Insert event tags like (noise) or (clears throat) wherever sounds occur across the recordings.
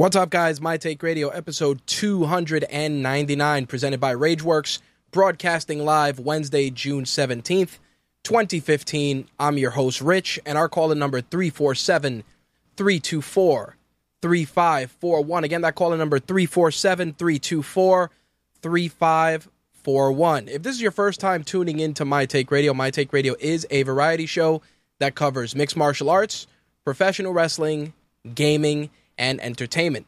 What's up, guys? My Take Radio, episode 299, presented by Rageworks, broadcasting live Wednesday, June 17th, 2015. I'm your host, Rich, and our call in number 347 324 3541. Again, that call in number 347 324 3541. If this is your first time tuning in to My Take Radio, My Take Radio is a variety show that covers mixed martial arts, professional wrestling, gaming, and entertainment.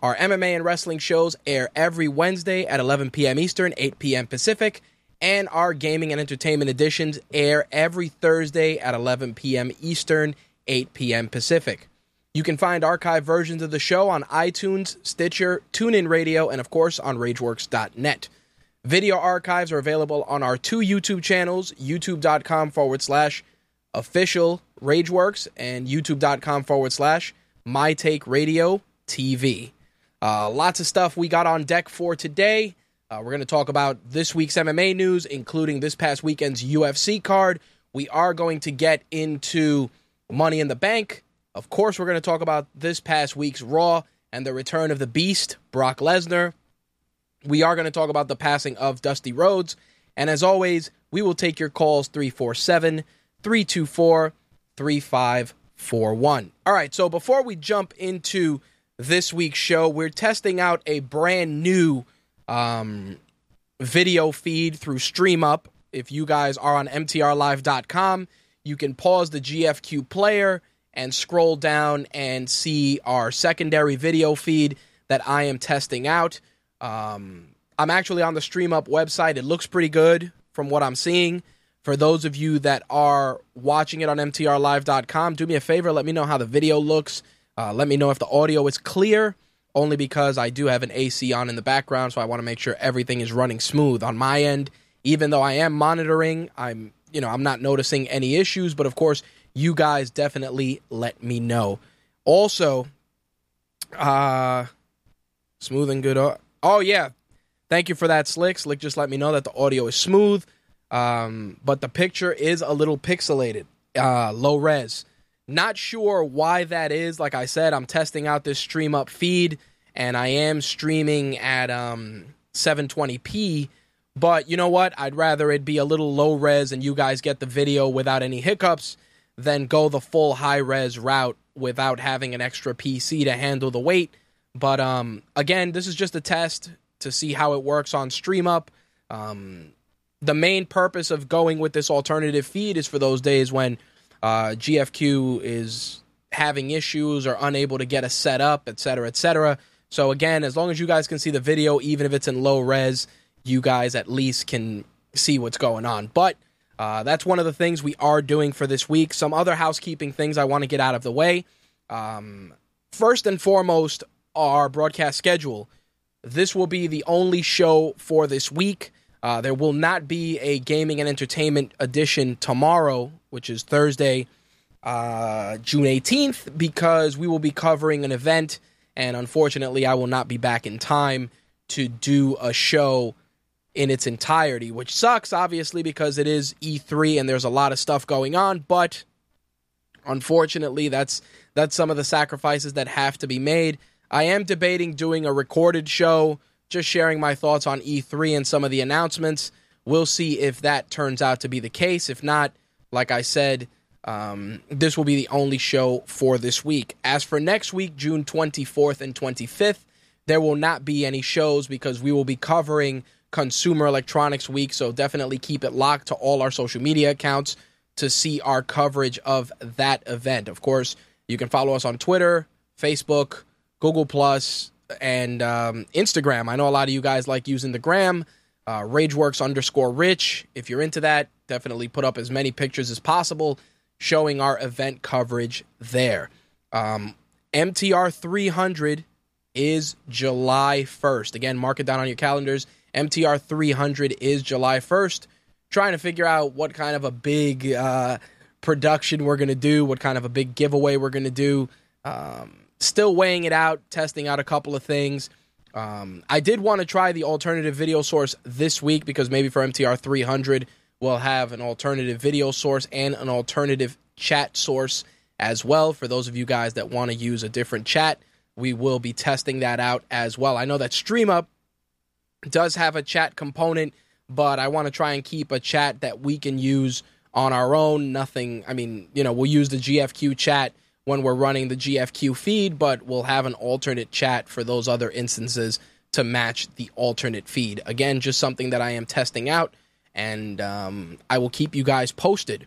Our MMA and wrestling shows air every Wednesday at 11 p.m. Eastern, 8 p.m. Pacific, and our gaming and entertainment editions air every Thursday at 11 p.m. Eastern, 8 p.m. Pacific. You can find archive versions of the show on iTunes, Stitcher, TuneIn Radio, and of course on RageWorks.net. Video archives are available on our two YouTube channels, youtube.com forward slash official Rageworks and youtube.com forward slash my Take Radio TV. Uh, lots of stuff we got on deck for today. Uh, we're going to talk about this week's MMA news, including this past weekend's UFC card. We are going to get into Money in the Bank. Of course, we're going to talk about this past week's Raw and the return of the Beast, Brock Lesnar. We are going to talk about the passing of Dusty Rhodes. And as always, we will take your calls 347 324 3541. All right, so before we jump into this week's show, we're testing out a brand new um, video feed through StreamUp. If you guys are on MTRLive.com, you can pause the GFQ player and scroll down and see our secondary video feed that I am testing out. Um, I'm actually on the StreamUp website. It looks pretty good from what I'm seeing. For those of you that are watching it on MTRLive.com, do me a favor, let me know how the video looks. Uh, let me know if the audio is clear, only because I do have an AC on in the background, so I want to make sure everything is running smooth on my end. Even though I am monitoring, I'm you know I'm not noticing any issues, but of course you guys definitely let me know. Also, uh, smooth and good. Oh yeah, thank you for that, Slick. Slick just let me know that the audio is smooth. Um, but the picture is a little pixelated, uh, low res. Not sure why that is. Like I said, I'm testing out this StreamUp feed, and I am streaming at um, 720p. But you know what? I'd rather it be a little low res and you guys get the video without any hiccups than go the full high res route without having an extra PC to handle the weight. But um, again, this is just a test to see how it works on StreamUp. Um, the main purpose of going with this alternative feed is for those days when uh, GFQ is having issues or unable to get a set up, et cetera, et cetera. So again, as long as you guys can see the video, even if it's in low res, you guys at least can see what's going on. But uh, that's one of the things we are doing for this week. Some other housekeeping things I want to get out of the way. Um, first and foremost, our broadcast schedule. This will be the only show for this week. Uh, there will not be a gaming and entertainment edition tomorrow, which is Thursday, uh, June 18th, because we will be covering an event, and unfortunately, I will not be back in time to do a show in its entirety, which sucks, obviously, because it is E3 and there's a lot of stuff going on. But unfortunately, that's that's some of the sacrifices that have to be made. I am debating doing a recorded show, just sharing my thoughts on E3 and some of the announcements. We'll see if that turns out to be the case. If not, like I said, um, this will be the only show for this week. As for next week, June 24th and 25th, there will not be any shows because we will be covering Consumer Electronics Week. So definitely keep it locked to all our social media accounts to see our coverage of that event. Of course, you can follow us on Twitter, Facebook, Google Plus, and um, Instagram. I know a lot of you guys like using the gram. Uh, RageWorks underscore Rich. If you're into that, definitely put up as many pictures as possible showing our event coverage there. Um, MTR 300 is July 1st. Again, mark it down on your calendars. MTR 300 is July 1st. Trying to figure out what kind of a big uh, production we're going to do, what kind of a big giveaway we're going to do. Um, still weighing it out, testing out a couple of things. Um, I did want to try the alternative video source this week because maybe for MTR 300, we'll have an alternative video source and an alternative chat source as well. For those of you guys that want to use a different chat, we will be testing that out as well. I know that StreamUp does have a chat component, but I want to try and keep a chat that we can use on our own. Nothing, I mean, you know, we'll use the GFQ chat when we're running the GFQ feed, but we'll have an alternate chat for those other instances to match the alternate feed. Again, just something that I am testing out, and um, I will keep you guys posted.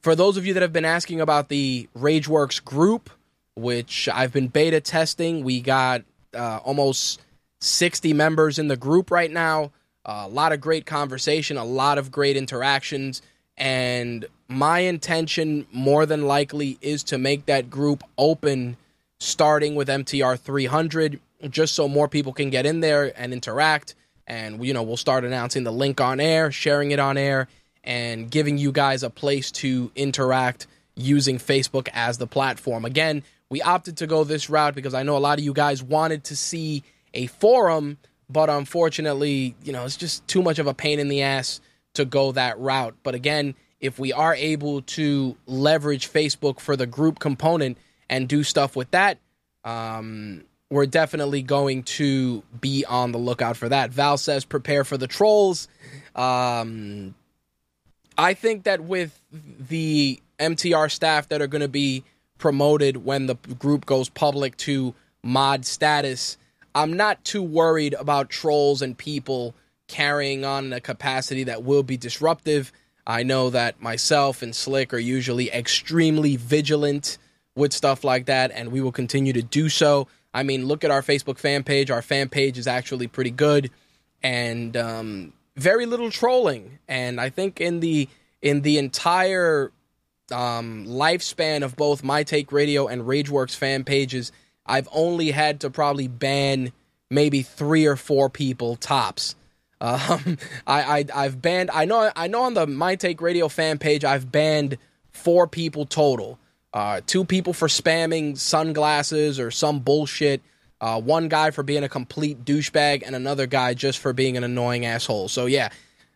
For those of you that have been asking about the RageWorks group, which I've been beta testing, we got uh, almost 60 members in the group right now. Uh, a lot of great conversation, a lot of great interactions, and my intention more than likely is to make that group open starting with MTR 300 just so more people can get in there and interact. And you know we'll start announcing the link on air sharing it on air and giving you guys a place to interact using Facebook as the platform. Again we opted to go this route because I know a lot of you guys wanted to see a forum but unfortunately you know it's just too much of a pain in the ass to go that route but again if we are able to leverage Facebook for the group component and do stuff with that, um, we're definitely going to be on the lookout for that. Val says, prepare for the trolls. Um, I think that with the MTR staff that are going to be promoted when the group goes public to mod status, I'm not too worried about trolls and people carrying on in a capacity that will be disruptive. I know that myself and Slick are usually extremely vigilant with stuff like that, and we will continue to do so. I mean, look at our Facebook fan page. Our fan page is actually pretty good, and um, very little trolling. And I think in the in the entire um, lifespan of both My Take Radio and RageWorks fan pages, I've only had to probably ban maybe three or four people tops um, (laughs) I, I have banned. I know. I know on the My Take Radio fan page, I've banned four people total. Uh, two people for spamming sunglasses or some bullshit. Uh, one guy for being a complete douchebag, and another guy just for being an annoying asshole. So yeah,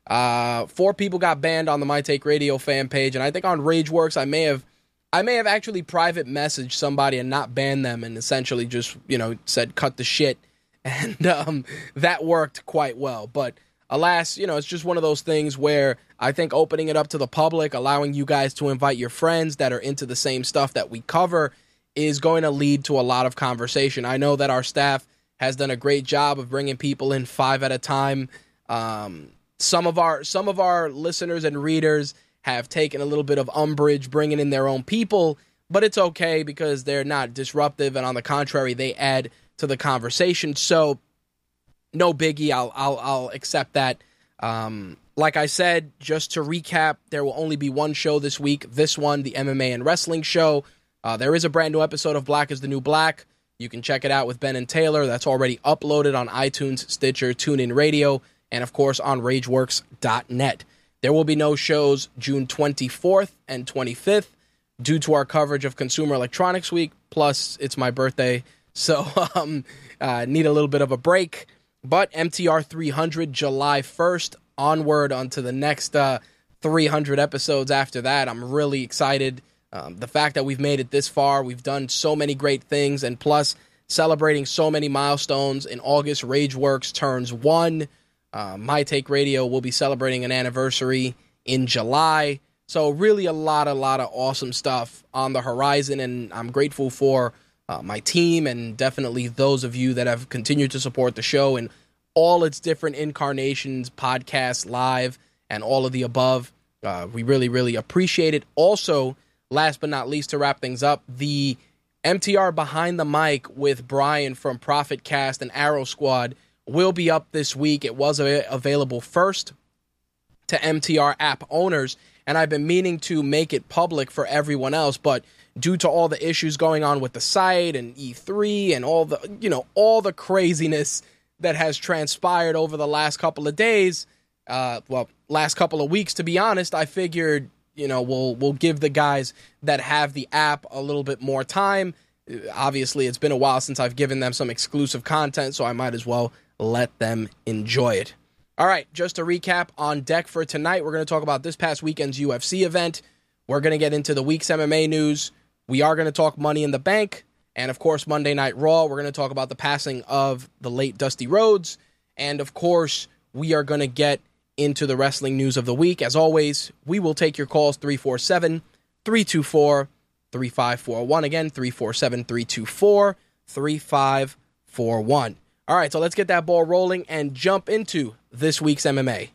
uh, four people got banned on the My Take Radio fan page, and I think on RageWorks, I may have. I may have actually private messaged somebody and not banned them, and essentially just you know said cut the shit and um, that worked quite well. But alas, you know, it's just one of those things where I think opening it up to the public, allowing you guys to invite your friends that are into the same stuff that we cover, is going to lead to a lot of conversation. I know that our staff has done a great job of bringing people in five at a time. Um, some of our some of our listeners and readers have taken a little bit of umbrage bringing in their own people, but it's okay because they're not disruptive, and on the contrary, they add to the conversation. So, no biggie. I'll I'll I'll accept that. Um, like I said, just to recap, there will only be one show this week. This one, the MMA and wrestling show. Uh, there is a brand new episode of Black is the New Black. You can check it out with Ben and Taylor. That's already uploaded on iTunes, Stitcher, TuneIn Radio, and of course on RageWorks.net. There will be no shows June 24th and 25th due to our coverage of Consumer Electronics Week. Plus, it's my birthday, so (laughs) um, uh, need a little bit of a break. But MTR 300, July 1st, onward onto the next uh, 300 episodes after that. I'm really excited. Um, the fact that we've made it this far, we've done so many great things, and plus celebrating so many milestones. In August, Rageworks turns one. Uh, My Take Radio will be celebrating an anniversary in July. So really, a lot, a lot of awesome stuff on the horizon, and I'm grateful for uh, my team and definitely those of you that have continued to support the show in all its different incarnations, podcasts, live, and all of the above. Uh, we really, really appreciate it. Also, last but not least, to wrap things up, the MTR behind the mic with Brian from Profit Cast and Arrow Squad will be up this week. It was available first to MTR app owners, and I've been meaning to make it public for everyone else, but due to all the issues going on with the site and E3 and all the you know all the craziness that has transpired over the last couple of days, uh, well, last couple of weeks, to be honest, I figured you know we'll we'll give the guys that have the app a little bit more time. Obviously, it's been a while since I've given them some exclusive content, so I might as well let them enjoy it. All right, just to recap on deck for tonight, we're going to talk about this past weekend's UFC event. We're going to get into the week's MMA news. We are going to talk Money in the Bank. And of course, Monday Night Raw, we're going to talk about the passing of the late Dusty Rhodes. And of course, we are going to get into the wrestling news of the week. As always, we will take your calls 347 324 3541. Again, 347 324 3541. All right, so let's get that ball rolling and jump into this week's MMA.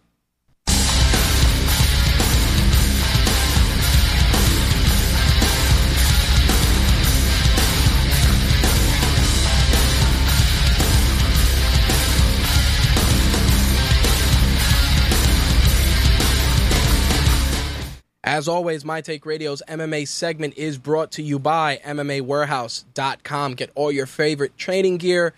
As always, My Take Radio's MMA segment is brought to you by MMAWarehouse.com. Get all your favorite training gear,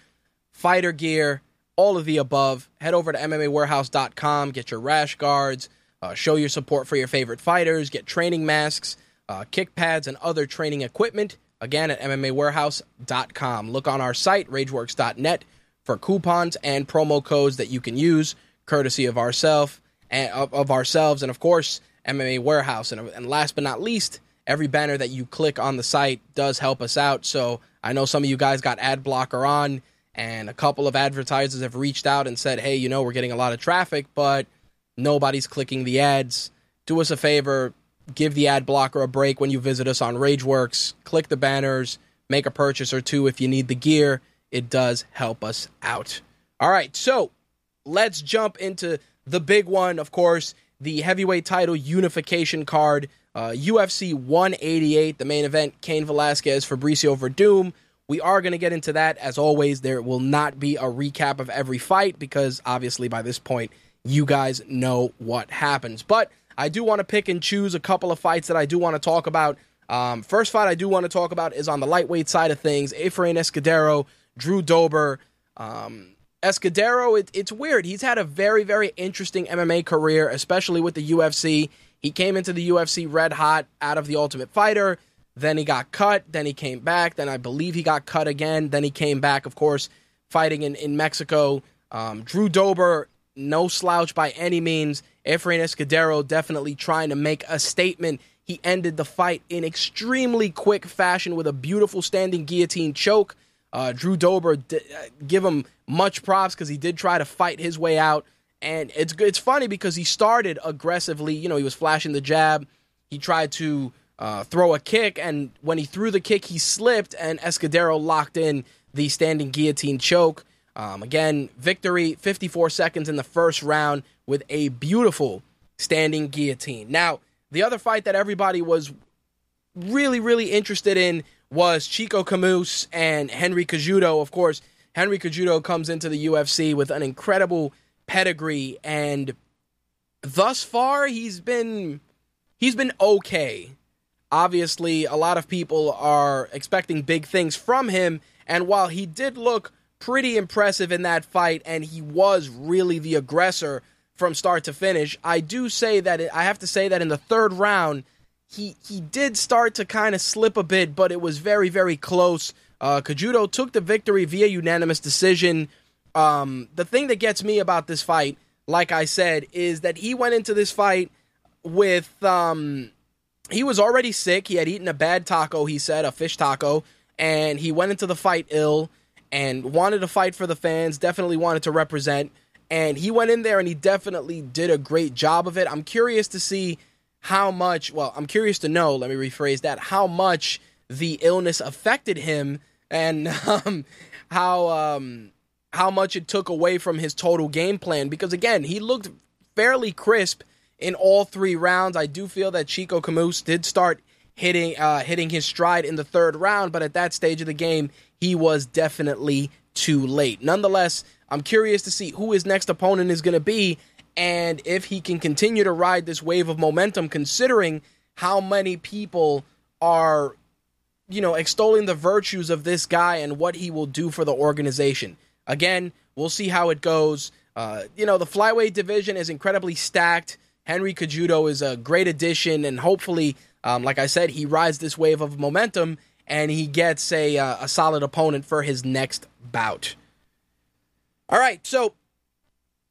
fighter gear, all of the above. Head over to MMAWarehouse.com, get your rash guards, uh, show your support for your favorite fighters, get training masks, uh, kick pads, and other training equipment. Again, at MMAWarehouse.com. Look on our site, RageWorks.net, for coupons and promo codes that you can use, courtesy of ourselves and of, of ourselves, and of course, MMA Warehouse. And, and last but not least, every banner that you click on the site does help us out. So I know some of you guys got ad blocker on, and a couple of advertisers have reached out and said, hey, you know, we're getting a lot of traffic, but nobody's clicking the ads. Do us a favor, give the ad blocker a break when you visit us on Rageworks. Click the banners, make a purchase or two if you need the gear. It does help us out. All right, so let's jump into the big one, of course the heavyweight title unification card. Uh, UFC 188, the main event, Cain Velasquez, Fabricio Werdum. We are going to get into that. As always, there will not be a recap of every fight because obviously by this point, you guys know what happens. But I do want to pick and choose a couple of fights that I do want to talk about. Um, first fight I do want to talk about is on the lightweight side of things Efrain Escudero, Drew Dober. Um, Escudero, it, it's weird. He's had a very, very interesting MMA career, especially with the UFC. He came into the UFC red hot out of the Ultimate Fighter. Then he got cut. Then he came back. Then I believe he got cut again. Then he came back, of course, fighting in, in Mexico. Um, Drew Dober, no slouch by any means. Efrain Escudero definitely trying to make a statement. He ended the fight in extremely quick fashion with a beautiful standing guillotine choke. Uh, Drew Dober, uh, give him much props because he did try to fight his way out. And it's it's funny because he started aggressively. You know, he was flashing the jab. He tried to uh, throw a kick, and when he threw the kick, he slipped, and Escudero locked in the standing guillotine choke. Um, again, victory, 54 seconds in the first round with a beautiful standing guillotine. Now, the other fight that everybody was really, really interested in was Chico Camus and Henry Cejudo. Of course, Henry Cejudo comes into the UFC with an incredible pedigree, and thus far he's been he's been okay. Obviously, a lot of people are expecting big things from him, and while he did look pretty impressive in that fight, and he was really the aggressor from start to finish, I do say that I have to say that in the third round he he did start to kind of slip a bit, but it was very very close. Uh, Cejudo took the victory via unanimous decision. Um, the thing that gets me about this fight, like I said, is that he went into this fight with um, he was already sick. He had eaten a bad taco, he said, a fish taco, and he went into the fight ill and wanted to fight for the fans, definitely wanted to represent. And he went in there and he definitely did a great job of it. I'm curious to see how much, well, I'm curious to know, let me rephrase that, how much the illness affected him and (laughs) um, how um, how much it took away from his total game plan because again, he looked fairly crisp in all three rounds. I do feel that Chico Camus did start hitting uh, hitting his stride in the third round, but at that stage of the game, he was definitely too late. Nonetheless, I'm curious to see who his next opponent is going to be and if he can continue to ride this wave of momentum considering how many people are you know extolling the virtues of this guy and what he will do for the organization. Again, we'll see how it goes. Uh, you know, the flyweight division is incredibly stacked. Henry Cejudo is a great addition, and hopefully, um, like I said, he rides this wave of momentum and he gets a uh, a solid opponent for his next bout. All right, so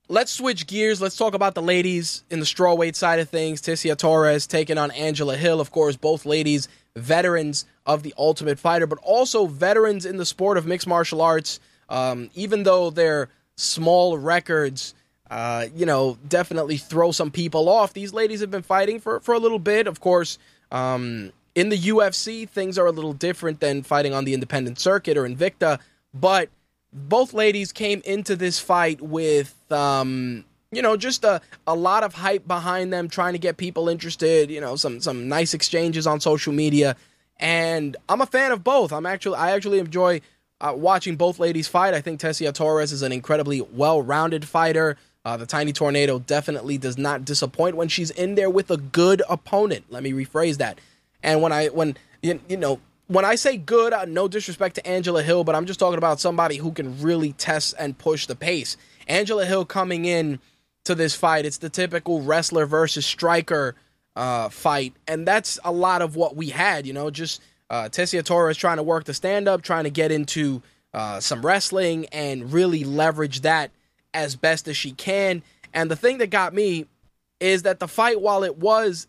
let's switch gears. Let's talk about the ladies in the strawweight side of things. Tecia Torres taking on Angela Hill. Of course, both ladies veterans of the Ultimate Fighter, but also veterans in the sport of mixed martial arts. Um, even though they're small records, uh, you know, definitely throw some people off. These ladies have been fighting for, for a little bit. Of course, um, in the UFC, things are a little different than fighting on the independent circuit or Invicta, but both ladies came into this fight with, um, you know, just a, a lot of hype behind them, trying to get people interested, you know, some, some nice exchanges on social media. And I'm a fan of both. I'm actually, I actually enjoy uh, watching both ladies fight. I think Tecia Torres is an incredibly well rounded fighter. Uh, the Tiny Tornado definitely does not disappoint when she's in there with a good opponent. Let me rephrase that. And when I when you, you know when I say good, uh, no disrespect to Angela Hill, but I'm just talking about somebody who can really test and push the pace. Angela Hill coming in to this fight, it's the typical wrestler versus striker uh, fight, and that's a lot of what we had. You know, just uh, Tecia Torres trying to work the stand up, trying to get into uh, some wrestling, and really leverage that as best as she can. And the thing that got me is that the fight, while it was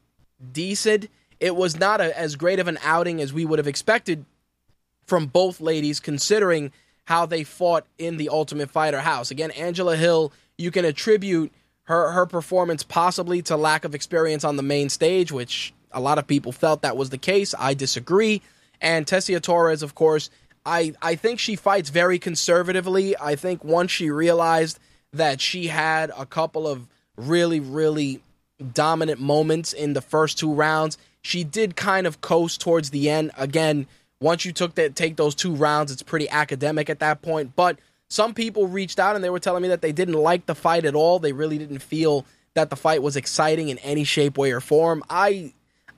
decent, it was not a, as great of an outing as we would have expected from both ladies, considering how they fought in the Ultimate Fighter house. Again, Angela Hill, you can attribute her her performance possibly to lack of experience on the main stage, which a lot of people felt that was the case. I disagree. And Tecia Torres, of course, I I think she fights very conservatively. I think once she realized that she had a couple of really, really dominant moments in the first two rounds. She did kind of coast towards the end. Again, once you took that take those two rounds, it's pretty academic at that point. But some people reached out and they were telling me that they didn't like the fight at all. They really didn't feel that the fight was exciting in any shape, way, or form. I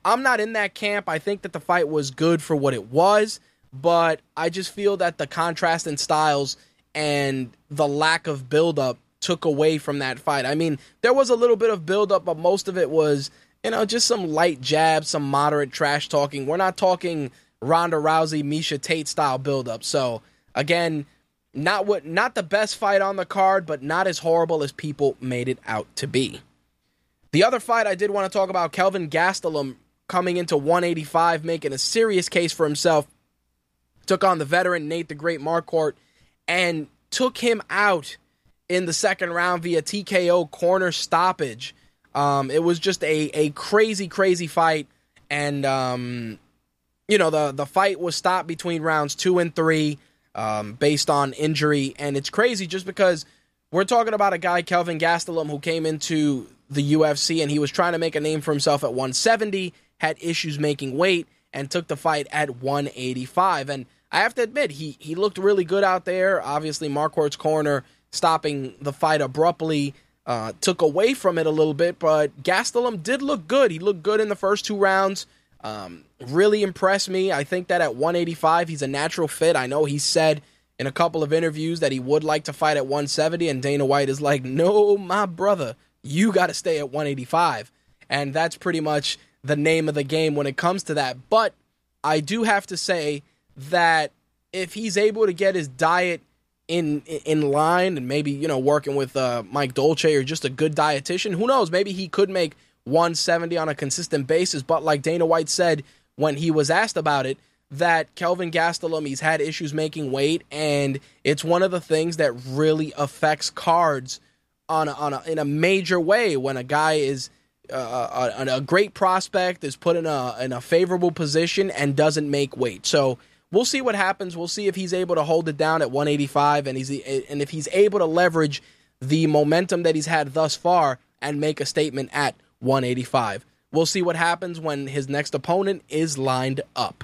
I'm not in that camp. I think that the fight was good for what it was, but I just feel that the contrast in styles and the lack of buildup took away from that fight. I mean, there was a little bit of buildup, but most of it was, you know, just some light jabs, some moderate trash talking. We're not talking Ronda Rousey, Miesha Tate style buildup. So again, not what not the best fight on the card, but not as horrible as people made it out to be. The other fight I did want to talk about, Kelvin Gastelum coming into 185, making a serious case for himself. Took on the veteran Nate the Great Marquardt and took him out in the second round via TKO corner stoppage. Um, it was just a, a crazy, crazy fight. And, um, you know, the, the fight was stopped between rounds two and three um, based on injury. And it's crazy just because we're talking about a guy, Kelvin Gastelum, who came into the UFC and he was trying to make a name for himself at 170, had issues making weight, and took the fight at 185. And I have to admit, he, he looked really good out there. Obviously, Marquardt's corner stopping the fight abruptly uh, took away from it a little bit, but Gastelum did look good. He looked good in the first two rounds. Um, really impressed me. I think that at 185, he's a natural fit. I know he said in a couple of interviews that he would like to fight at 170, and Dana White is like, no, my brother, you got to stay at 185. And that's pretty much the name of the game when it comes to that. But I do have to say that if he's able to get his diet in in line and maybe you know working with uh, Mike Dolce or just a good dietitian. Who knows? Maybe he could make 170 on a consistent basis. But like Dana White said when he was asked about it, that Kelvin Gastelum he's had issues making weight, and it's one of the things that really affects cards on a, on a, in a major way when a guy is. Uh, a, a great prospect is put in a in a favorable position and doesn't make weight. So we'll see what happens. We'll see if he's able to hold it down at 185 and he's and if he's able to leverage the momentum that he's had thus far and make a statement at 185. We'll see what happens when his next opponent is lined up.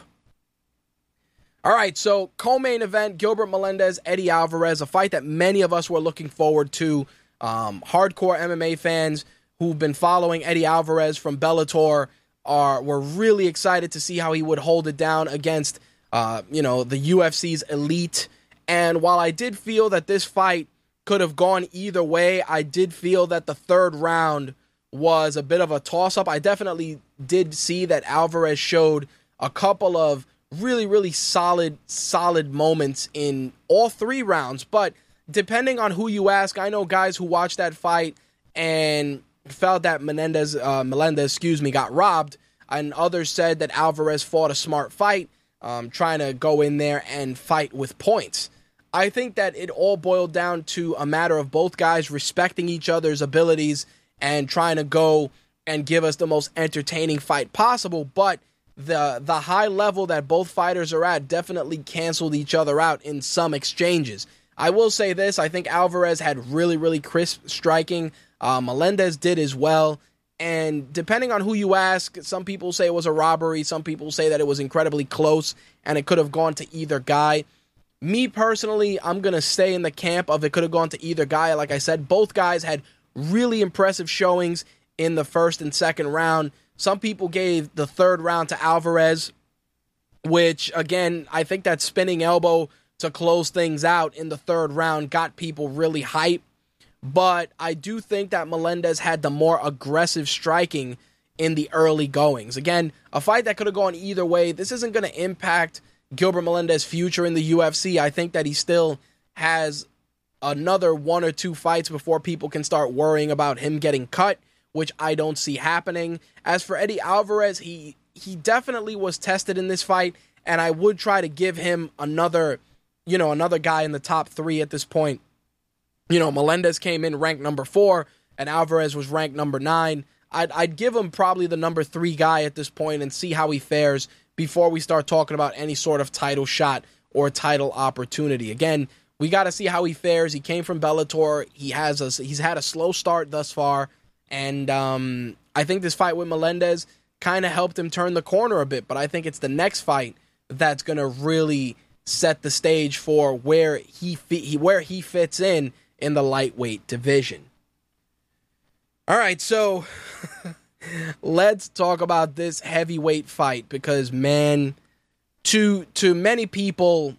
All right, so co-main event: Gilbert Melendez, Eddie Alvarez, a fight that many of us were looking forward to. Um, hardcore MMA fans who've been following Eddie Alvarez from Bellator are were really excited to see how he would hold it down against uh, you know, the UFC's elite. And while I did feel that this fight could have gone either way, I did feel that the third round was a bit of a toss up. I definitely did see that Alvarez showed a couple of really, really solid, solid moments in all three rounds. But depending on who you ask, I know guys who watched that fight and felt that Menendez, uh, Melendez, excuse me, got robbed, and others said that Alvarez fought a smart fight um, trying to go in there and fight with points. I think that it all boiled down to a matter of both guys respecting each other's abilities and trying to go and give us the most entertaining fight possible. But the the high level that both fighters are at definitely canceled each other out in some exchanges. I will say this: I think Alvarez had really really crisp striking. Uh, Melendez did as well. And depending on who you ask, some people say it was a robbery, some people say that it was incredibly close and it could have gone to either guy. Me personally, I'm going to stay in the camp of it could have gone to either guy. Like I said, both guys had really impressive showings in the first and second round. Some people gave the third round to Alvarez, which again, I think that spinning elbow to close things out in the third round got people really hyped but I do think that Melendez had the more aggressive striking in the early goings. Again, a fight that could have gone either way. This isn't going to impact Gilbert Melendez's future in the UFC. I think that he still has another one or two fights before people can start worrying about him getting cut, which I don't see happening. As for Eddie Alvarez, he he definitely was tested in this fight, and I would try to give him another, you know, another guy in the top three at this point you know, Melendez came in ranked number four, and Alvarez was ranked number nine. I'd, I'd give him probably the number three guy at this point and see how he fares before we start talking about any sort of title shot or title opportunity. Again, we got to see how he fares. He came from Bellator. He has a he's had a slow start thus far, and um, I think this fight with Melendez kind of helped him turn the corner a bit. But I think it's the next fight that's going to really set the stage for where he, he where he fits in in the lightweight division. All right, so (laughs) let's talk about this heavyweight fight because man, to to many people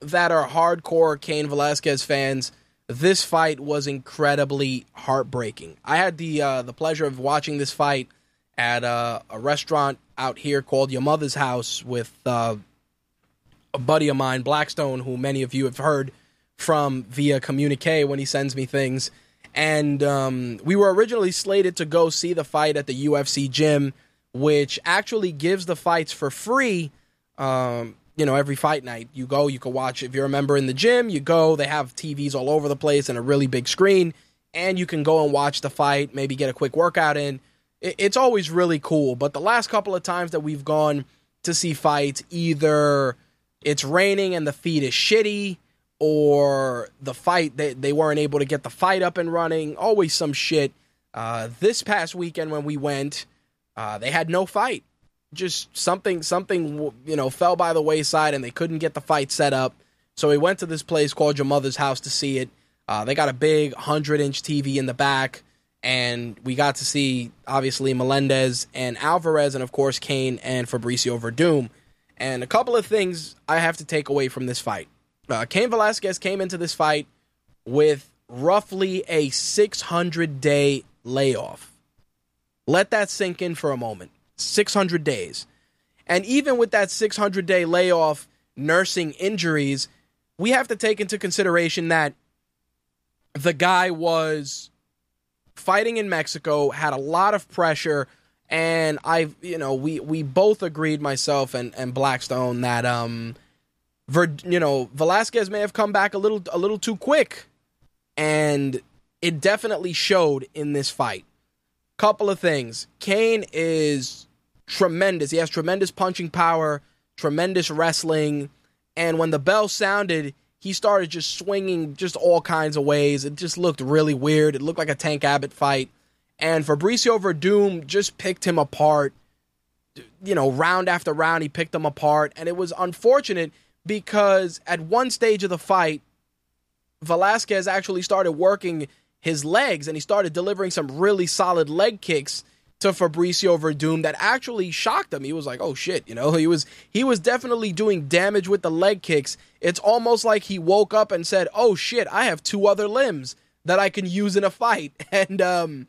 that are hardcore Cain Velasquez fans, this fight was incredibly heartbreaking. I had the uh, the pleasure of watching this fight at uh, a restaurant out here called Your Mother's House with uh, a buddy of mine, Blackstone, who many of you have heard from via communique when he sends me things. And um, we were originally slated to go see the fight at the UFC gym, which actually gives the fights for free. Um, you know, every fight night you go, you can watch. If you're a member in the gym, you go. They have TVs all over the place and a really big screen, and you can go and watch the fight. Maybe get a quick workout in. It's always really cool. But the last couple of times that we've gone to see fights, either it's raining and the feed is shitty, or the fight they, they weren't able to get the fight up and running. Always some shit. Uh, this past weekend when we went uh, they had no fight. Just something something you know fell by the wayside and they couldn't get the fight set up. So we went to this place called your mother's house to see it. Uh, they got a big 100 inch tv in the back and we got to see obviously melendez and alvarez and of course Cain and fabricio Werdum. and a couple of things i have to take away from this fight uh, Cain Velasquez came into this fight with roughly a 600 day layoff. Let that sink in for a moment. 600 days. And even with that 600 day layoff, nursing injuries, we have to take into consideration that the guy was fighting in Mexico, had a lot of pressure, and I, you know, we we both agreed, myself and and Blackstone, that um, Ver, you know, Velasquez may have come back a little a little too quick, and it definitely showed in this fight. Couple of things. Cain is tremendous. He has tremendous punching power, tremendous wrestling, and when the bell sounded, he started just swinging just all kinds of ways. It just looked really weird. It looked like a Tank Abbott fight. And Fabricio Werdum just picked him apart. You know, round after round, he picked him apart. And it was unfortunate because at one stage of the fight, Velasquez actually started working his legs and he started delivering some really solid leg kicks to Fabricio Werdum that actually shocked him. He was like, "Oh shit," you know. (laughs) He was he was definitely doing damage with the leg kicks. It's almost like he woke up and said, "Oh shit, I have two other limbs that I can use in a fight." (laughs) And um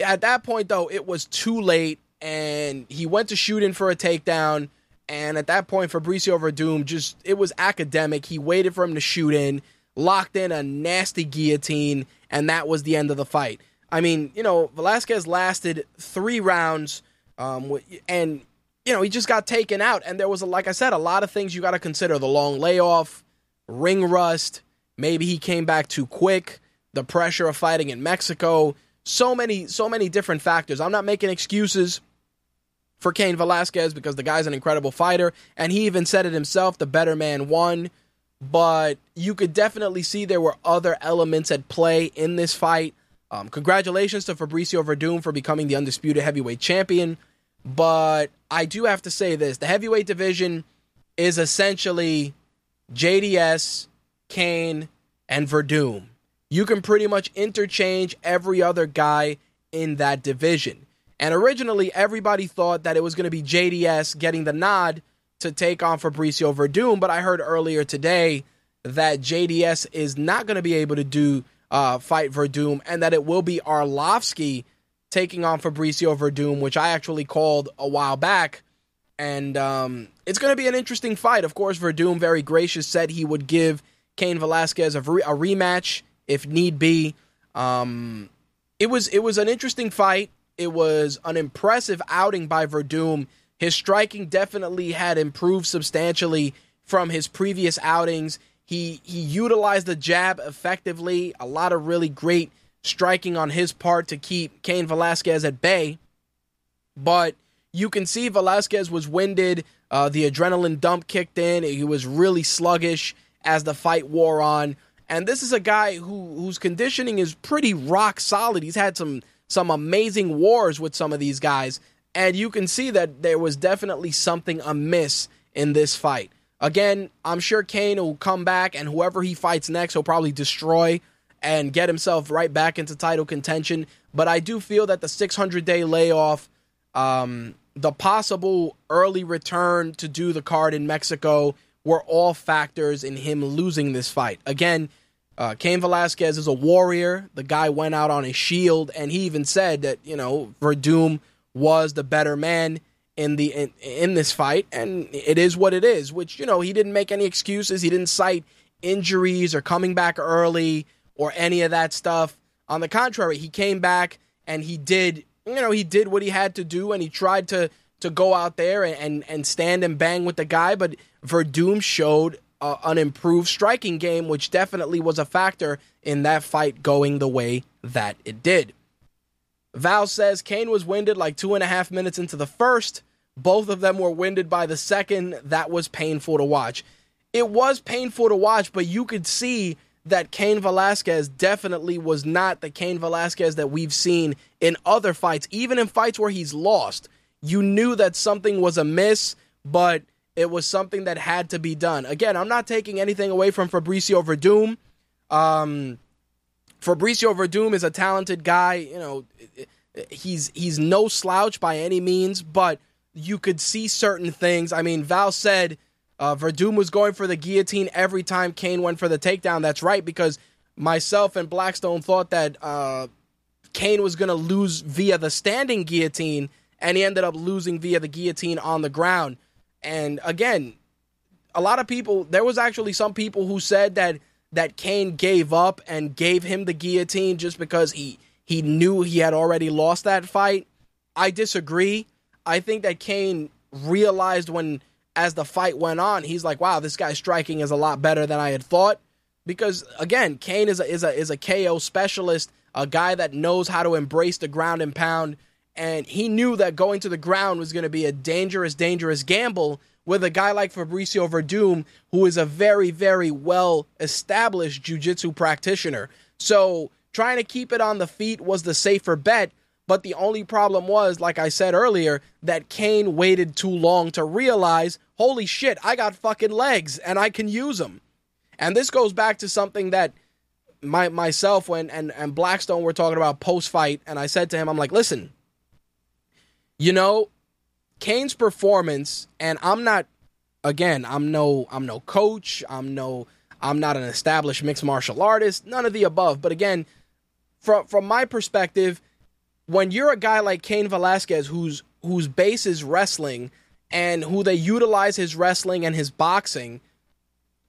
at that point though, it was too late and he went to shoot in for a takedown and at that point Fabricio Werdum just it was academic. He waited for him to shoot in, locked in a nasty guillotine and that was the end of the fight. I mean, you know, Velasquez lasted three rounds, um, and you know he just got taken out. And there was, like I said, a lot of things you got to consider: the long layoff, ring rust, maybe he came back too quick, the pressure of fighting in Mexico. So many, so many different factors. I'm not making excuses for Cain Velasquez because the guy's an incredible fighter, and he even said it himself: the better man won. But you could definitely see there were other elements at play in this fight um, congratulations to Fabricio Werdum for becoming the undisputed heavyweight champion. But I do have to say this the heavyweight division is essentially JDS, Cain, and Werdum. You can pretty much interchange every other guy in that division. And originally, everybody thought that it was going to be JDS getting the nod to take on Fabricio Werdum. But I heard earlier today that JDS is not going to be able to do uh, fight Werdum, and that it will be Arlovsky taking on Fabricio Werdum, which I actually called a while back. And um, it's going to be an interesting fight. Of course, Werdum, very gracious, said he would give Cain Velasquez a, re- a rematch if need be. Um, it was it was an interesting fight. It was an impressive outing by Werdum. His striking definitely had improved substantially from his previous outings. He he utilized the jab effectively. A lot of really great striking on his part to keep Cain Velasquez at bay. But you can see Velasquez was winded. Uh, the adrenaline dump kicked in. He was really sluggish as the fight wore on. And this is a guy who whose conditioning is pretty rock solid. He's had some some amazing wars with some of these guys, and you can see that there was definitely something amiss in this fight. Again, I'm sure Cain will come back, and whoever he fights next, he'll probably destroy and get himself right back into title contention. But I do feel that the 600 day layoff, um, the possible early return to do the card in Mexico were all factors in him losing this fight. Again, uh, Cain Velasquez is a warrior. The guy went out on a shield, and he even said that, you know, Werdum was the better man in the in, in this fight, and it is what it is. Which you know he didn't make any excuses. He didn't cite injuries or coming back early or any of that stuff. On the contrary, he came back and he did you know he did what he had to do, and he tried to to go out there and and, and stand and bang with the guy. But Werdum showed uh, an improved striking game, which definitely was a factor in that fight going the way that it did. Val says Cain was winded like two and a half minutes into the first. Both of them were winded by the second. That was painful to watch. It was painful to watch, but you could see that Cain Velasquez definitely was not the Cain Velasquez that we've seen in other fights, even in fights where he's lost. You knew that something was amiss, but it was something that had to be done. Again, I'm not taking anything away from Fabricio Werdum. Um, Fabricio Werdum is a talented guy. You know, he's he's no slouch by any means, but you could see certain things. I mean, Val said uh, Werdum was going for the guillotine every time Cain went for the takedown. That's right, because myself and Blackstone thought that uh, Cain was going to lose via the standing guillotine, and he ended up losing via the guillotine on the ground. And again, a lot of people there was actually some people who said that that Cain gave up and gave him the guillotine just because he he knew he had already lost that fight. I disagree. I think that Cain realized when as the fight went on, he's like, "Wow, this guy's striking is a lot better than I had thought." Because again, Cain is a is a is a KO specialist, a guy that knows how to embrace the ground and pound, and he knew that going to the ground was going to be a dangerous, dangerous gamble with a guy like Fabricio Werdum, who is a very, very well established jiu-jitsu practitioner. So trying to keep it on the feet was the safer bet. But the only problem was, like I said earlier, that Cain waited too long to realize, holy shit, I got fucking legs and I can use them. And this goes back to something that my myself when and, and Blackstone were talking about post fight, and I said to him, I'm like, listen, you know, Cain's performance, and I'm not again, I'm no I'm no coach, I'm no I'm not an established mixed martial artist, none of the above. But again, from from my perspective, when you're a guy like Cain Velasquez whose whose base is wrestling and who they utilize his wrestling and his boxing,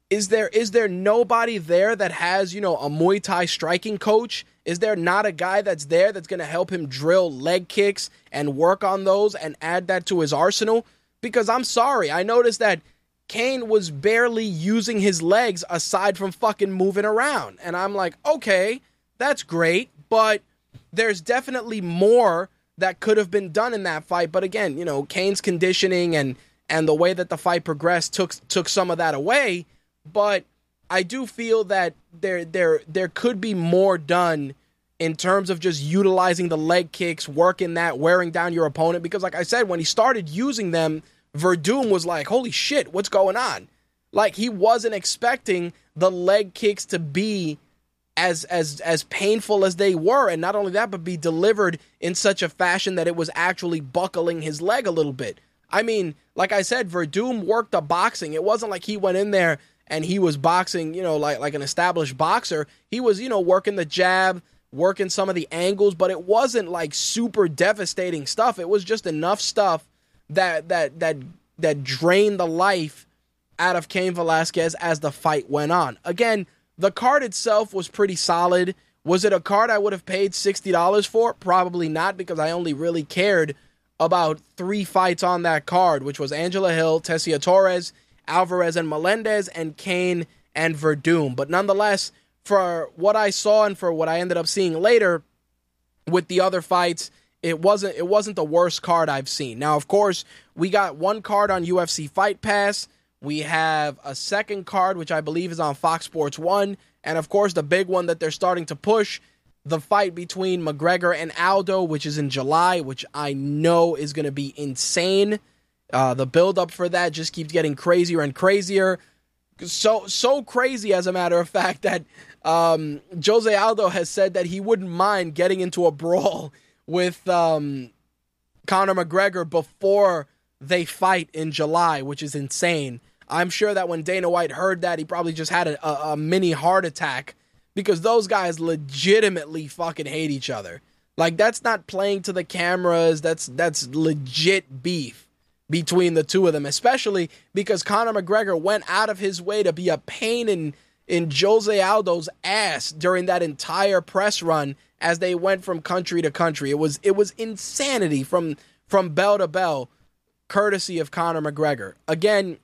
is there is there nobody there that has, you know, a Muay Thai striking coach is there not a guy that's there that's going to help him drill leg kicks and work on those and add that to his arsenal? Because I'm sorry, I noticed that Cain was barely using his legs aside from fucking moving around. And I'm like, okay, that's great, but there's definitely more that could have been done in that fight. But again, you know, Cain's conditioning and and the way that the fight progressed took took some of that away. But I do feel that there there there could be more done in terms of just utilizing the leg kicks, working that, wearing down your opponent. Because like I said, when he started using them, Werdum was like, "Holy shit, what's going on?" Like he wasn't expecting the leg kicks to be as as as painful as they were, and not only that, but be delivered in such a fashion that it was actually buckling his leg a little bit. I mean, like I said, Werdum worked the boxing. It wasn't like he went in there and he was boxing, you know, like like an established boxer. He was, you know, working the jab, working some of the angles, but it wasn't like super devastating stuff. It was just enough stuff that that that that drained the life out of Cain Velasquez as the fight went on. Again, the card itself was pretty solid. Was it a card I would have paid $60 for? Probably not because I only really cared about three fights on that card, which was Angela Hill, Tecia Torres, Alvarez and Melendez, and Cain and Werdum. But nonetheless, for what I saw and for what I ended up seeing later with the other fights, it wasn't it wasn't the worst card I've seen. Now, of course, we got one card on UFC Fight Pass. We have a second card, which I believe is on Fox Sports One, and of course, the big one that they're starting to push the fight between McGregor and Aldo, which is in July, which I know is going to be insane. Uh, the build up for that just keeps getting crazier and crazier. So so crazy, as a matter of fact, that um, Jose Aldo has said that he wouldn't mind getting into a brawl (laughs) with um, Conor McGregor before they fight in July, which is insane. I'm sure that when Dana White heard that, he probably just had a, a, a mini heart attack because those guys legitimately fucking hate each other. Like that's not playing to the cameras. That's that's legit beef between the two of them, especially because Conor McGregor went out of his way to be a pain in in Jose Aldo's ass during that entire press run as they went from country to country. It was it was insanity from from bell to bell, courtesy of Conor McGregor. Again,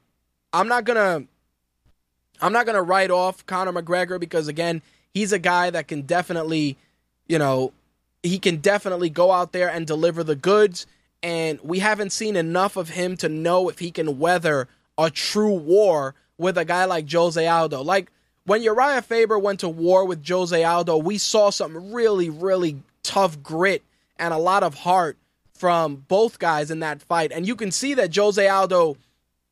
I'm not gonna I'm not gonna write off Conor McGregor because again, he's a guy that can definitely, you know, he can definitely go out there and deliver the goods and we haven't seen enough of him to know if he can weather a true war with a guy like Jose Aldo. Like when Uriah Faber went to war with Jose Aldo, we saw some really, really tough grit and a lot of heart from both guys in that fight. And you can see that Jose Aldo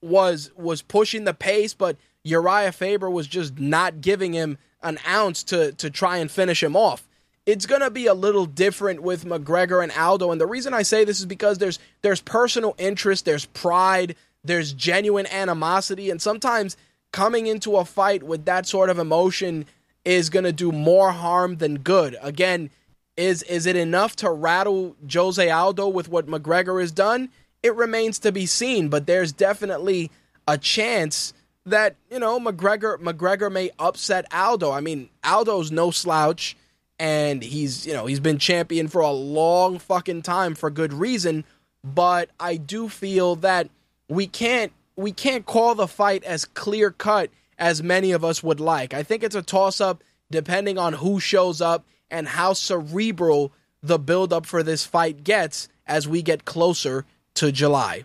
was was pushing the pace, but Uriah Faber was just not giving him an ounce to to try and finish him off it's going to be a little different with McGregor and Aldo. And the reason I say this is because there's there's personal interest, there's pride, there's genuine animosity, and sometimes coming into a fight with that sort of emotion is going to do more harm than good. Again, is is it enough to rattle Jose Aldo with what McGregor has done? It remains to be seen, but there's definitely a chance that you know McGregor McGregor may upset Aldo. I mean, Aldo's no slouch, and he's you know he's been champion for a long fucking time for good reason. But I do feel that we can't we can't call the fight as clear cut as many of us would like. I think it's a toss up depending on who shows up and how cerebral the build up for this fight gets as we get closer to July.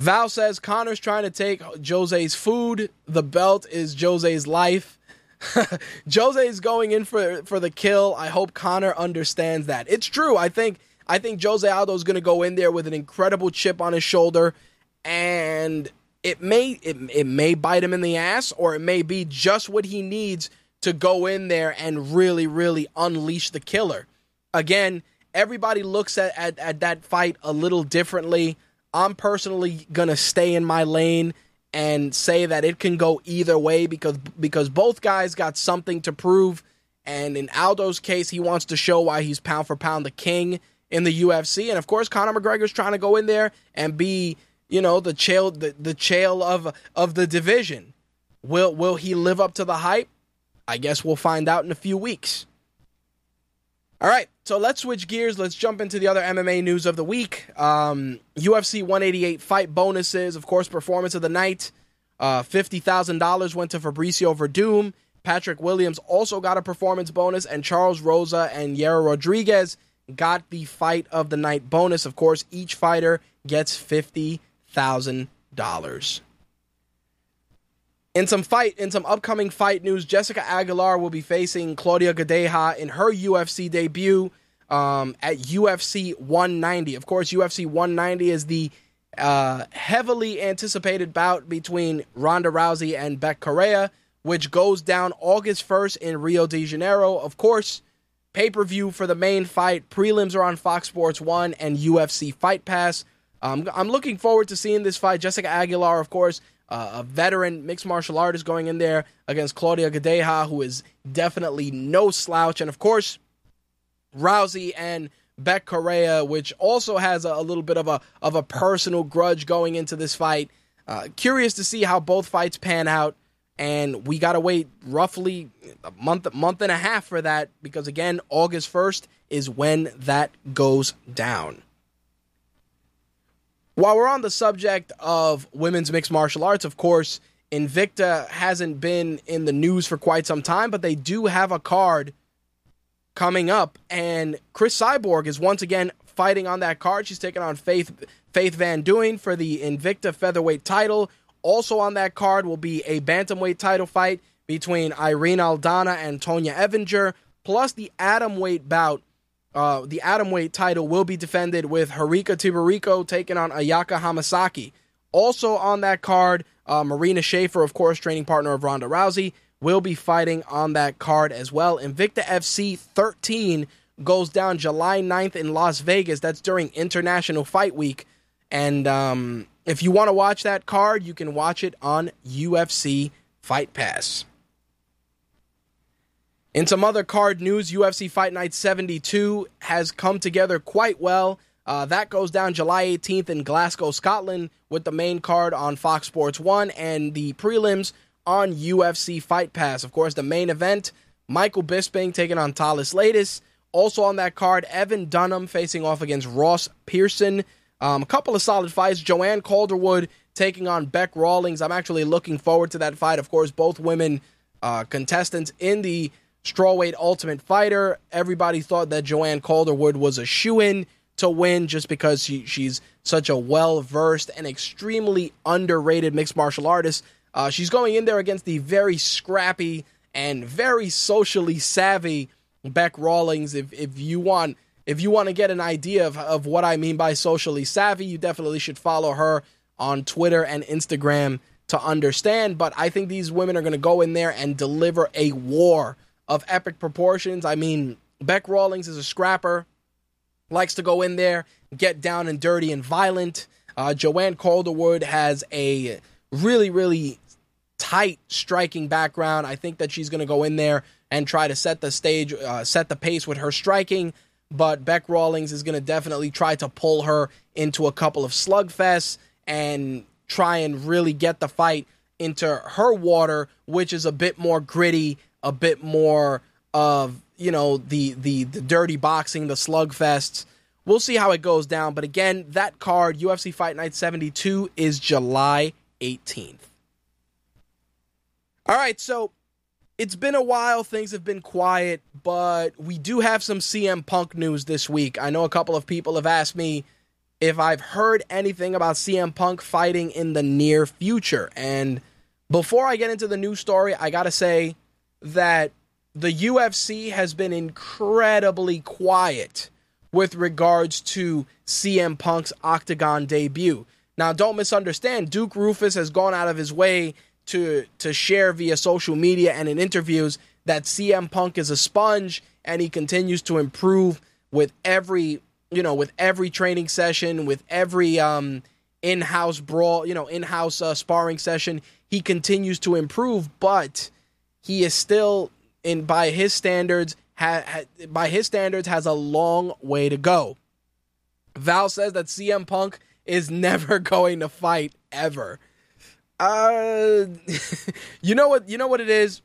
Val says Conor's trying to take Jose's food. The belt is Jose's life. (laughs) Jose's going in for for the kill. I hope Conor understands that. It's true. I think I think Jose Aldo is going to go in there with an incredible chip on his shoulder, and it may it, it may bite him in the ass, or it may be just what he needs to go in there and really really unleash the killer. Again, everybody looks at, at, at that fight a little differently. I'm personally gonna stay in my lane and say that it can go either way because because both guys got something to prove. And in Aldo's case, he wants to show why he's pound for pound the king in the UFC. And of course, Conor McGregor's trying to go in there and be, you know, the chael the, the chael of of the division. Will will he live up to the hype? I guess we'll find out in a few weeks. All right, so let's switch gears. Let's jump into the other MMA news of the week. Um, UFC 188 fight bonuses, of course, performance of the night. Uh, $50,000 went to Fabricio Werdum. Patrick Williams also got a performance bonus, and Charles Rosa and Yair Rodriguez got the fight of the night bonus. Of course, each fighter gets $50,000. In some fight, in some upcoming fight news, Jessica Aguilar will be facing Claudia Gadelha in her UFC debut um, at UFC 190. Of course, UFC 190 is the uh, heavily anticipated bout between Ronda Rousey and Bethe Correia, which goes down August 1st in Rio de Janeiro. Of course, pay per view for the main fight. Prelims are on Fox Sports 1 and UFC Fight Pass. Um, I'm looking forward to seeing this fight. Jessica Aguilar, of course, uh, a veteran mixed martial artist going in there against Claudia Gadelha, who is definitely no slouch. And of course, Rousey and Bethe Correia, which also has a, a, little bit of a of a personal grudge going into this fight. Uh, curious to see how both fights pan out, and we gotta wait roughly a month month and a half for that because again, August first is when that goes down. While we're on the subject of women's mixed martial arts, of course, Invicta hasn't been in the news for quite some time, but they do have a card coming up, and Cris Cyborg is once again fighting on that card. She's taking on Faith Faith Van Duyn for the Invicta featherweight title. Also on that card will be a bantamweight title fight between Irene Aldana and Tonya Evinger, plus the atomweight bout uh, the atomweight title will be defended with Herica Tiburcio taking on Ayaka Hamasaki. Also on that card, uh, Marina Shafir, of course, training partner of Ronda Rousey, will be fighting on that card as well. Invicta FC 13 goes down July 9th in Las Vegas. That's during International Fight Week. And um, if you want to watch that card, you can watch it on UFC Fight Pass. In some other card news, UFC Fight Night 72 has come together quite well. Uh, that goes down July 18th in Glasgow, Scotland, with the main card on Fox Sports 1 and the prelims on UFC Fight Pass. Of course, the main event Michael Bisping taking on Thales Leites. Also on that card, Evan Dunham facing off against Ross Pearson. Um, a couple of solid fights. Joanne Calderwood taking on Beck Rawlings. I'm actually looking forward to that fight. Of course, both women uh, contestants in the strawweight Ultimate Fighter. Everybody thought that Joanne Calderwood was a shoe in to win just because she, she's such a well versed and extremely underrated mixed martial artist. Uh, she's going in there against the very scrappy and very socially savvy Beck Rawlings. If if you want if you want to get an idea of, of what I mean by socially savvy, you definitely should follow her on Twitter and Instagram to understand. But I think these women are going to go in there and deliver a war of epic proportions. I mean, Beck Rawlings is a scrapper, likes to go in there, get down and dirty and violent. Uh, Joanne Calderwood has a really, really tight striking background. I think that she's going to go in there and try to set the stage, uh, set the pace with her striking. But Beck Rawlings is going to definitely try to pull her into a couple of slugfests. And try and really get the fight into her water, which is a bit more gritty, a bit more of you know the the the dirty boxing, the slugfests. We'll see how it goes down. But again, that card, UFC Fight Night 72, is July 18th. All right, so it's been a while. Things have been quiet, but we do have some CM Punk news this week. I know a couple of people have asked me if I've heard anything about CM Punk fighting in the near future. And before I get into the news story, I got to say that the UFC has been incredibly quiet with regards to CM Punk's Octagon debut. Now, don't misunderstand, Duke Roufus has gone out of his way to to share via social media and in interviews that CM Punk is a sponge and he continues to improve with every you know with every training session with every um in-house brawl you know in-house uh, sparring session he continues to improve but he is still in by his standards ha, ha, by his standards has a long way to go Val says that CM Punk is (laughs) never going to fight ever uh, (laughs) you know what? You know what it is,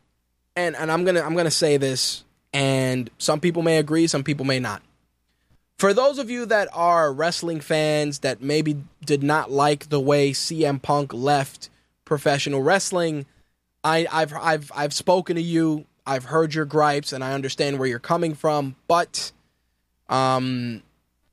and and I'm gonna I'm gonna say this, and some people may agree, some people may not. For those of you that are wrestling fans that maybe did not like the way CM Punk left professional wrestling, I, I've I've I've spoken to you. I've heard your gripes, and I understand where you're coming from. But, um,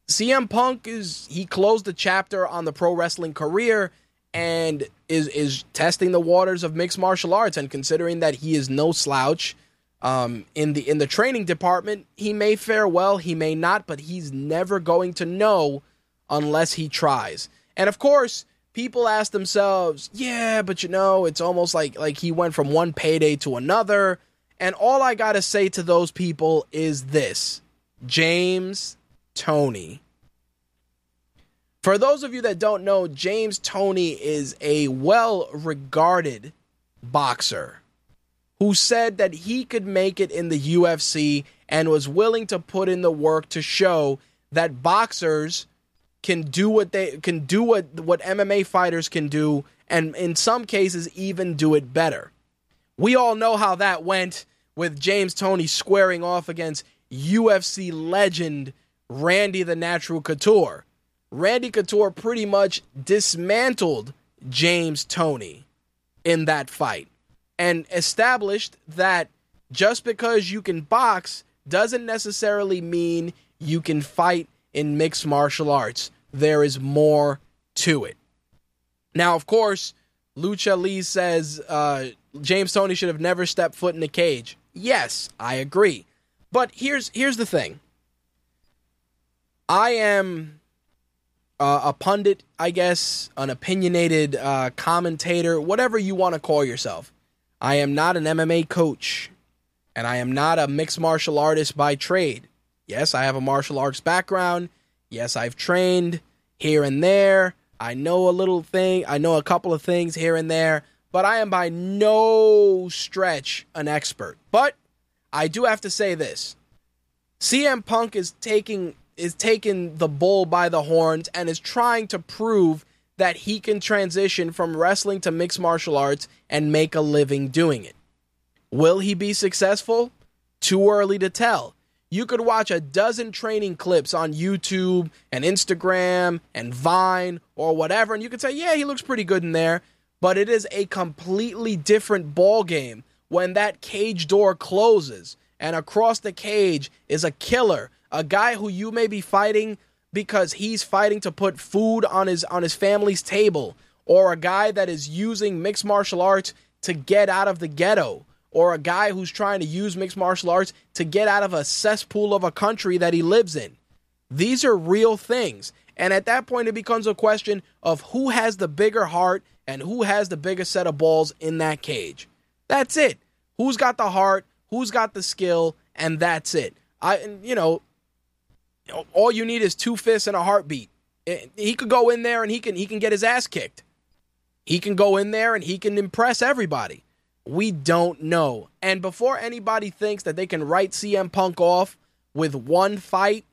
CM Punk is he closed the chapter on the pro wrestling career and is is testing the waters of mixed martial arts and considering that he is no slouch um, in the in the training department he may fare well he may not but he's never going to know unless he tries and of course people ask themselves yeah but you know it's almost like like he went from one payday to another and all I got to say to those people is this James Toney. for those of you that don't know, James Toney is a well regarded boxer who said that he could make it in the UFC and was willing to put in the work to show that boxers can do what they can do what what MMA fighters can do and in some cases even do it better. We all know how that went with James Toney squaring off against UFC legend Randy the Natural Couture. Randy Couture pretty much dismantled James Tony in that fight and established that just because you can box doesn't necessarily mean you can fight in mixed martial arts. There is more to it. Now, of course, Lucha Lee says uh, James Toney should have never stepped foot in the cage. Yes, I agree. But here's here's the thing. I am uh, a pundit, I guess, an opinionated uh, commentator, whatever you want to call yourself. I am not an MMA coach, and I am not a mixed martial artist by trade. Yes, I have a martial arts background. Yes, I've trained here and there. I know a little thing, I know a couple of things here and there, but I am by no stretch an expert. But I do have to say this CM Punk is taking is taking the bull by the horns and is trying to prove that he can transition from wrestling to mixed martial arts and make a living doing it. Will he be successful? Too early to tell. You could watch a dozen training clips on YouTube and Instagram and Vine or whatever, and you could say, yeah, he looks pretty good in there. But it is a completely different ball game when that cage door closes and across the cage is a killer a guy who you may be fighting because he's fighting to put food on his on his family's table or a guy that is using mixed martial arts to get out of the ghetto or a guy who's trying to use mixed martial arts to get out of a cesspool of a country that he lives in. These are real things. And at that point, it becomes a question of who has the bigger heart and who has the biggest set of balls in that cage. That's it. Who's got the heart? Who's got the skill? And that's it. I, you know, all you need is two fists and a heartbeat. Eh, he could go in there and he can he can get his ass kicked. He can go in there and he can impress everybody. We don't know. And before anybody thinks that they can write CM Punk off with one fight,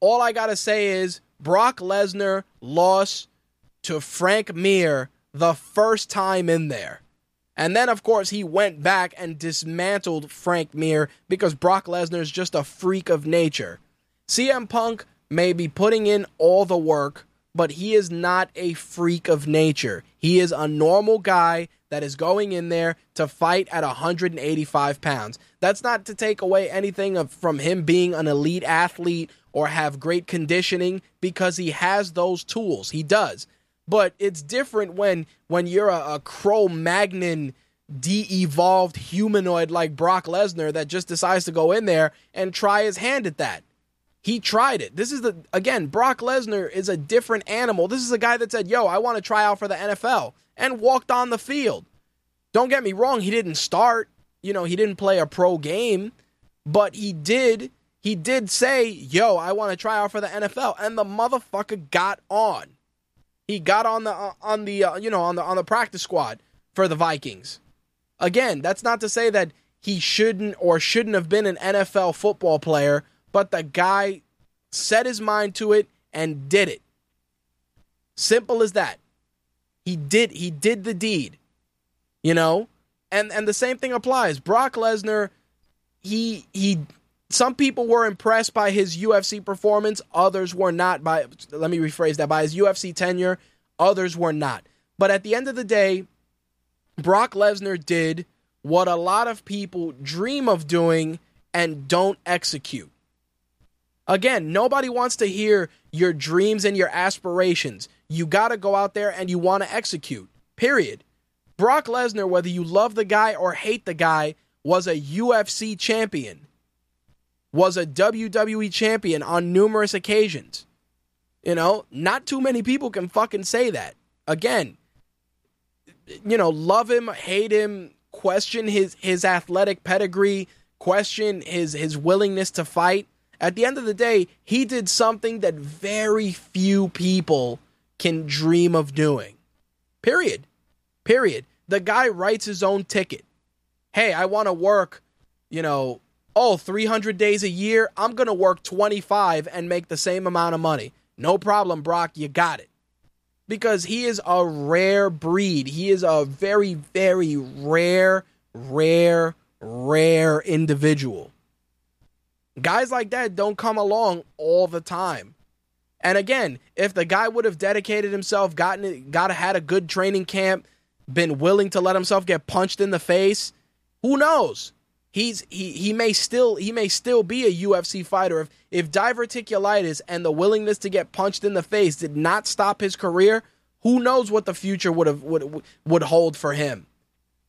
all I got to say is Brock Lesnar lost to Frank Mir the first time in there. And then, of course, he went back and dismantled Frank Mir because Brock Lesnar is just a freak of nature. CM Punk may be putting in all the work, but he is not a freak of nature. He is a normal guy that is going in there to fight at 185 pounds. That's not to take away anything of, from him being an elite athlete or have great conditioning because he has those tools. He does. But it's different when when you're a, a Cro-Magnon de-evolved humanoid like Brock Lesnar that just decides to go in there and try his hand at that. He tried it. This is the again, Brock Lesnar is a different animal. This is a guy that said, "Yo, I want to try out for the NFL." and walked on the field. Don't get me wrong, he didn't start, you know, he didn't play a pro game, but he did he did say, "Yo, I want to try out for the NFL." And the motherfucker got on. He got on the uh, on the uh, you know, on the on the practice squad for the Vikings. Again, that's not to say that he shouldn't or shouldn't have been an NFL football player, but the guy set his mind to it and did it. Simple as that. He did he did the deed. You know? And and the same thing applies. Brock Lesnar, he he some people were impressed by his UFC performance, others were not by let me rephrase that by his UFC tenure, others were not. But at the end of the day, Brock Lesnar did what a lot of people dream of doing and don't execute. Again, nobody wants to hear your dreams and your aspirations. You got to go out there and you want to execute. Period. Brock Lesnar, whether you love the guy or hate the guy, was a UFC champion, was a WWE champion on numerous occasions. You know, not too many people can fucking say that. Again, you know, love him, hate him, question his his athletic pedigree, question his his willingness to fight. At the end of the day, he did something that very few people can dream of doing. Period. Period. The guy writes his own ticket. Hey, I want to work, you know, oh, 300 days a year. I'm going to work 25 and make the same amount of money. No problem, Brock. You got it. Because he is a rare breed. He is a very, very rare, rare, rare individual. Guys like that don't come along all the time. And again, if the guy would have dedicated himself, gotten got had a good training camp, been willing to let himself get punched in the face, who knows? He's he he may still he may still be a UFC fighter if if diverticulitis and the willingness to get punched in the face did not stop his career, who knows what the future would have would would hold for him.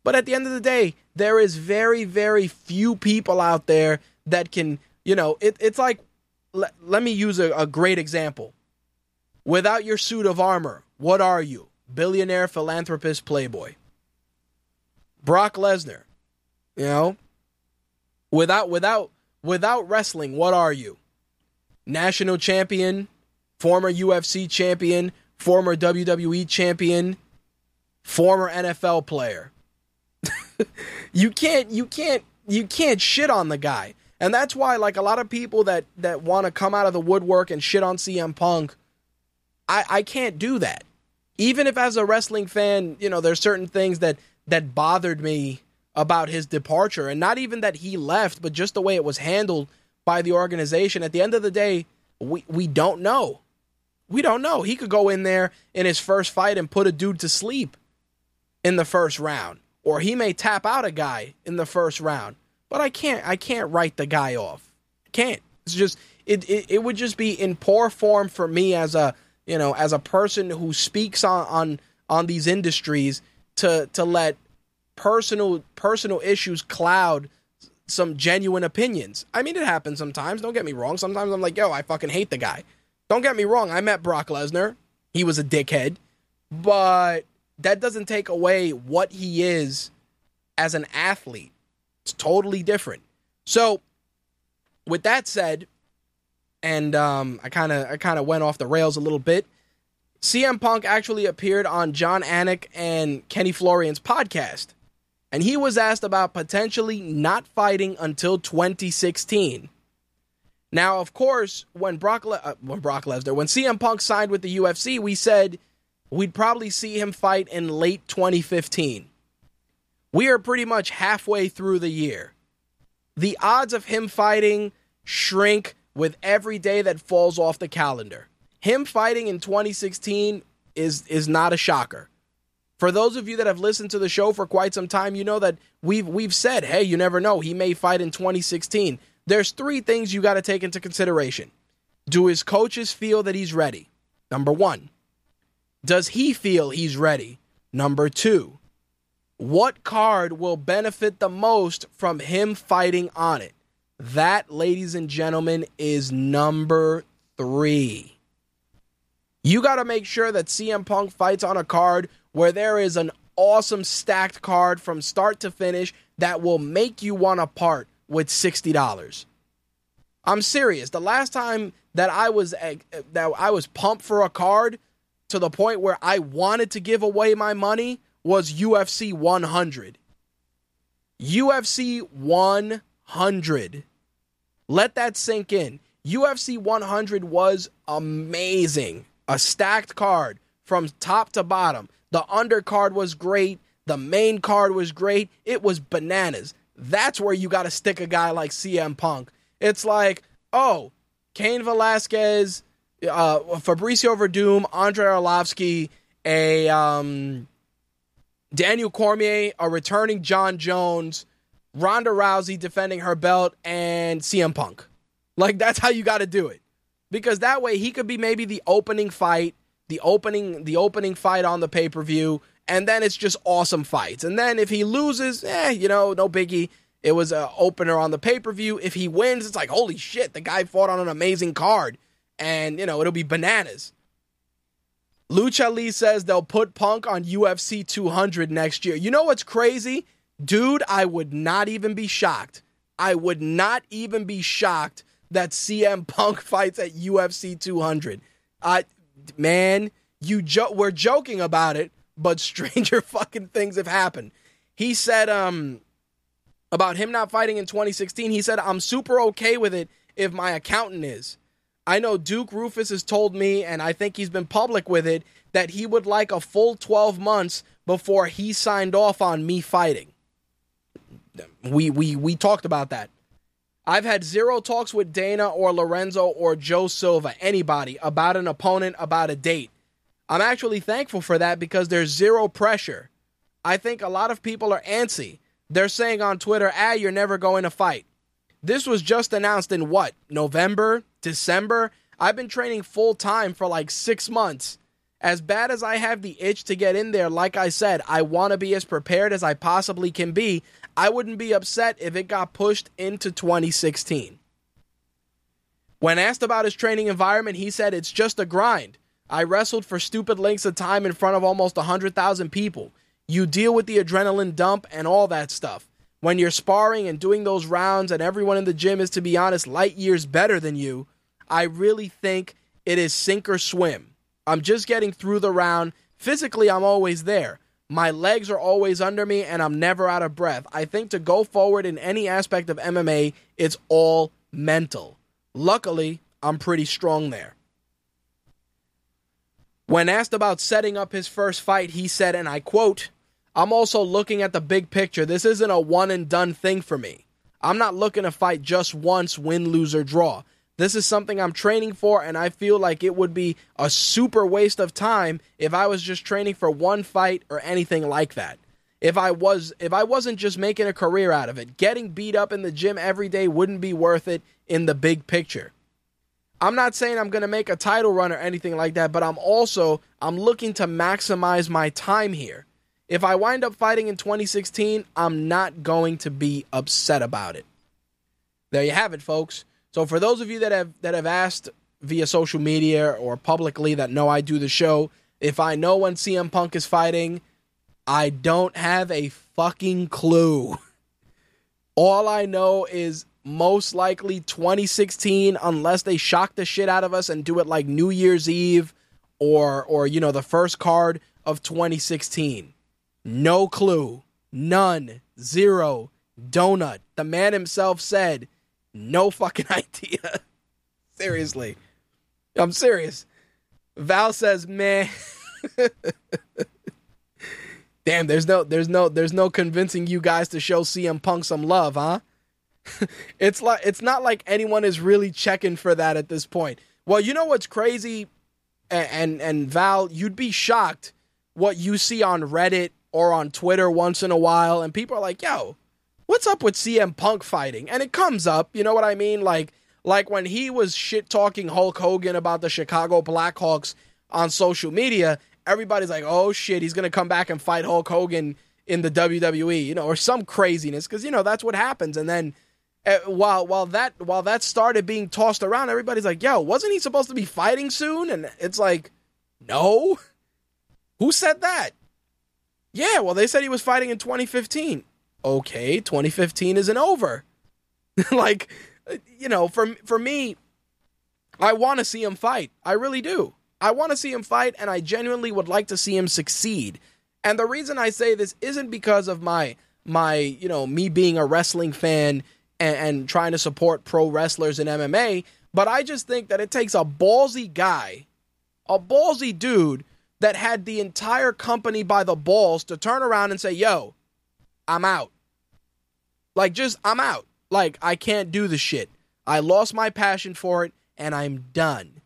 But at the end of the day, there is very very few people out there that can, you know, it, it's like let, let me use a, a great example. Without your suit of armor, what are you? Billionaire, philanthropist, playboy. Brock Lesnar, you know, without without without wrestling, what are you? National champion, former UFC champion, former WWE champion, former NFL player. (laughs) you can't you can't you can't shit on the guy. And that's why, like a lot of people that that want to come out of the woodwork and shit on CM Punk, I I can't do that. Even if as a wrestling fan, you know, there's certain things that that bothered me about his departure, and not even that he left, but just the way it was handled by the organization. At the end of the day, we we don't know. We don't know. He could go in there in his first fight and put a dude to sleep in the first round, or he may tap out a guy in the first round but I can't I can't write the guy off. Can't. It's just it, it it would just be in poor form for me as a you know as a person who speaks on on on these industries to to let personal personal issues cloud some genuine opinions. I mean, it happens sometimes. Don't get me wrong. Sometimes I'm like, yo, I fucking hate the guy. Don't get me wrong. I met Brock Lesnar. He was a dickhead, but that doesn't take away what he is as an athlete. It's totally different. So, with that said, and um, I kind of I kind of went off the rails a little bit. CM Punk actually appeared on Jon Anik and Kenny Florian's podcast, and he was asked about potentially not fighting until 2016. Now, of course, when Brock Le- uh, when Brock Lesnar, when CM Punk signed with the UFC, we said we'd probably see him fight in late 2015. We are pretty much halfway through the year. The odds of him fighting shrink with every day that falls off the calendar. Him fighting in 2016 is is not a shocker. For those of you that have listened to the show for quite some time, you know that we've we've said, "Hey, you never know, he may fight in 2016." There's three things you got to take into consideration. Do his coaches feel that he's ready? Number 1. Does he feel he's ready? Number 2. What card will benefit the most from him fighting on it? That, ladies and gentlemen, is number 3. You got to make sure that CM Punk fights on a card where there is an awesome stacked card from start to finish that will make you want to part with $60. I'm serious. The last time that I was that I was pumped for a card to the point where I wanted to give away my money was UFC 100. UFC 100. Let that sink in. UFC 100 was amazing. A stacked card from top to bottom. The undercard was great. The main card was great. It was bananas. That's where you got to stick a guy like CM Punk. It's like, oh, Cain Velasquez, uh, Fabricio Werdum, Andre Arlovski, a um, Daniel Cormier, a returning Jon Jones, Ronda Rousey defending her belt, and CM Punk. Like that's how you got to do it, because that way he could be maybe the opening fight, the opening the opening fight on the pay per view, and then it's just awesome fights. And then if he loses, eh, you know, no biggie. It was an opener on the pay per view. If he wins, it's like holy shit, the guy fought on an amazing card, and you know it'll be bananas. Lucha Lee says they'll put Punk on UFC 200 next year. You know what's crazy? Dude, I would not even be shocked. I would not even be shocked that CM Punk (laughs) fights at UFC 200. I man, you jo- we're joking about it, but (laughs) stranger fucking things have happened. He said um about him not fighting in 2016, he said I'm super okay with it if my accountant is. I know Duke Roufus has told me, and I think he's been public with it, that he would like a full 12 months before he signed off on me fighting. We we we talked about that. I've had zero talks with Dana or Lorenzo or Joe Silva, anybody, about an opponent, about a date. I'm actually thankful for that because there's zero pressure. I think a lot of people are antsy. They're saying on Twitter, ah, you're never going to fight. This was just announced in what? November? December? I've been training full time for like six months. As bad as I have the itch to get in there, like I said, I want to be as prepared as I possibly can be. I wouldn't be upset if it got pushed into 2016. When asked about his training environment, he said, It's just a grind. I wrestled for stupid lengths of time in front of almost 100,000 people. You deal with the adrenaline dump and all that stuff. When you're sparring and doing those rounds, and everyone in the gym is, to be honest, light years better than you, I really think it is sink or swim. I'm just getting through the round. Physically, I'm always there. My legs are always under me and I'm never out of breath. I think to go forward in any aspect of MMA, it's all mental. Luckily, I'm pretty strong there. When asked about setting up his first fight, he said, and I quote, I'm also looking at the big picture. This isn't a one and done thing for me. I'm not looking to fight just once, win, lose, or draw. This is something I'm training for, and I feel like it would be a super waste of time if I was just training for one fight or anything like that. If I was if I wasn't just making a career out of it, getting beat up in the gym every day wouldn't be worth it in the big picture. I'm not saying I'm going to make a title run or anything like that, but I'm also I'm looking to maximize my time here. If I wind up fighting in 2016, I'm not going to be upset about it. There you have it, folks. So for those of you that have that have asked via social media or publicly that know I do the show, if I know when CM Punk is fighting, I don't have a fucking clue. All I know is most likely 2016 unless they shock the shit out of us and do it like New Year's Eve or or you know the first card of 2016. No clue. None. Zero. Donut. The man himself said no fucking (laughs) idea. Seriously. I'm serious. Val says, man, (laughs) Damn, there's no there's no there's no convincing you guys to show CM Punk some love, huh? (laughs) it's like it's not like anyone is really checking for that at this point. Well, you know what's crazy and and, and Val, you'd be shocked what you see on Reddit or on Twitter once in a while and people are like, "Yo, what's up with CM Punk fighting?" And it comes up, you know what I mean? Like like when he was shit talking Hulk Hogan about the Chicago Blackhawks on social media, everybody's like, oh shit, he's going to come back and fight Hulk Hogan in the WWE, you know, or some craziness because you know that's what happens. And then uh, while while that while that started being tossed around, everybody's like, yo, wasn't he supposed to be fighting soon? And it's like, no, who said that? Yeah, well, they said he was fighting in 2015. Okay, 2015 isn't over. (laughs) like, uh, you know, for for me, I want to see him fight. I really do. I want to see him fight, and I genuinely would like to see him succeed. And the reason I say this isn't because of my my you know me being a wrestling fan and, and trying to support pro wrestlers in MMA, but I just think that it takes a ballsy guy, a ballsy dude that had the entire company by the balls to turn around and say, "Yo, I'm out." Like just I'm out. Like I can't do the shit. I lost my passion for it and I'm done.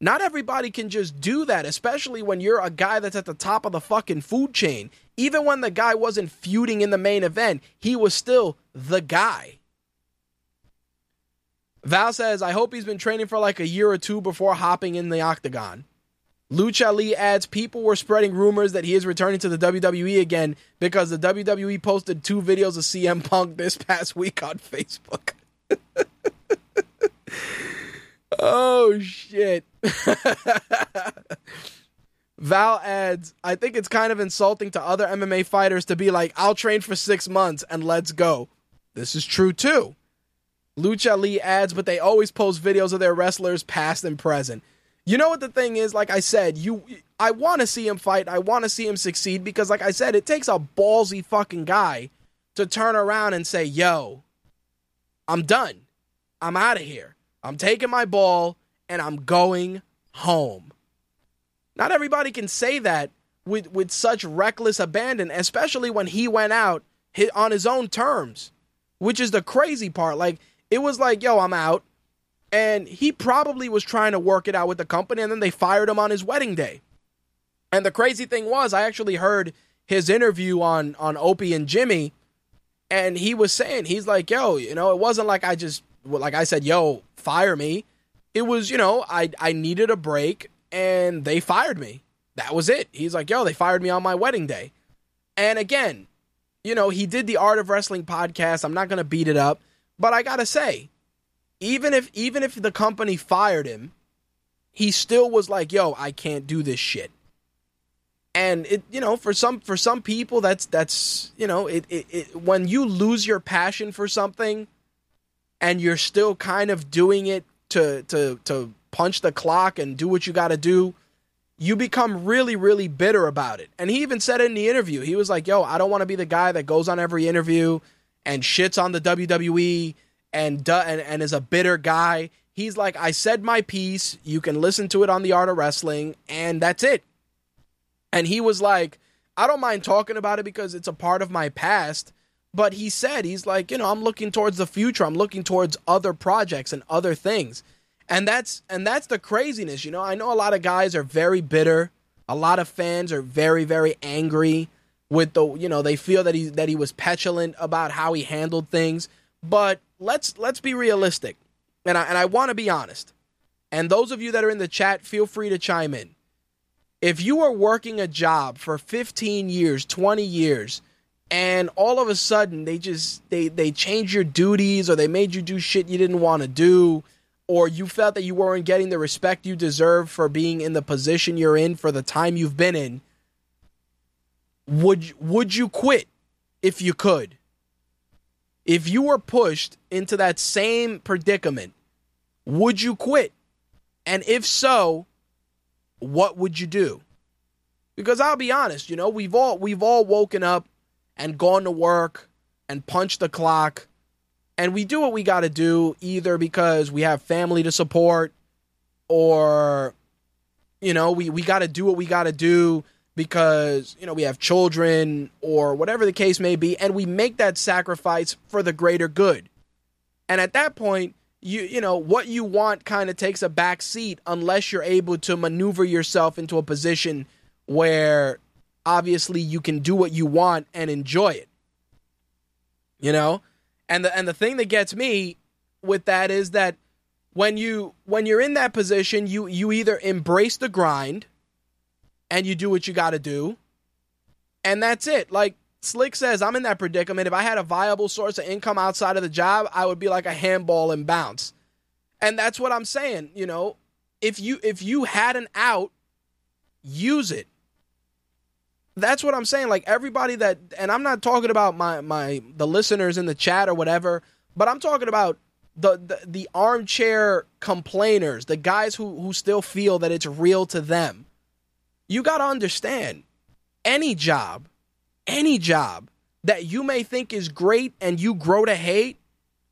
Not everybody can just do that, especially when you're a guy that's at the top of the fucking food chain. Even when the guy wasn't feuding in the main event, he was still the guy. Val says, I hope he's been training for like a year or two before hopping in the octagon. Lucha Lee adds, people were spreading rumors that he is returning to the WWE again because the WWE posted two videos of CM Punk this (laughs) past week on Facebook. (laughs) Oh shit. (laughs) Val adds, I think it's kind of insulting to other MMA fighters to be like, I'll train for six months and let's go. This is true too. Lucha Lee adds, but they always post videos of their wrestlers past and present. You know what the thing is? Like I said, you I want to see him fight. I want to see him succeed because like I said, it takes a ballsy fucking guy to turn around and say, "Yo, I'm done. I'm out of here." I'm taking my ball and I'm going home. Not everybody can say that with, with such reckless abandon, especially when he went out on his own terms, which is the crazy part. Like, it was like, yo, I'm out. And he probably was trying to work it out with the company, and then they fired him on his wedding day. And the crazy thing was, I actually heard his interview on on Opie and Jimmy, and he was saying he's like, yo, you know, it wasn't like I just like I said, yo, fire me. It was, you know, I I needed a break and they fired me. That was it. He's like, yo, they fired me on my wedding day. And again, you know, he did the Art of Wrestling podcast. I'm not gonna beat it up, but I gotta say, even if even if the company fired him, he still was like, yo, I can't do this shit. And it, you know, for some for some people, that's that's you know, it, it, it when you lose your passion for something and you're still kind of doing it to to to punch the clock and do what you got to do, you become really really bitter about it. And he even said in the interview. He was like, "Yo, I don't want to be the guy that goes on every interview and shits on the WWE and and and is a bitter guy." He's like, "I said my piece. You can listen to it on the Art of Wrestling, and that's it." And he was like, "I don't mind talking about it because it's a part of my past." But he said, he's like, you know, I'm looking towards the future. I'm looking towards other projects and other things. And that's and that's the craziness, you know. I know a lot of guys are very bitter. A lot of fans are very very angry with the, you know, they feel that he that he was petulant about how he handled things. But let's let's be realistic. And I and I want to be honest. And those of you that are in the chat, feel free to chime in. If you are working a job for 15 years, 20 years, and all of a sudden they just they they change your duties or they made you do shit you didn't want to do or you felt that you weren't getting the respect you deserve for being in the position you're in for the time you've been in would would you quit if you could if you were pushed into that same predicament would you quit? And if so what would you do? Because I'll be honest you know we've all we've all woken up and gone to work and punched the clock. And we do what we got to do either because we have family to support or you know, we, we got to do what we got to do because, you know, we have children or whatever the case may be. And we make that sacrifice for the greater good. And at that point, you you know what you want kind of takes a back seat unless you're able to maneuver yourself into a position where obviously you can do what you want and enjoy it you know and the and the thing that gets me with that is that when you when you're in that position you you either embrace the grind and you do what you got to do and that's it. Like slick says i'm in that predicament. If i had a viable source of income outside of the job i would be like a handball and bounce. And that's what i'm saying you know? If you if you had an out use it. That's what I'm saying. Like everybody that, and I'm not talking about my my the listeners in the chat or whatever, but I'm talking about the the, the armchair complainers, the guys who who still feel that it's real to them. You got to understand, any job, any job that you may think is great and you grow to hate,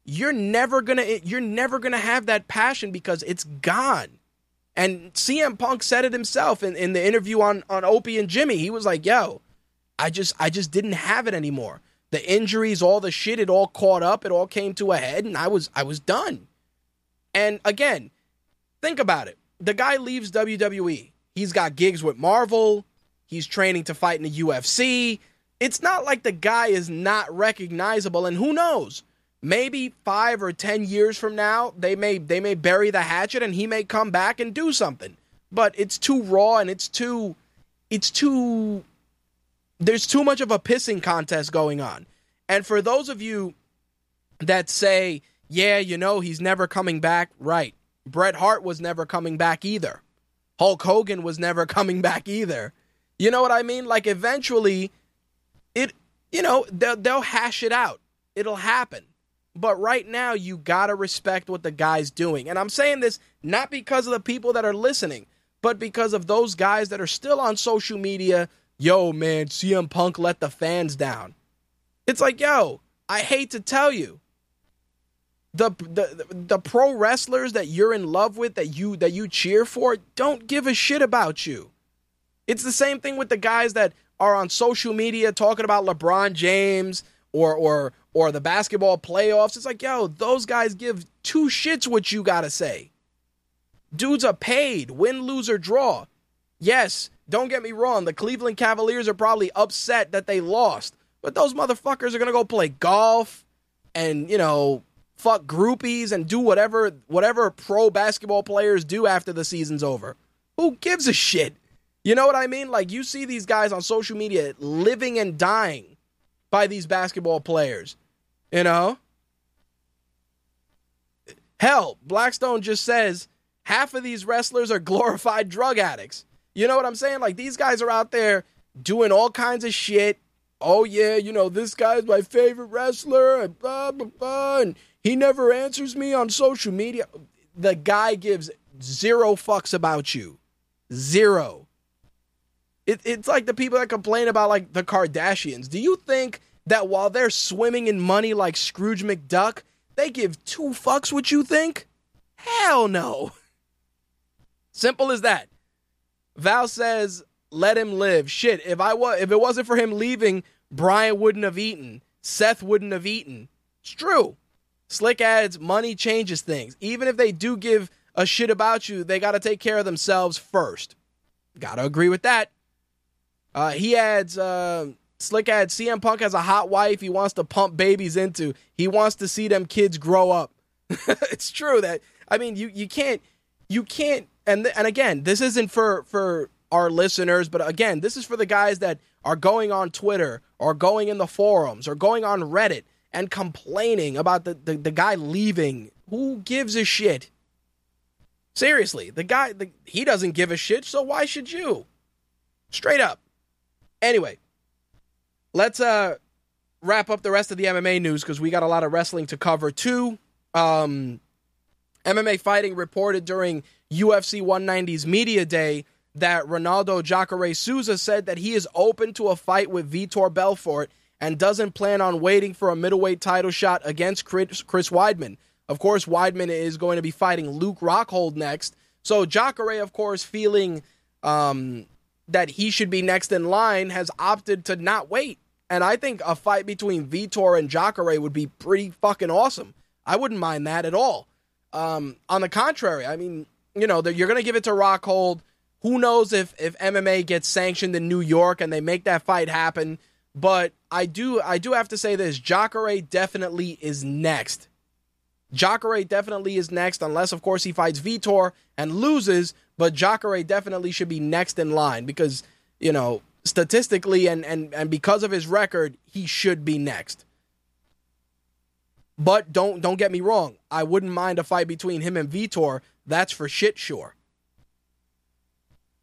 you're never gonna you're never gonna have that passion because it's gone. And CM Punk said it himself in, in the interview on, on Opie and Jimmy. He was like, yo, I just I just didn't have it anymore. The injuries, all the shit, it all caught up, it all came to a head, and I was I was done. And again, think about it. The guy leaves WWE. He's got gigs with Marvel. He's training to fight in the UFC. It's not like the guy is not recognizable, and who knows? maybe five or ten years from now they may they may bury the hatchet and he may come back and do something but it's too raw and it's too it's too there's too much of a pissing contest going on and for those of you that say yeah you know he's never coming back right bret hart was never coming back either hulk hogan was never (laughs) coming back either you know what i mean like eventually it you know they'll, they'll hash it out it'll happen but right now, you got to respect what the guy's doing. And I'm saying this not because of the people that are listening, but because of those guys that are still on social media. Yo, man, CM Punk let the fans down. It's like, yo, I hate to tell you. The, the the pro wrestlers that you're in love with that you that you cheer for don't give a shit about you. It's the same thing with the guys that are on social media talking about LeBron James or or or the basketball playoffs. It's like, yo, those guys give two shits what you got to say. Dudes are paid, win, lose, or draw. Yes, don't get me wrong. The Cleveland Cavaliers are probably upset that they lost, but those motherfuckers are going to go play golf and, you know, fuck groupies and do whatever whatever pro basketball players do after the season's over. Who gives a shit? You know what I mean? Like you see these guys on social media living and dying by these basketball players. You know? Hell, Blackstone just says half of these wrestlers are (laughs) glorified drug addicts. You know what I'm saying? Like these guys are out there doing all kinds of shit. Oh yeah, you know, this guy's my favorite wrestler and blah blah blah and he never answers me on social media. The guy gives zero fucks about you. Zero. It, it's like the people that complain about like the Kardashians. Do you think that while they're swimming in money like Scrooge McDuck, they give two fucks what you think? Hell no. (laughs) Simple as that. Val says, "Let him live." Shit, if I was if it wasn't for him leaving, Bryan wouldn't have eaten. Seth wouldn't have eaten. It's true. Slick adds, money changes things. Even if they do give a shit about you, they got to take care of themselves first. Got to agree with that. Uh, he adds, uh, Slick ad CM Punk has a hot wife he wants to pump babies into. He wants to see them kids grow up. (laughs) it's true that I mean you you can't you can't and and again this isn't for for our listeners but again this is for the guys that are going on Twitter or going in the forums or going on Reddit and complaining about the the, the guy leaving. Who gives a shit? Seriously, the guy the, he doesn't give a shit, so why should you? Straight up. Anyway, let's uh wrap up the rest of the MMA news because we got a lot of wrestling to cover too. Um, MMA fighting reported during UFC 190's media day that Ronaldo Jacare Souza said that he is open to a fight with Vitor Belfort and doesn't plan on waiting for a middleweight title shot against Chris, Chris Weidman. Of course, Weidman is going to be fighting Luke Rockhold next. So Jacare, of course, feeling um, that he should be next in line has opted to not wait. And I think a fight between Vitor and Jacare would be pretty fucking awesome. I wouldn't mind that at all. Um, on the contrary, I mean, you know, you're going to give it to Rockhold. Who knows if if MMA gets sanctioned in New York and they make that fight happen? But I do I do have to say this: Jacare definitely is next. Jacare definitely is next, unless of course he fights Vitor and loses. But Jacare definitely should be next in line because you know statistically and and and because of his record, he should be next. But don't don't get me wrong, I wouldn't mind a fight between him and Vitor. That's for shit sure.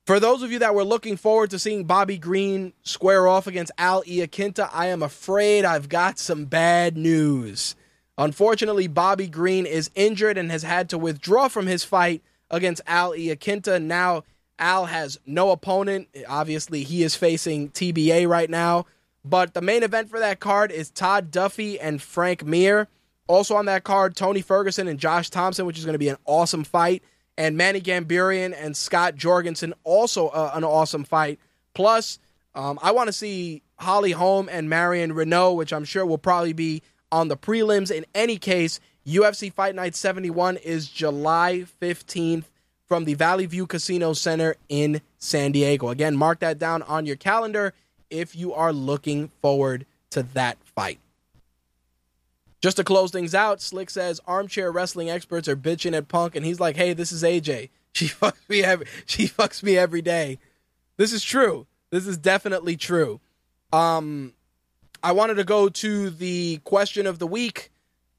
For those of you that were looking forward to seeing Bobby Green square off against Al Iaquinta, I am afraid I've got some bad news. Unfortunately, Bobby Green is injured and has had to withdraw from his fight against Al Iaquinta. Now, Al has no opponent. Obviously, he is facing TBA right now. But the main event for that card is Todd Duffy and Frank Mir. Also on that card, Tony Ferguson and Josh Thomson, which is going to be an awesome fight. And Manny Gamburyan and Scott Jorgensen, also uh, an awesome fight. Plus, um, I want to see Holly Holm and Marion Reneau, which I'm sure will probably be on the prelims. In any case, UFC Fight Night 71 is July 15th from the Valley View Casino Center in San Diego. Again, mark that down on your calendar if you are looking forward to that fight. Just to close things out, Slick says armchair wrestling experts are bitching at Punk, and he's like, "Hey, this is AJ. She (laughs) fucks me every she fucks me every day." This is true. This is definitely true. Um, I wanted to go to the question of the week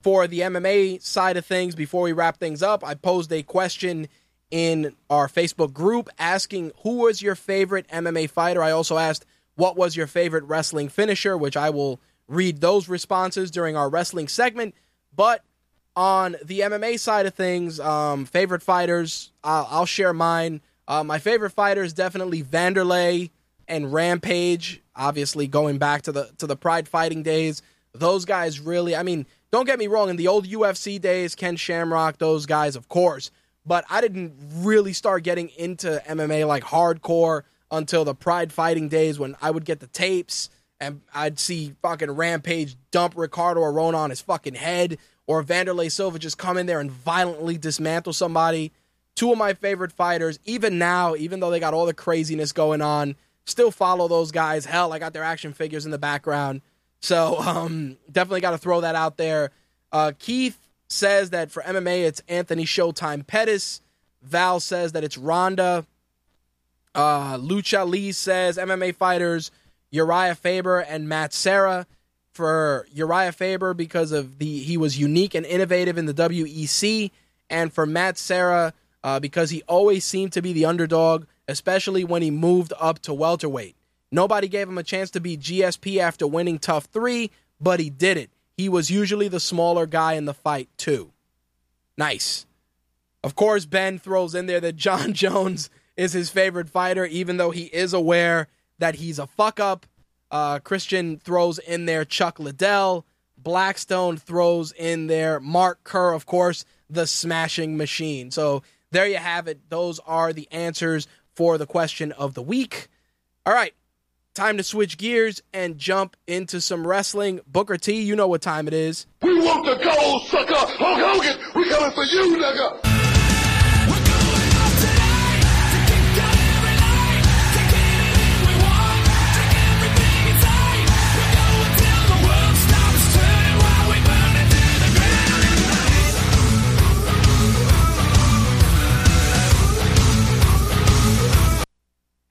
for the MMA side of things before we wrap things up. I posed a question in our Facebook group asking who was your favorite MMA fighter. I also asked what was your favorite wrestling finisher, which I will read those responses during our wrestling segment. But on the MMA side of things, um, favorite fighters, I'll, I'll share mine. Uh, my favorite fighter is definitely Vanderlei and Rampage. Obviously, going back to the to the Pride fighting days, those guys really. I mean, don't get me wrong. In the old UFC days, Ken Shamrock, those guys, of course. But I didn't really start getting into MMA like hardcore until the Pride fighting days when I would get the tapes and I'd see fucking Rampage dump Ricardo Arona on his fucking head, or Vanderlei Silva just come in there and violently dismantle somebody. Two of my favorite fighters, even now, even though they got all the craziness going on, still follow those guys. Hell, I got their action figures in the background. So um, definitely got to throw that out there. Uh, Keith says that for MMA, it's Anthony Showtime Pettis. Val says that it's Ronda. Uh, Lucha Lee says MMA fighters Urijah Faber and Matt Serra. For Urijah Faber because of the he was unique and innovative in the WEC, and for Matt Serra uh, because he always seemed to be the underdog especially when he moved up to welterweight. Nobody gave him a chance to beat GSP after winning TUF 3, but he did it. He was usually the smaller guy in the fight, too. Nice. Of course, Ben throws in there that Jon (laughs) Jones is his favorite fighter, even though he is aware that he's a fuck up. Uh, Christian throws in there Chuck Liddell. Blackstone throws in there Mark Kerr, of course, the smashing machine. So there you have it. Those are the answers for the question of the week. All right, time to switch gears and jump into some wrestling. Booker T, you know what time it is. We want the gold, sucker! Hulk Hogan, we coming for you, nigga!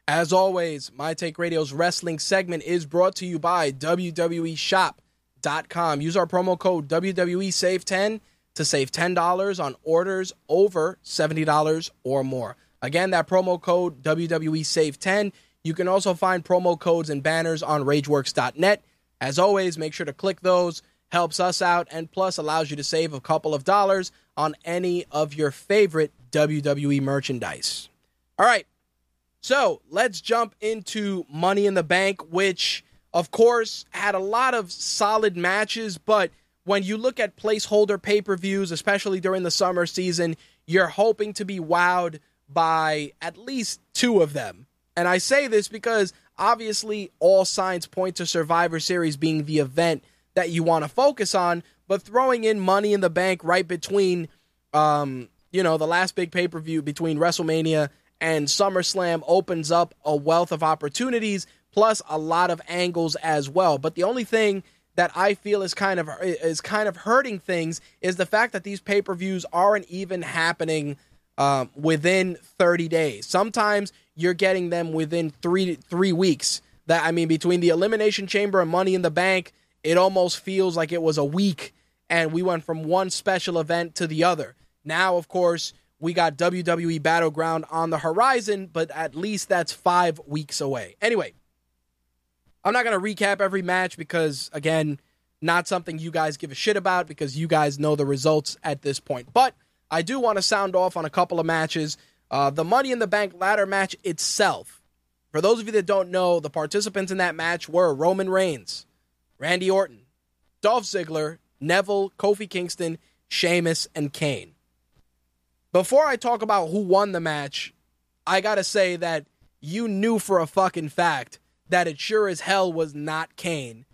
As always, My Take Radio's wrestling segment is brought to you by WWEshop.com. Use our promo code WWESAVE10 to save $10 on orders over $70 or more. Again, that promo code WWESAVE10. You can also find promo codes and banners on RageWorks.net. As always, make sure to click those. Helps us out and plus allows you to save a couple of dollars on any of your favorite WWE merchandise. All right, so let's jump into Money in the Bank, which, of course, had a lot of solid matches. But when you look at placeholder pay per views, especially during the summer season, you're hoping to be wowed by at least two of them. And I say this because obviously all signs point to Survivor Series being the event that you want to focus on, but throwing in money in the bank right between um, you know, the last big pay-per-view between WrestleMania and SummerSlam opens up a wealth of opportunities plus a lot of angles as well. But the only thing that I feel is kind of is kind of hurting things is the fact that these pay-per-views aren't even happening um, within 30 days. Sometimes you're getting them within three three weeks. That I mean, between the Elimination Chamber and Money in the Bank, it almost feels like it was a week, and we went from one special event to the other. Now, of course, we got WWE Battleground on the horizon, but at least that's five weeks away. Anyway, I'm not going to recap every match because, again, not something you guys give a shit about because you guys know the results at this point. But I do want to sound off on a couple of matches. Uh, the Money in the Bank ladder match itself. For those of you that don't know, the participants in that match were Roman Reigns, Randy Orton, Dolph Ziggler, Neville, Kofi Kingston, Sheamus, and Kane. Before I talk about who won the match, I gotta say that you knew for a fucking fact that it sure as hell was not Kane.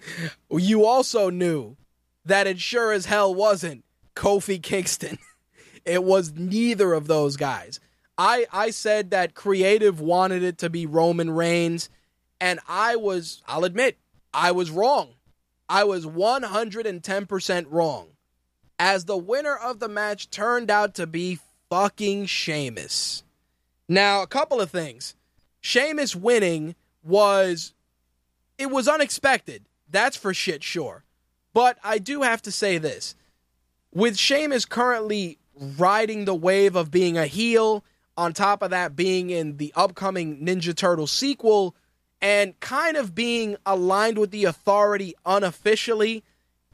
(laughs) you also knew that it sure as hell wasn't Kofi Kingston. (laughs) it was neither of those guys. I I said that creative wanted it to be Roman Reigns and I was I'll admit I was wrong. I was 110% wrong as the winner of the match turned out to be fucking Sheamus. Now, a couple of things. Sheamus winning was it was unexpected. That's for shit sure. But I do have to say this. With Sheamus currently riding the wave of being a heel, on top of that being in the upcoming Ninja Turtle sequel, and kind of being aligned with the authority unofficially,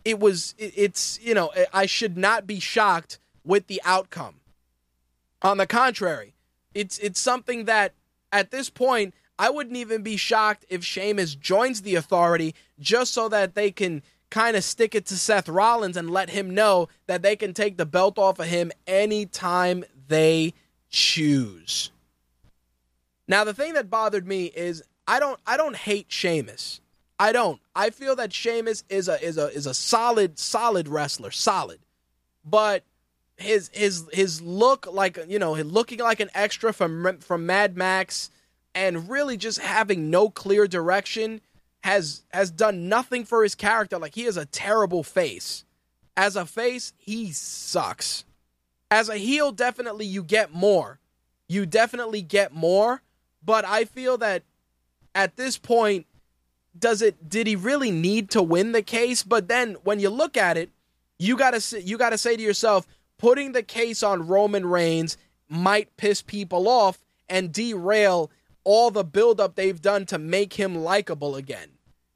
it was it's you know I should not be shocked with the outcome. On the contrary, it's it's something that at this point I wouldn't even be shocked if Sheamus joins the authority just so that they can kind of stick it to Seth Rollins and let him know that they can take the belt off of him anytime they choose. Now the thing that bothered me is I don't I don't hate Sheamus. I don't. I feel that Sheamus is a is a is a solid solid wrestler, solid. But his his his look like you know looking like an extra from from Mad Max and really just having no clear direction has has done nothing for his character. Like he is a terrible face. As a face, he sucks. As a heel, definitely you get more. You definitely get more, but I feel that at this point does it did he really need to win the case? But then when you look at it, you got to you got to say to yourself, putting the case on Roman Reigns might piss people off and derail all the buildup they've done to make him likable again.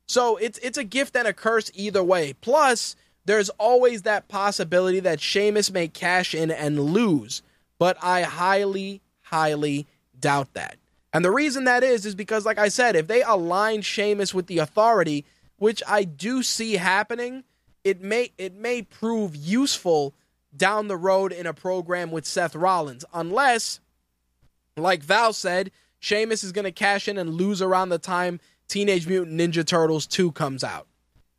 So it's it's a gift and a curse either way. Plus, there's always that possibility that Sheamus may cash in and lose, but I highly, highly doubt that. And the reason that is, is because, like I said, if they align Sheamus with the authority, which I do see happening, it may it may prove useful down the road in a program with Seth Rollins, unless, like Val said, Sheamus is going to cash in and lose around the time Teenage Mutant Ninja Turtles 2 comes out.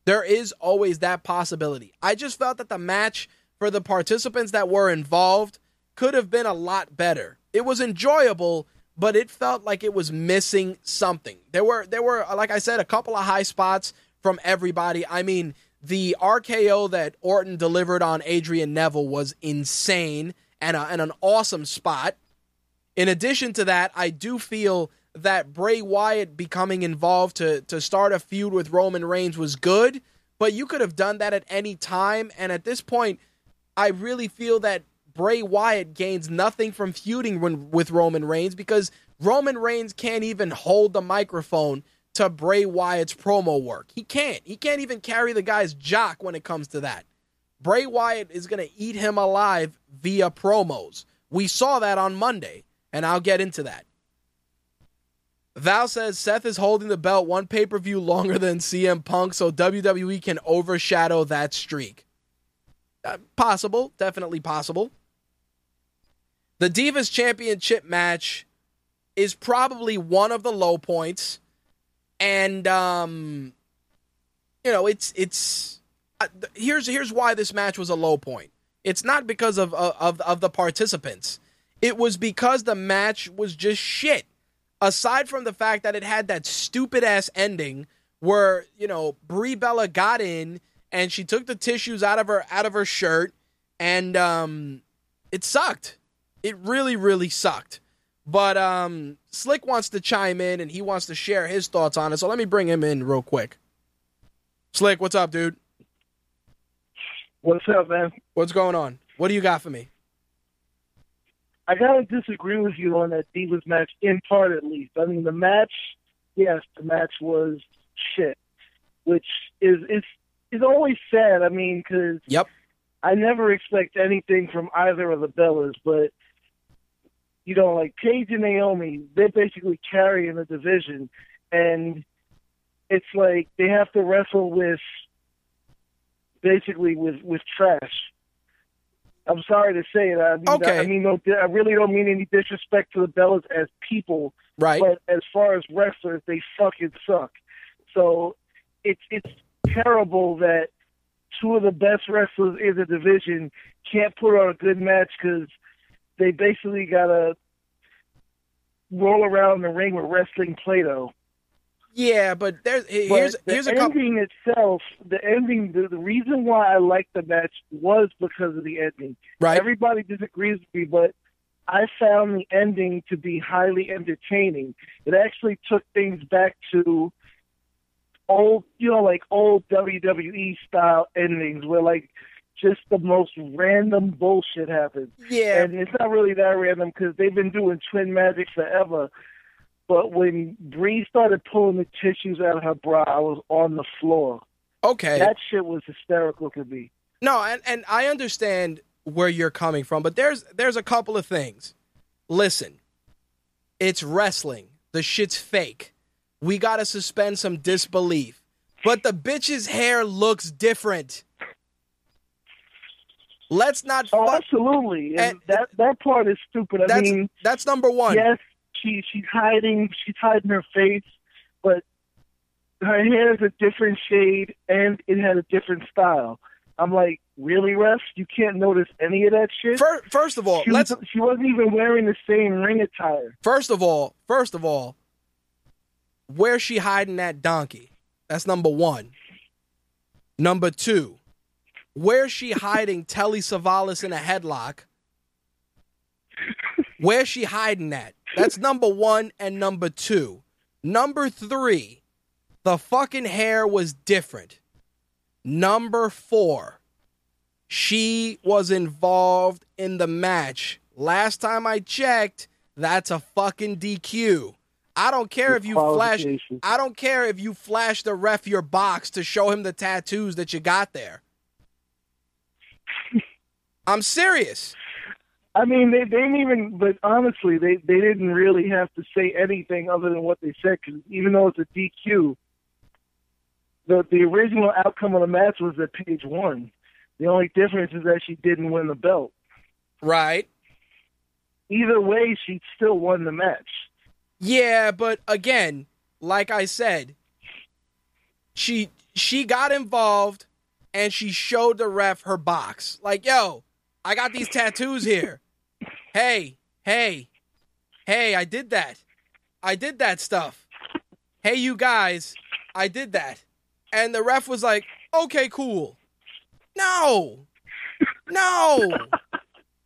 There is always that possibility. I just felt that the match for the participants that were involved could have been a lot better. It was enjoyable, but it felt like it was missing something. There were there were like I said a couple of high spots from everybody. I mean, the RKO that Orton delivered on Adrian Neville was insane and, a, and an awesome spot. In addition to that, I do feel that Bray Wyatt becoming involved to to start a feud with Roman Reigns was good, but you could have done that at any time and at this point I really feel that Bray Wyatt gains nothing from feuding with Roman Reigns because Roman Reigns can't even hold the microphone to Bray Wyatt's promo work. He can't. He can't even carry the guy's jock when it comes to that. Bray Wyatt is going to eat him alive via promos. We saw that on Monday, and I'll get into that. Val says Seth is holding the belt one pay per view longer than CM Punk, so WWE can overshadow that streak. Uh, possible, definitely possible. The Divas Championship match is probably one of the low points, and um, you know, it's it's uh, here's here's why this match was a low point. It's not because of of of the participants. It was because the match was just shit. Aside from the fact that it had that stupid ass ending where you know Brie Bella got in and she took the tissues out of her out of her shirt and um, it sucked. It really really sucked. But um, Slick wants to chime in and he wants to share his thoughts on it. So let me bring him in real quick. Slick, what's up, dude? What's up, man? What's going on? What do you got for me? I gotta disagree with you on that Divas match, in part at least. I mean, the match, yes, the match was shit, which is is is always sad. I mean, because Yep. I never expect anything from either of the Bellas, but you know, like Paige and Naomi, they're basically carrying the division, and it's like they have to wrestle with basically with with trash. I'm sorry to say it. I mean, Okay. I mean, no, I really don't mean any disrespect to the Bellas as people, Right. but as far as wrestlers, they fucking suck. So it's it's terrible that two of the best wrestlers in the division can't put on a good match because they basically gotta roll around the ring with wrestling Play-Doh. yeah, but there's But here's the here's a couple. ending itself, the ending, the, the reason why I liked the match was because of the ending. Right. Everybody disagrees with me, but I found the ending to be highly entertaining. It actually took things back to old, you know, like old WWE style endings where like just the most random bullshit happens. Yeah. And it's not really that random because they've been doing twin magic forever. But when Brie started pulling the tissues out of her bra, I was on the floor. Okay. That shit was hysterical to me. No, and, and I understand where you're coming from, but there's there's a couple of things. Listen, it's wrestling. The shit's fake. We gotta suspend some disbelief. But the bitch's hair looks different. Let's not. Oh, fu- absolutely. And, that that part is stupid. I that's mean, that's number one. yes, she she's hiding she's hiding her face, but her hair is a different shade and it had a different style. I'm like, really, Russ? You can't notice any of that shit? Fir- First of all, she, let's was, she wasn't even wearing the same ring attire. First of all, first of all, where's she hiding that donkey? That's number one. Number two, where's she hiding Telly Savalas in a headlock? Where's she hiding that? That's number one and number two. Number three, the fucking hair was different. Number four, she was involved in the match. Last time I checked, that's a fucking DQ. I don't care if you flash. I don't care if you flash the ref your box to show him the tattoos that you got there. I'm serious. I mean, they, they didn't even, but honestly, they, they didn't really have to say anything other than what they said, because even though it's a DQ, the, the original outcome of the match was that Paige won. The only difference is that she didn't win the belt. Right. Either way, she still won the match. Yeah, but again, like I said, she she got involved and she showed the ref her box. Like, yo, I got these tattoos here. Hey, hey, hey, I did that. I did that stuff. Hey, you guys, I did that. And the ref was like, okay, cool. No, no,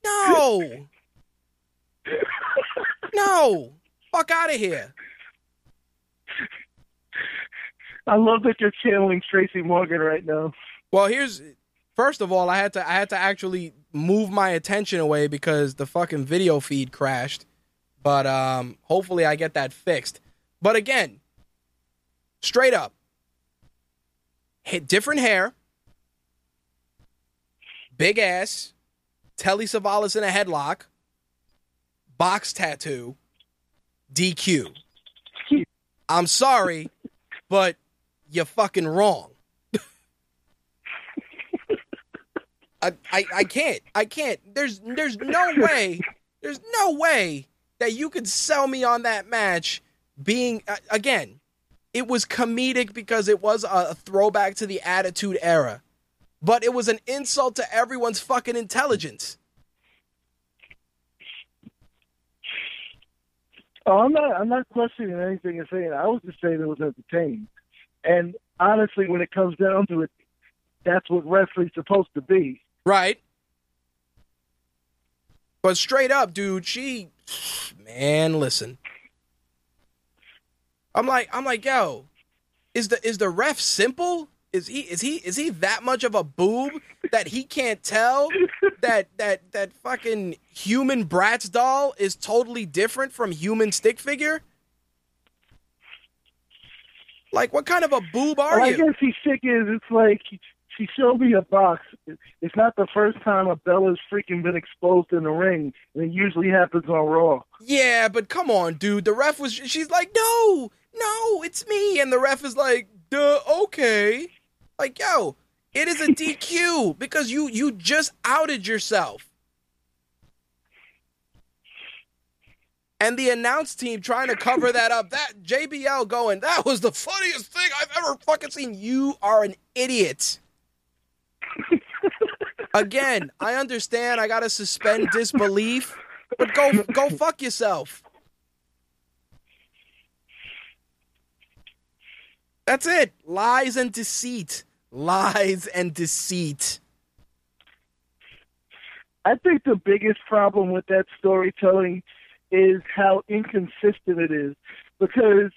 no, no. Fuck out of here. I love that you're channeling Tracy Morgan right now. Well, here's first of all, I had to I had to actually move my attention away because the fucking video feed crashed. But um hopefully I get that fixed. But again, straight up. Hit different hair. Big ass. Telly Savalas in a headlock. Box tattoo. DQ. (laughs) I'm sorry, but you're fucking wrong. I, I, can't. I can't. There's there's no way There's no way that you could sell me on that match being uh, again. It was comedic because it was a throwback to the Attitude Era, but it was an insult to everyone's fucking intelligence. Oh, I'm not. I'm not questioning anything you're saying. I was just saying it was entertaining. And honestly, when it comes down to it, that's what wrestling's supposed to be. Right. But straight up, dude, she man, listen. I'm like I'm like, yo, is the is the ref simple? Is he is he is he that much of a boob that he can't tell that that that fucking human Bratz doll is totally different from human stick figure? Like, what kind of a boob are Well, I you? guess he's sick is it's like she showed me a box. It's not the first time a Bella's freaking been exposed in the ring, and it usually happens on Raw. Yeah, but come on, dude. The ref was. She's like, no, no, it's me, and the ref is like, duh, okay. Like, yo, it is a (laughs) DQ because you you just outed yourself. And the announce team trying to cover that up. That JBL going, that was the funniest thing I've ever fucking seen. You are an idiot. Again, I understand I gotta suspend disbelief, but go go fuck yourself. That's it. Lies and deceit. Lies and deceit. I think the biggest problem with that storytelling is how inconsistent it is. Because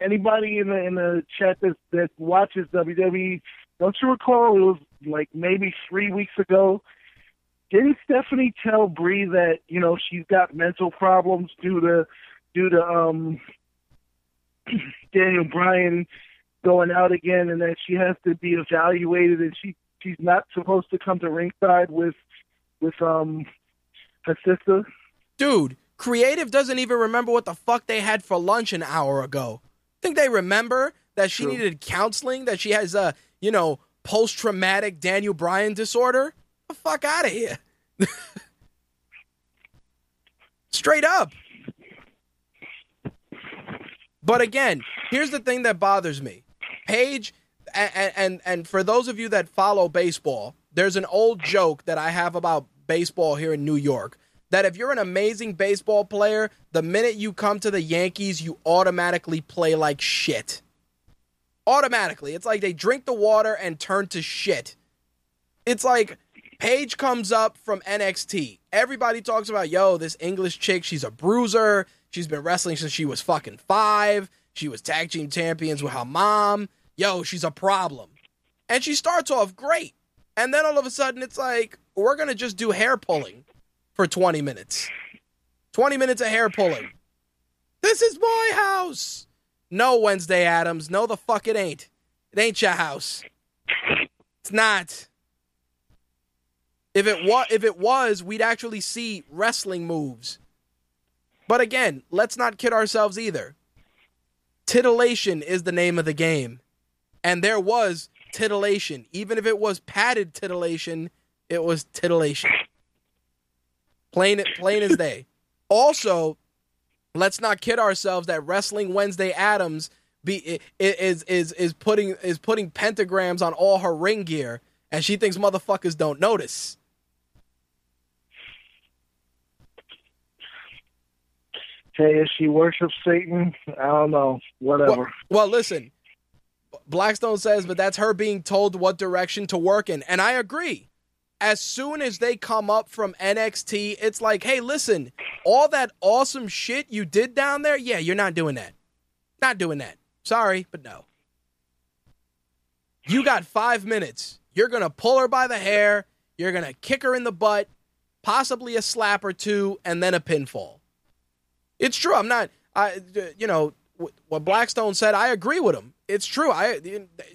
anybody in the in the chat that that watches WWE, don't you recall it was like maybe three weeks ago? Didn't Stephanie tell Brie that you know she's got mental problems due to due to um (clears throat) Daniel Bryan going out again, and that she has to be evaluated, and she she's not supposed to come to ringside with with um her sister. Dude, creative doesn't even remember what the fuck they had for lunch an hour ago. Think they remember that she True. needed counseling, that she has a, you know, post traumatic Daniel Bryan disorder? the fuck out of here. (laughs) Straight up. But again, here's the thing that bothers me. Paige, and, and and for those of you that follow baseball, there's an old joke that I have about baseball here in New York. That if you're an amazing baseball player, the minute you come to the Yankees, you automatically play like shit. Automatically. It's like they drink the water and turn to shit. It's like Paige comes up from NXT. Everybody talks about, yo, this English chick, she's a bruiser. She's been wrestling since she was fucking five. She was tag team champions with her mom. Yo, she's a problem. And she starts off great. And then all of a sudden, it's like, we're going to just do hair pulling for 20 minutes. 20 minutes of hair pulling. This is my house. No, Wednesday Addams. No, the fuck it ain't. It ain't your house. It's not. If it was, if it was, we'd actually see wrestling moves. But again, let's not kid ourselves either. Titillation is the name of the game, and there was titillation. Even if it was padded titillation, it was titillation. Plain, plain as day. Also, let's not kid ourselves that Wrestling Wednesday Addams be is is is putting is putting pentagrams on all her ring gear, and she thinks motherfuckers don't notice. Hey, if she worships Satan, I don't know. Whatever. Well, well, listen, Blackstone says, but that's her being told what direction to work in, and I agree. As soon as they come up from NXT, it's like, hey, listen, all that awesome shit you did down there, yeah, you're not doing that. Not doing that. Sorry, but no. You got five minutes. You're going to pull her by the hair. You're going to kick her in the butt, possibly a slap or two, and then a pinfall. It's true. I'm not, I, you know, what Blackstone said, I agree with him. It's true. I,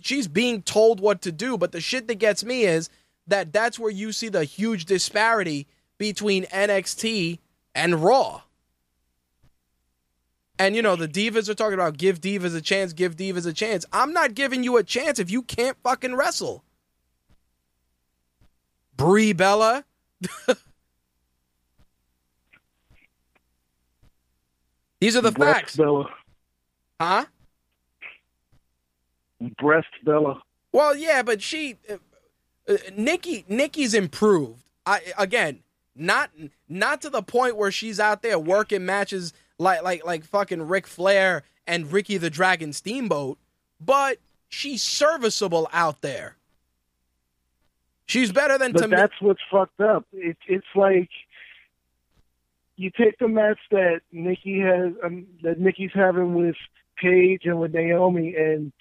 she's being told what to do, but the shit that gets me is that that's where you see the huge disparity between NXT and Raw. And you know, the divas are talking about give divas a chance, give divas a chance. I'm not giving you a chance if you can't fucking wrestle. Brie Bella. (laughs) These are the Breast facts, Bella. huh? Breast Bella. Well, yeah, but she, uh, Nikki, Nikki's improved. I again, not not to the point where she's out there working matches like like like fucking Ric Flair and Ricky the Dragon Steamboat, but she's serviceable out there. She's better than But Tam- that's what's fucked up. It, it's like you take the match that Nikki has, um, that Nikki's having with Paige and with Naomi, and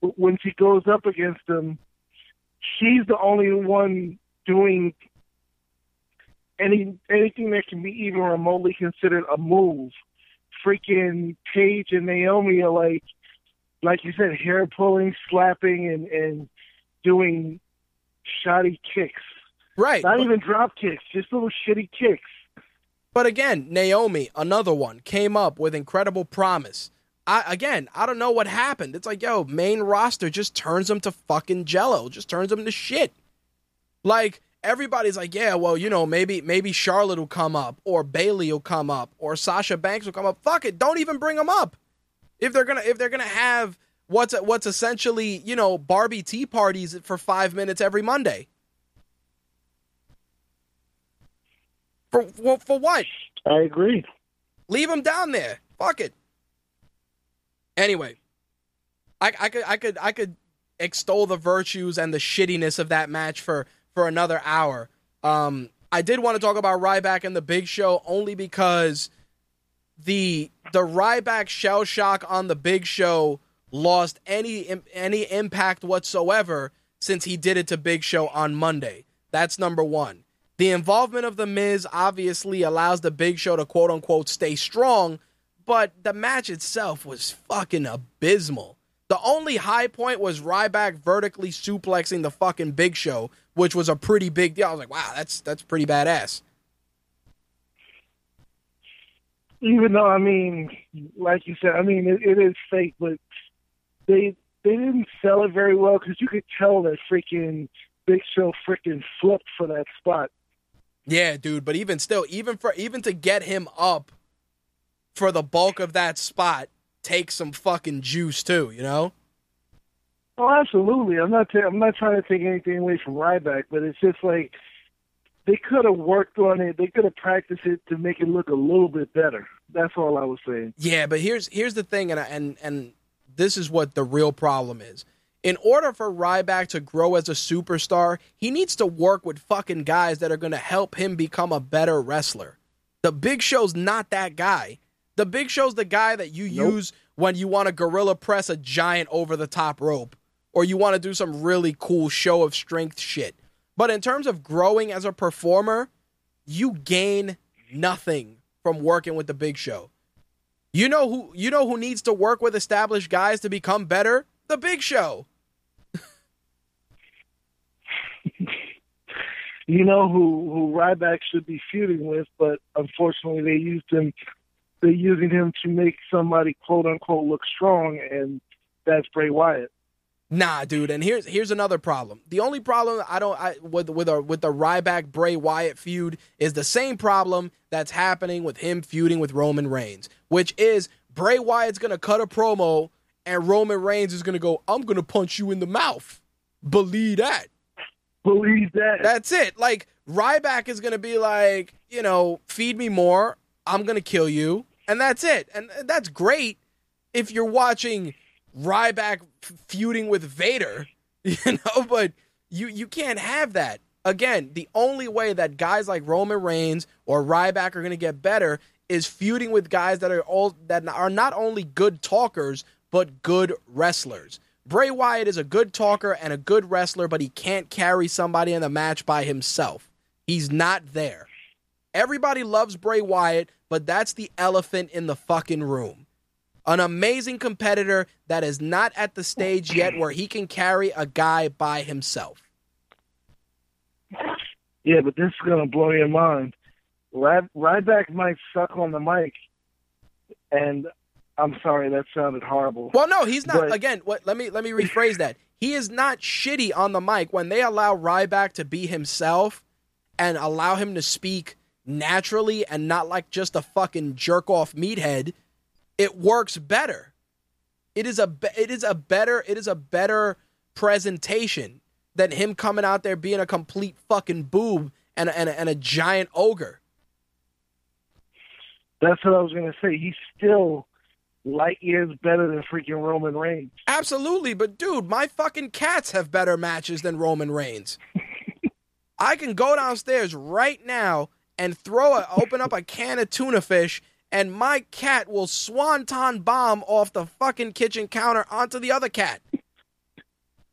when she goes up against them, she's the only one doing any anything that can be even remotely considered a move. Freaking Paige and Naomi are like, like you said, hair pulling, slapping, and and doing shoddy kicks. right. Not but- even drop kicks, just little shitty kicks. But again, Naomi, another one, came up with incredible promise. I again, I don't know what happened. It's like, yo, main roster just turns them to fucking jello, just turns them to shit. Like everybody's like, yeah, well, you know, maybe maybe Charlotte will come up, or Bayley will come up, or Sasha Banks will come up. Fuck it, don't even bring them up. If they're gonna if they're gonna have what's what's essentially you know Barbie tea parties for five minutes every Monday. For for, for what? I agree. Leave them down there. Fuck it. Anyway, I, I could I could I could extol the virtues and the shittiness of that match for for another hour. Um, I did want to talk about Ryback and the Big Show only because the the Ryback shell shock on the Big Show lost any any impact whatsoever since he did it to Big Show on Monday. That's number one. The involvement of the Miz obviously allows the Big Show to quote unquote stay strong, but the match itself was fucking abysmal. The only high point was Ryback vertically suplexing the fucking Big Show, which was a pretty big deal. I was like, wow, that's that's pretty badass. Even though I mean, like you said, I mean it, it is fake, but they they didn't sell it very well because you could tell that freaking Big Show freaking flipped for that spot. Yeah, dude, but even still, even for even to get him up for the bulk of that spot take some fucking juice too, you know? Oh, absolutely. I'm not. I'm not trying to take anything away from Ryback, but it's just like they could have worked on it. They could have practiced it to make it look a little bit better. That's all I was saying. Yeah, but here's here's the thing, and I- and and this is what the real problem is. In order for Ryback to grow as a superstar, he needs to work with fucking guys that are going to help him become a better wrestler. The Big Show's not that guy. The Big Show's the guy that you Nope. use when you want to gorilla press a giant over the top rope or you want to do some really cool show of strength shit. But in terms of growing as a performer, you gain nothing from working with the Big Show. You know who you know who needs to work with established guys to become better? The Big Show. (laughs) You know who who Ryback should be feuding with, but unfortunately they used him. They're using him to make somebody quote unquote look strong, and that's Bray Wyatt. Nah, dude. And here's here's another problem. The only problem I don't I, with with a, with the Ryback Bray Wyatt feud is the same problem that's happening with him feuding with Roman Reigns, which is Bray Wyatt's gonna cut a promo and Roman Reigns is gonna go, "I'm gonna punch you in the mouth." Believe that. Believe that. That's it. Like Ryback is gonna be like, you know, feed me more. I'm gonna kill you, and that's it. And that's great if you're watching Ryback feuding with Vader, (laughs) you know. But you you can't have that. Again, the only way that guys like Roman Reigns or Ryback are gonna get better is feuding with guys that are all that are not only good talkers but good wrestlers. Bray Wyatt is a good talker and a good wrestler, but he can't carry somebody in the match by himself. He's not there. Everybody loves Bray Wyatt, but that's the elephant in the fucking room. An amazing competitor that is not at the stage yet where he can carry a guy by himself. Yeah, but this is gonna blow your mind. Ryback might suck on the mic, and I'm sorry that sounded horrible. Well, no, he's not. But- again, what? Let me let me rephrase that. He is not shitty on the mic when they allow Ryback to be himself and allow him to speak naturally and not like just a fucking jerk off meathead. it works better. It is a be- it is a better it is a better presentation than him coming out there being a complete fucking boob and a, and a, and a giant ogre. That's what I was gonna say. He's still light years better than freaking Roman Reigns. Absolutely, but dude, my fucking cats have better matches than Roman Reigns. (laughs) I can go downstairs right now and throw a open up a can of tuna fish and my cat will swanton bomb off the fucking kitchen counter onto the other cat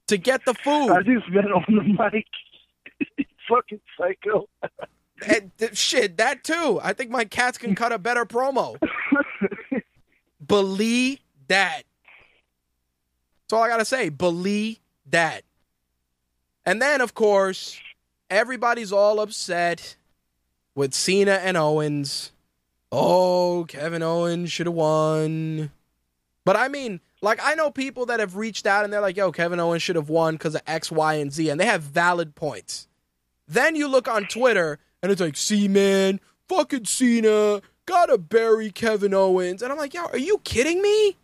to get the food. I just been on the mic. (laughs) fucking psycho. And, th- shit, that too. I think my cats can cut a better promo. (laughs) Believe that. That's all I gotta say. Believe that. And then, of course, everybody's all upset with Cena and Owens. Oh, Kevin Owens should have won. But I mean, like, I know people that have reached out and they're like, yo, Kevin Owens should have won because of X, Y, and Z, and they have valid points. Then you look on Twitter and it's like, see, man, fucking Cena, gotta bury Kevin Owens. And I'm like, yo, are you kidding me?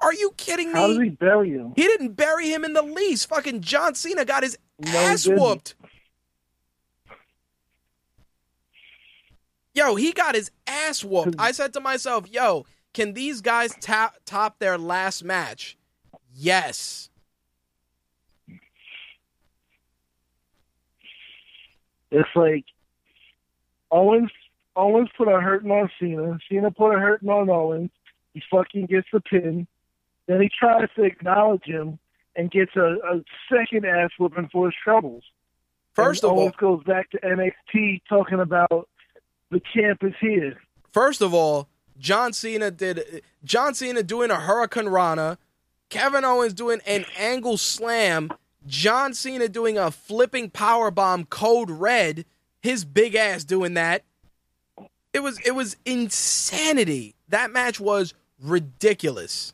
Are you kidding me? How does he bury him? He didn't bury him in the least. Fucking John Cena got his No, ass whooped. Yo, he got his ass whooped. I said to myself, yo, can these guys top top their last match? Yes. It's like Owens Owens put a hurting on Cena. Cena put a hurting on Owens. He fucking gets the pin. Then he tries to acknowledge him and gets a, a second ass whooping for his troubles. First and of all, Owens goes back to NXT talking about the champ is here. First of all, John Cena did John Cena doing a Hurricanrana, Kevin Owens doing an angle slam, John Cena doing a flipping power bomb code red, his big ass doing that. It was it was insanity. That match was ridiculous.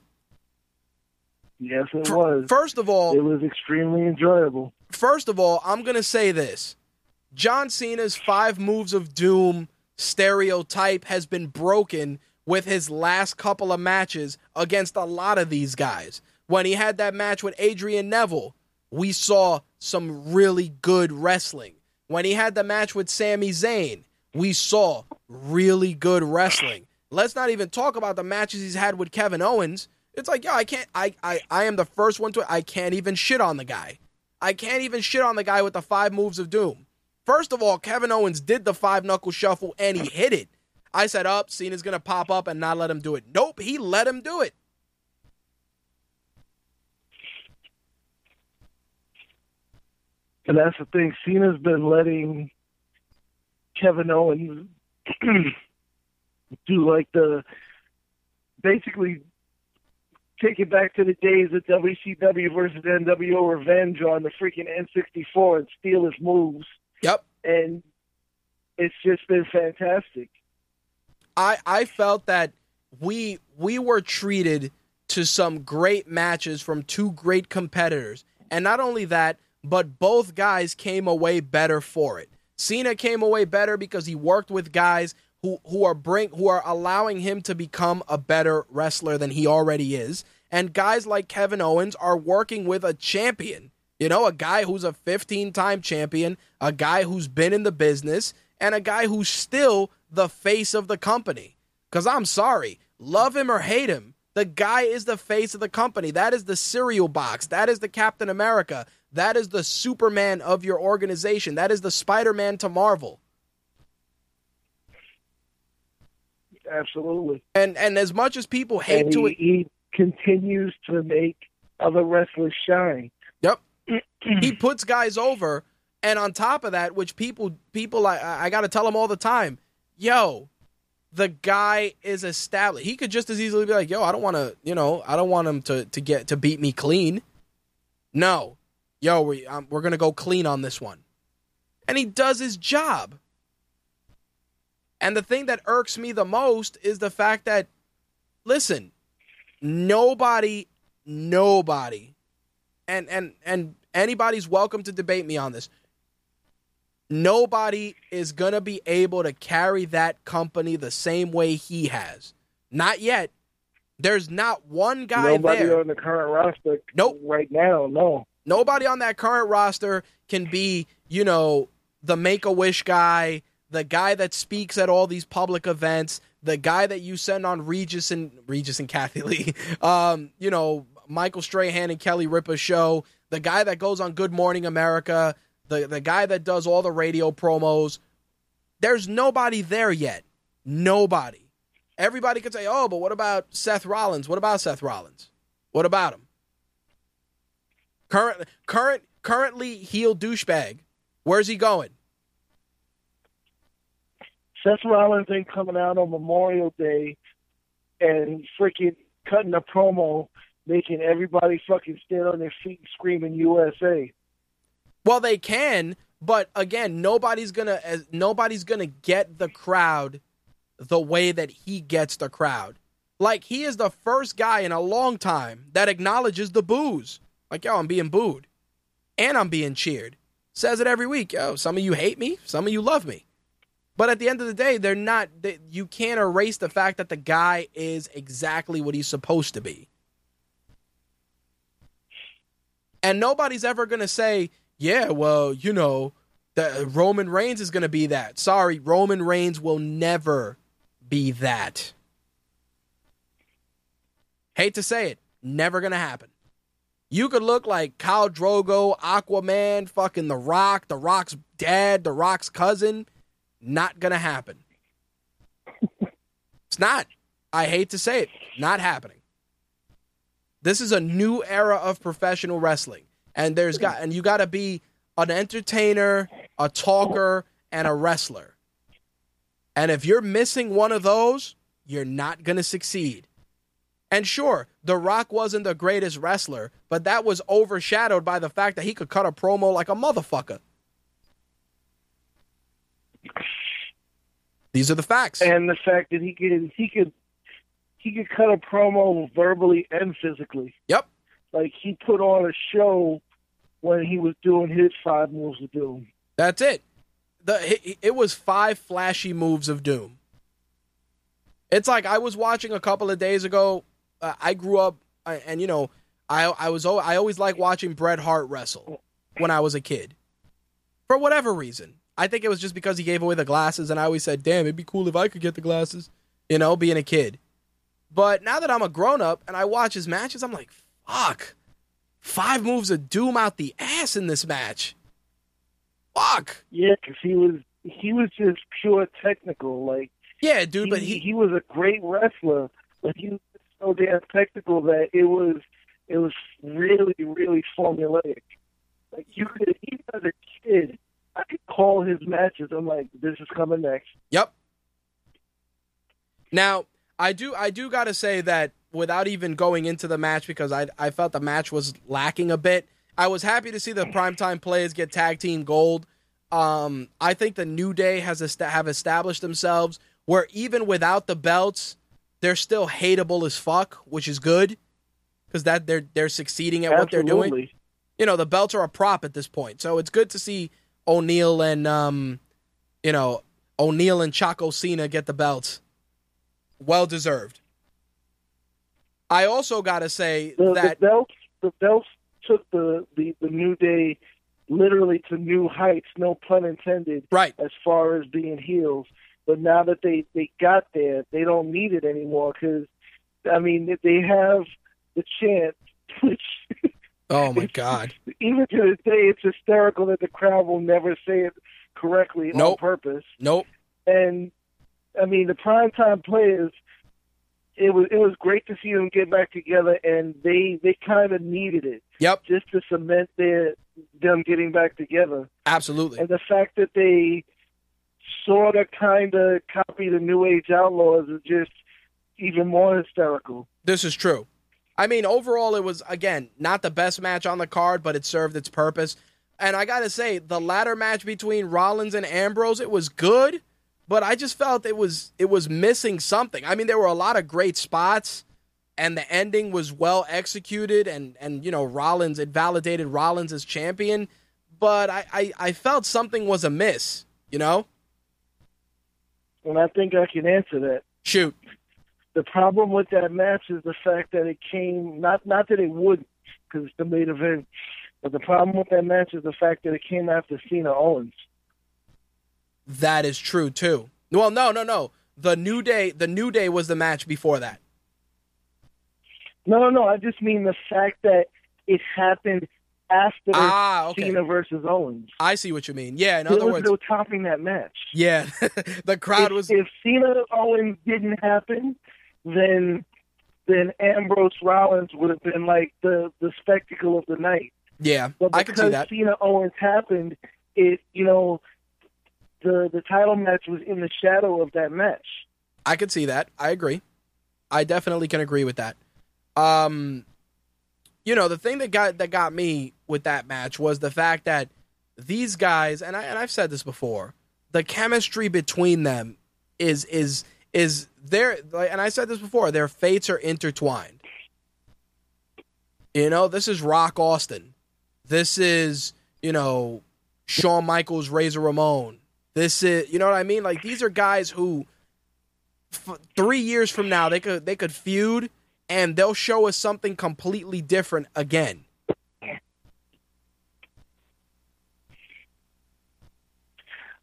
Yes, it was. First of all, It was extremely enjoyable. first of all, I'm going to say this. John Cena's five moves of doom stereotype has been broken with his last couple of matches against a lot of these guys. When he had that match with Adrian Neville, we saw some really good wrestling. When he had the match with Sami Zayn, we saw really good wrestling. Let's not even talk about the matches he's had with Kevin Owens. It's like, yo, I can't I I, I am the first one to I can't even shit on the guy. I can't even shit on the guy with the five moves of doom. First of all, Kevin Owens did the five knuckle shuffle and he hit it. I said, up, oh, Cena's gonna pop up and not let him do it. Nope, he let him do it. And that's the thing. Cena's been letting Kevin Owens (clears throat) do like the basically take it back to the days of WCW versus NWO Revenge on the freaking N64 and steal his moves. Yep. And it's just been fantastic. I I felt that we we were treated to some great matches from two great competitors. And not only that, but both guys came away better for it. Cena came away better because he worked with guys who who are bring who are allowing him to become a better wrestler than he already is. And guys like Kevin Owens are working with a champion. You know, a guy who's a 15-time champion, a guy who's been in the business, and a guy who's still the face of the company. Cuz I'm sorry, love him or hate him, the guy is the face of the company. That is the cereal box. That is the Captain America. That is the Superman of your organization. That is the Spider Man to Marvel. Absolutely. And and as much as people hate And to he, he continues to make other wrestlers shine. He puts guys over, and on top of that, which people people I I got to tell them all the time, yo, the guy is established. He could just as easily be like, yo, I don't want to, you know, I don't want him to to get to beat me clean. No, yo, we um, we're gonna go clean on this one, and he does his job. And the thing that irks me the most is the fact that, listen, nobody, nobody and and and anybody's welcome to debate me on this. Nobody is going to be able to carry that company the same way he has. Not yet. There's not one guy Nobody there. on the current roster. Nope. Right now, no. Nobody on that current roster can be, you know, the make a wish guy, the guy that speaks at all these public events, the guy that you send on Regis and Regis and Kathie Lee, (laughs) um, you know, Michael Strahan and Kelly Ripa show, the guy that goes on Good Morning America, the the guy that does all the radio promos. There's nobody there yet. Nobody. Everybody could say, "Oh, but what about Seth Rollins? What about Seth Rollins? What about him?" Current, current, currently heel douchebag. Where's he going? Seth Rollins ain't coming out on Memorial Day and freaking cutting a promo, making everybody fucking stand on their feet screaming USA. Well, they can, but again, nobody's gonna nobody's gonna get the crowd the way that he gets the crowd. Like he is the first guy in a long time that acknowledges the booze. Like, yo, I'm being booed, and I'm being cheered. Says it every week. Yo, some of you hate me, some of you love me. But at the end of the day, they're not. They, you can't erase the fact that the guy is exactly what he's supposed to be. And nobody's ever going to say, yeah, well, you know, that Roman Reigns is going to be that. Sorry, Roman Reigns will never be that. Hate to say it, never going to happen. You could look like Khal Drogo, Aquaman, fucking The Rock, The Rock's dad, The Rock's cousin. Not going to happen. it's not. I hate to say it, not happening. This is a new era of professional wrestling. And there's got and you got to be an entertainer, a talker, and a wrestler. And if you're missing one of those, you're not going to succeed. And sure, The Rock wasn't the greatest wrestler, but that was overshadowed by the fact that he could cut a promo like a motherfucker. These are the facts. And the fact that he could he could he could cut a promo verbally and physically. Yep. Like he put on a show when he was doing his five moves of doom. That's it. The it was five flashy moves of doom. It's like I was watching a couple of days ago. Uh, I grew up, and you know, I I was I always like watching Bret Hart wrestle when I was a kid, for whatever reason. I think it was just because he gave away the glasses, and I always said, "Damn, it'd be cool if I could get the glasses," you know, being a kid. But now that I'm a grown up and I watch his matches, I'm like, "Fuck, five moves of doom out the ass in this match." Fuck. Yeah, because he was he was just pure technical. Like yeah, dude, he, but he he was a great wrestler, but he was so damn technical that it was it was really really formulaic. Like you could even as a kid, I could call his matches. I'm like, this is coming next. Yep. Now I do I do got to say that without even going into the match because I I felt the match was lacking a bit. I was happy to see the primetime players get tag team gold. Um, I think the New Day has est- have established themselves where even without the belts, they're still hateable as fuck, which is good because that they're they're succeeding at what they're doing. You know, the belts are a prop at this point, so it's good to see O'Neil and um, you know, O'Neil and Chaco Cena get the belts. Well deserved. I also got to say The, that the belts the belts took the, the the new day literally to new heights. No pun intended. right, as far as being heels. But now that they they got there, they don't need it anymore because, I mean, they have the chance, (laughs) which oh my god, even to this day, it's hysterical that the crowd will never say it correctly on purpose. nope, And I mean, the primetime players. It was it was great to see them get back together, and they they kind of needed it yep, just to cement their them getting back together absolutely, and the fact that they sort of kind of copy the New Age Outlaws is just even more hysterical. this is true. I mean, overall, it was again not the best match on the card, but it served its purpose. And I gotta say, the latter match between Rollins and Ambrose, it was good, but I just felt it was it was missing something. I mean, there were a lot of great spots, and the ending was well executed, and and you know Rollins it validated Rollins as champion, but I I, I felt something was amiss. You know, And I think I can answer that. shoot, The problem with that match is the fact that it came not not that it would because it's the main event, but the problem with that match is the fact that it came after Cena Owens. That is true too. Well, no, no, no. The New Day, the New Day was the match before that. No, no, no. I just mean the fact that it happened after Ah, okay. Cena versus Owens. I see what you mean. Yeah, in There other was words, no topping that match. yeah, (laughs) the crowd if, was if Cena Owens didn't happen, then then Ambrose Rollins would have been like the the spectacle of the night. yeah. But I can see that. Cena Owens happened, it you know the the title match was in the shadow of that match. I could see that. I agree. I definitely can agree with that. Um, you know, the thing that got that got me with that match was the fact that these guys, and I and I've said this before, the chemistry between them is is is there. And I said this before, their fates are intertwined. You know, this is Rock Austin. This is you know Shawn Michaels, Razor Ramon. This is you know what I mean. Like these are guys who f- three years from now they could they could feud and they'll show us something completely different again.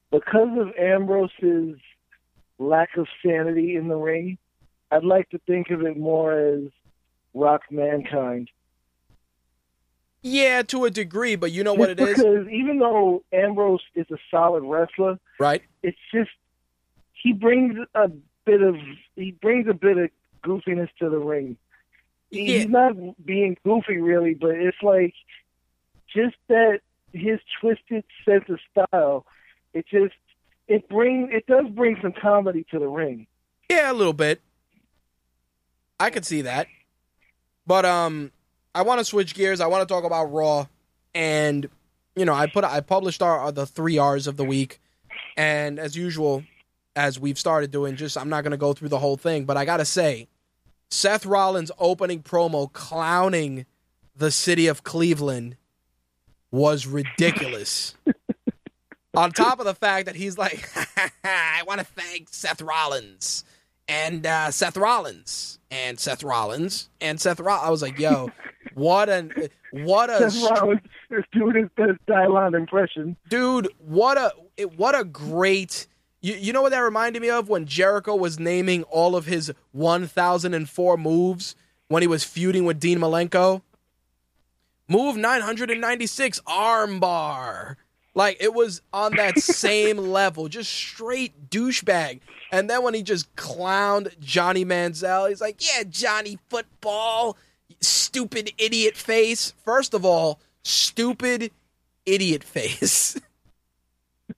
Because of Ambrose's lack of sanity in the ring, I'd like to think of it more as Rock Mankind. Yeah, to a degree, but you know what it Just is, because even though Ambrose is a solid wrestler, right? it's just he brings a bit of he brings a bit of goofiness to the ring. Yeah. He's not being goofy really, but it's like just that his twisted sense of style. It just it bring it does bring some comedy to the ring. Yeah, a little bit. I could see that. But um I want to switch gears. I want to talk about Raw and you know, I put I published our the 3 Rs of the week and as usual as we've started doing just I'm not going to go through the whole thing, but I got to say Seth Rollins opening promo clowning the city of Cleveland was ridiculous. (laughs) On top of the fact that he's like, (laughs) I want to thank Seth Rollins and uh, Seth Rollins and Seth Rollins and Seth Rollins. I was like, yo, what an what a (laughs) is doing his best Dylon impression. dude what a it, what a great you, you know what that reminded me of? When jericho was naming all of his 1004 moves when he was feuding with dean malenko? Move 996 armbar. Like it was on that (laughs) same level just straight douchebag. And then when he just clowned johnny manziel he's like yeah johnny football stupid idiot face first of all stupid idiot face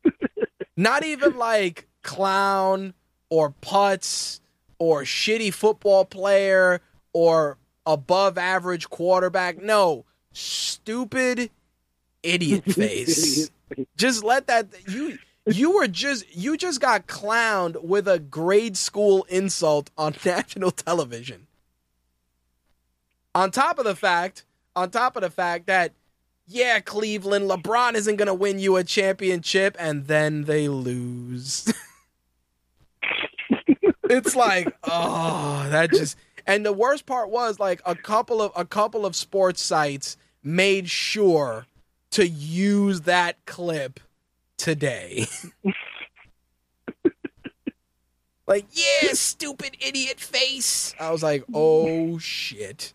(laughs) not even like clown or putz or shitty football player or above average quarterback. No, stupid idiot (laughs) face. just let that you you were just you just got clowned with a grade school insult on (laughs) national television. On top of the fact, on top of the fact that yeah, Cleveland, LeBron isn't going to win you a championship and then they lose. (laughs) it's like, oh, that just and the worst part was like a couple of a couple of sports sites made sure to use that clip today. (laughs) like, yeah, stupid idiot face. I was like, oh shit.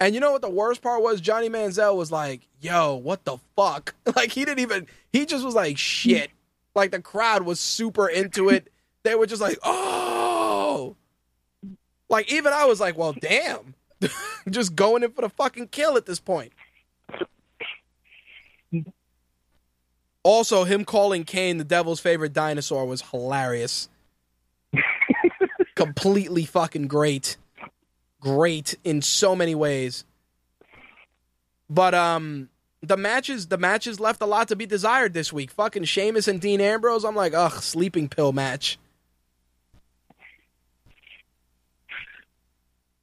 And you know what the worst part was? Johnny Manziel was like, yo, what the fuck? (laughs) Like he didn't even he just was like shit. Like the crowd was super into it. They were just like, oh. Like even I was like, well, damn. (laughs) just going in for the fucking kill at this point. Also, him calling Kane the devil's favorite dinosaur was hilarious. (laughs) Completely fucking great. Great in so many ways. But um the matches the matches left a lot to be desired this week. Fucking Sheamus and Dean Ambrose, I'm like, ugh, sleeping pill match.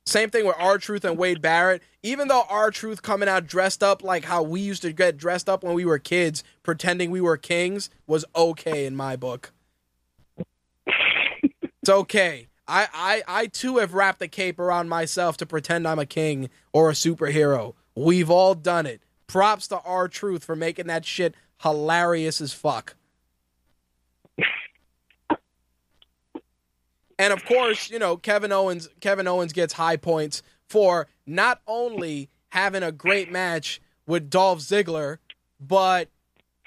Same thing with R Truth and Wade Barrett. Even though R Truth coming out dressed up like how we used to get dressed up when we were kids, pretending we were kings, was okay in my book. It's okay. I, I, I too have wrapped a cape around myself to pretend I'm a king or a superhero. We've all done it. Props to R Truth for making that shit hilarious as fuck. and of course, you know, Kevin Owens Kevin Owens gets high points for not only having a great match with Dolph Ziggler, but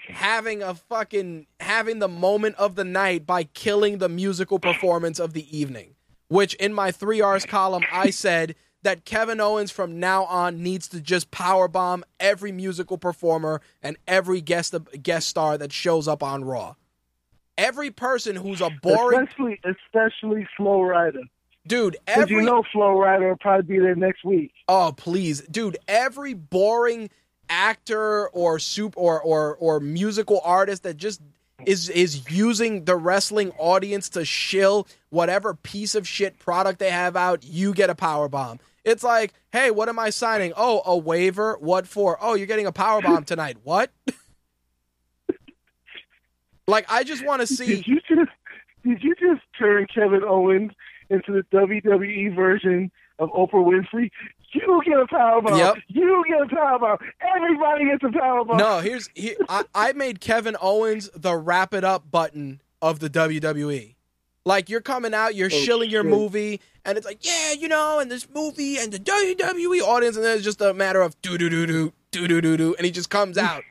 having a fucking having the moment of the night by killing the musical performance of the evening. Which in my three R's column I (laughs) said that Kevin Owens from now on needs to just powerbomb every musical performer and every guest guest star that shows up on Raw. Every person who's a boring, especially especially Flo Rida. dude. Every you know Flo Rida will probably be there next week. Oh, please, dude! Every boring actor or soup or or or musical artist that just is is using the wrestling audience to shill whatever piece of shit product they have out, you get a power bomb. It's like, hey, what am I signing? Oh, a waiver. What for? Oh, you're getting a power bomb tonight. What? (laughs) like, I just want to see. Did you just did you just turn Kevin Owens into the WWE version of Oprah Winfrey? You get a powerbomb. Yep. You get a powerbomb. Everybody gets a powerbomb. No, here's he, I, I made Kevin Owens the wrap it up button of the WWE. Like you're coming out, you're oh, shilling your shit. movie, and it's like, yeah, you know, and this movie and the WWE audience, and then it's just a matter of do do do do do do do do, and he just comes (laughs) out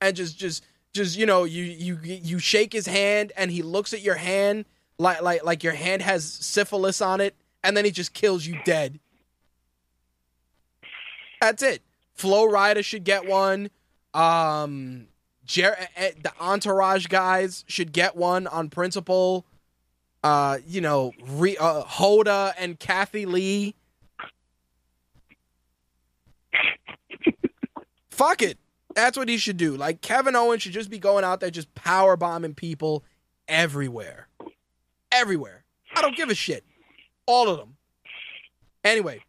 and just just just you know you you you shake his hand and he looks at your hand like like like your hand has syphilis on it, and then he just kills you dead. That's it. Flo Rida should get one. Um, Jer- eh, the Entourage guys should get one on principle. Uh, you know, Re- uh, Hoda and Kathie Lee. (laughs) Fuck it. That's what he should do. Like Kevin Owens should just be going out there just power bombing people everywhere. Everywhere. I don't give a shit. All of them. Anyway,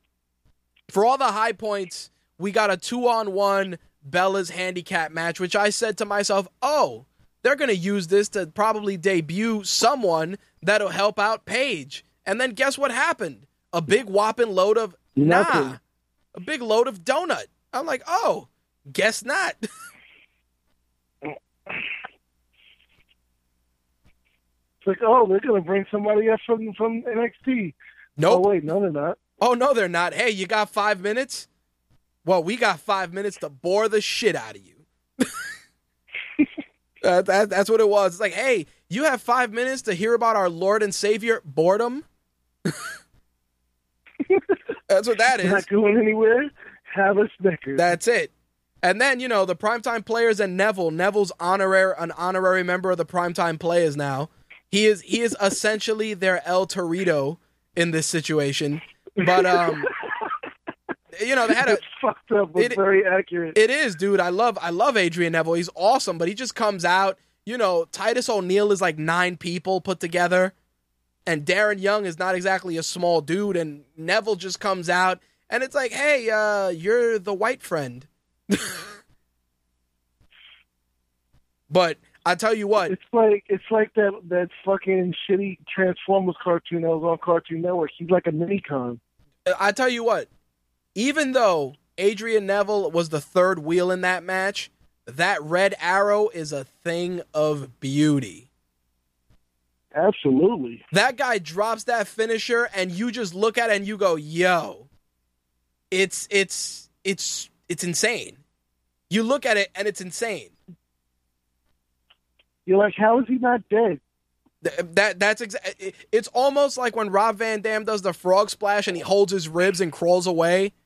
for all the high points, we got a two on one Bella's handicap match, which I said to myself, oh, they're going to use this to probably debut someone that'll help out Paige. And then guess what happened? A big whopping load of nah, Nothing. a big load of donut. I'm like, oh, guess not. (laughs) It's like, oh, they're gonna bring somebody else from from NXT. Oh, nope. Oh wait, no, they're not. Oh no, they're not. Hey, you got five minutes? Well, we got five minutes to bore the shit out of you. (laughs) Uh, that, that's what it was. It's like, hey, you have five minutes to hear about our Lord and Savior boredom. (laughs) that's what that is. Not going anywhere. Have a Snickers. That's it. And then you know the primetime players and Neville. Neville's honorary an honorary member of the primetime players now. He is he is essentially their El Torito in this situation. But um, you know they had a it's fucked up, but It- very accurate. It is, dude. I love I love Adrian Neville. He's awesome, but he just comes out. You know, Titus O'Neil is like nine people put together, and Darren Young is not exactly a small dude. And Neville just comes out, and it's like, hey, uh, you're the white friend. (laughs) but I tell you what, It's like it's like that that fucking shitty Transformers cartoon that was on Cartoon Network. He's like a mini con. I tell you what, even though Adrian Neville was the third wheel in that match, that red arrow is a thing of beauty. Absolutely. That guy drops that finisher and you just look at it and you go, "Yo." It's it's it's it's insane. You look at it and it's insane. You're like, how is he not dead? That that's exa- it's almost like when Rob Van Dam does the frog splash and he holds his ribs and crawls away. (laughs)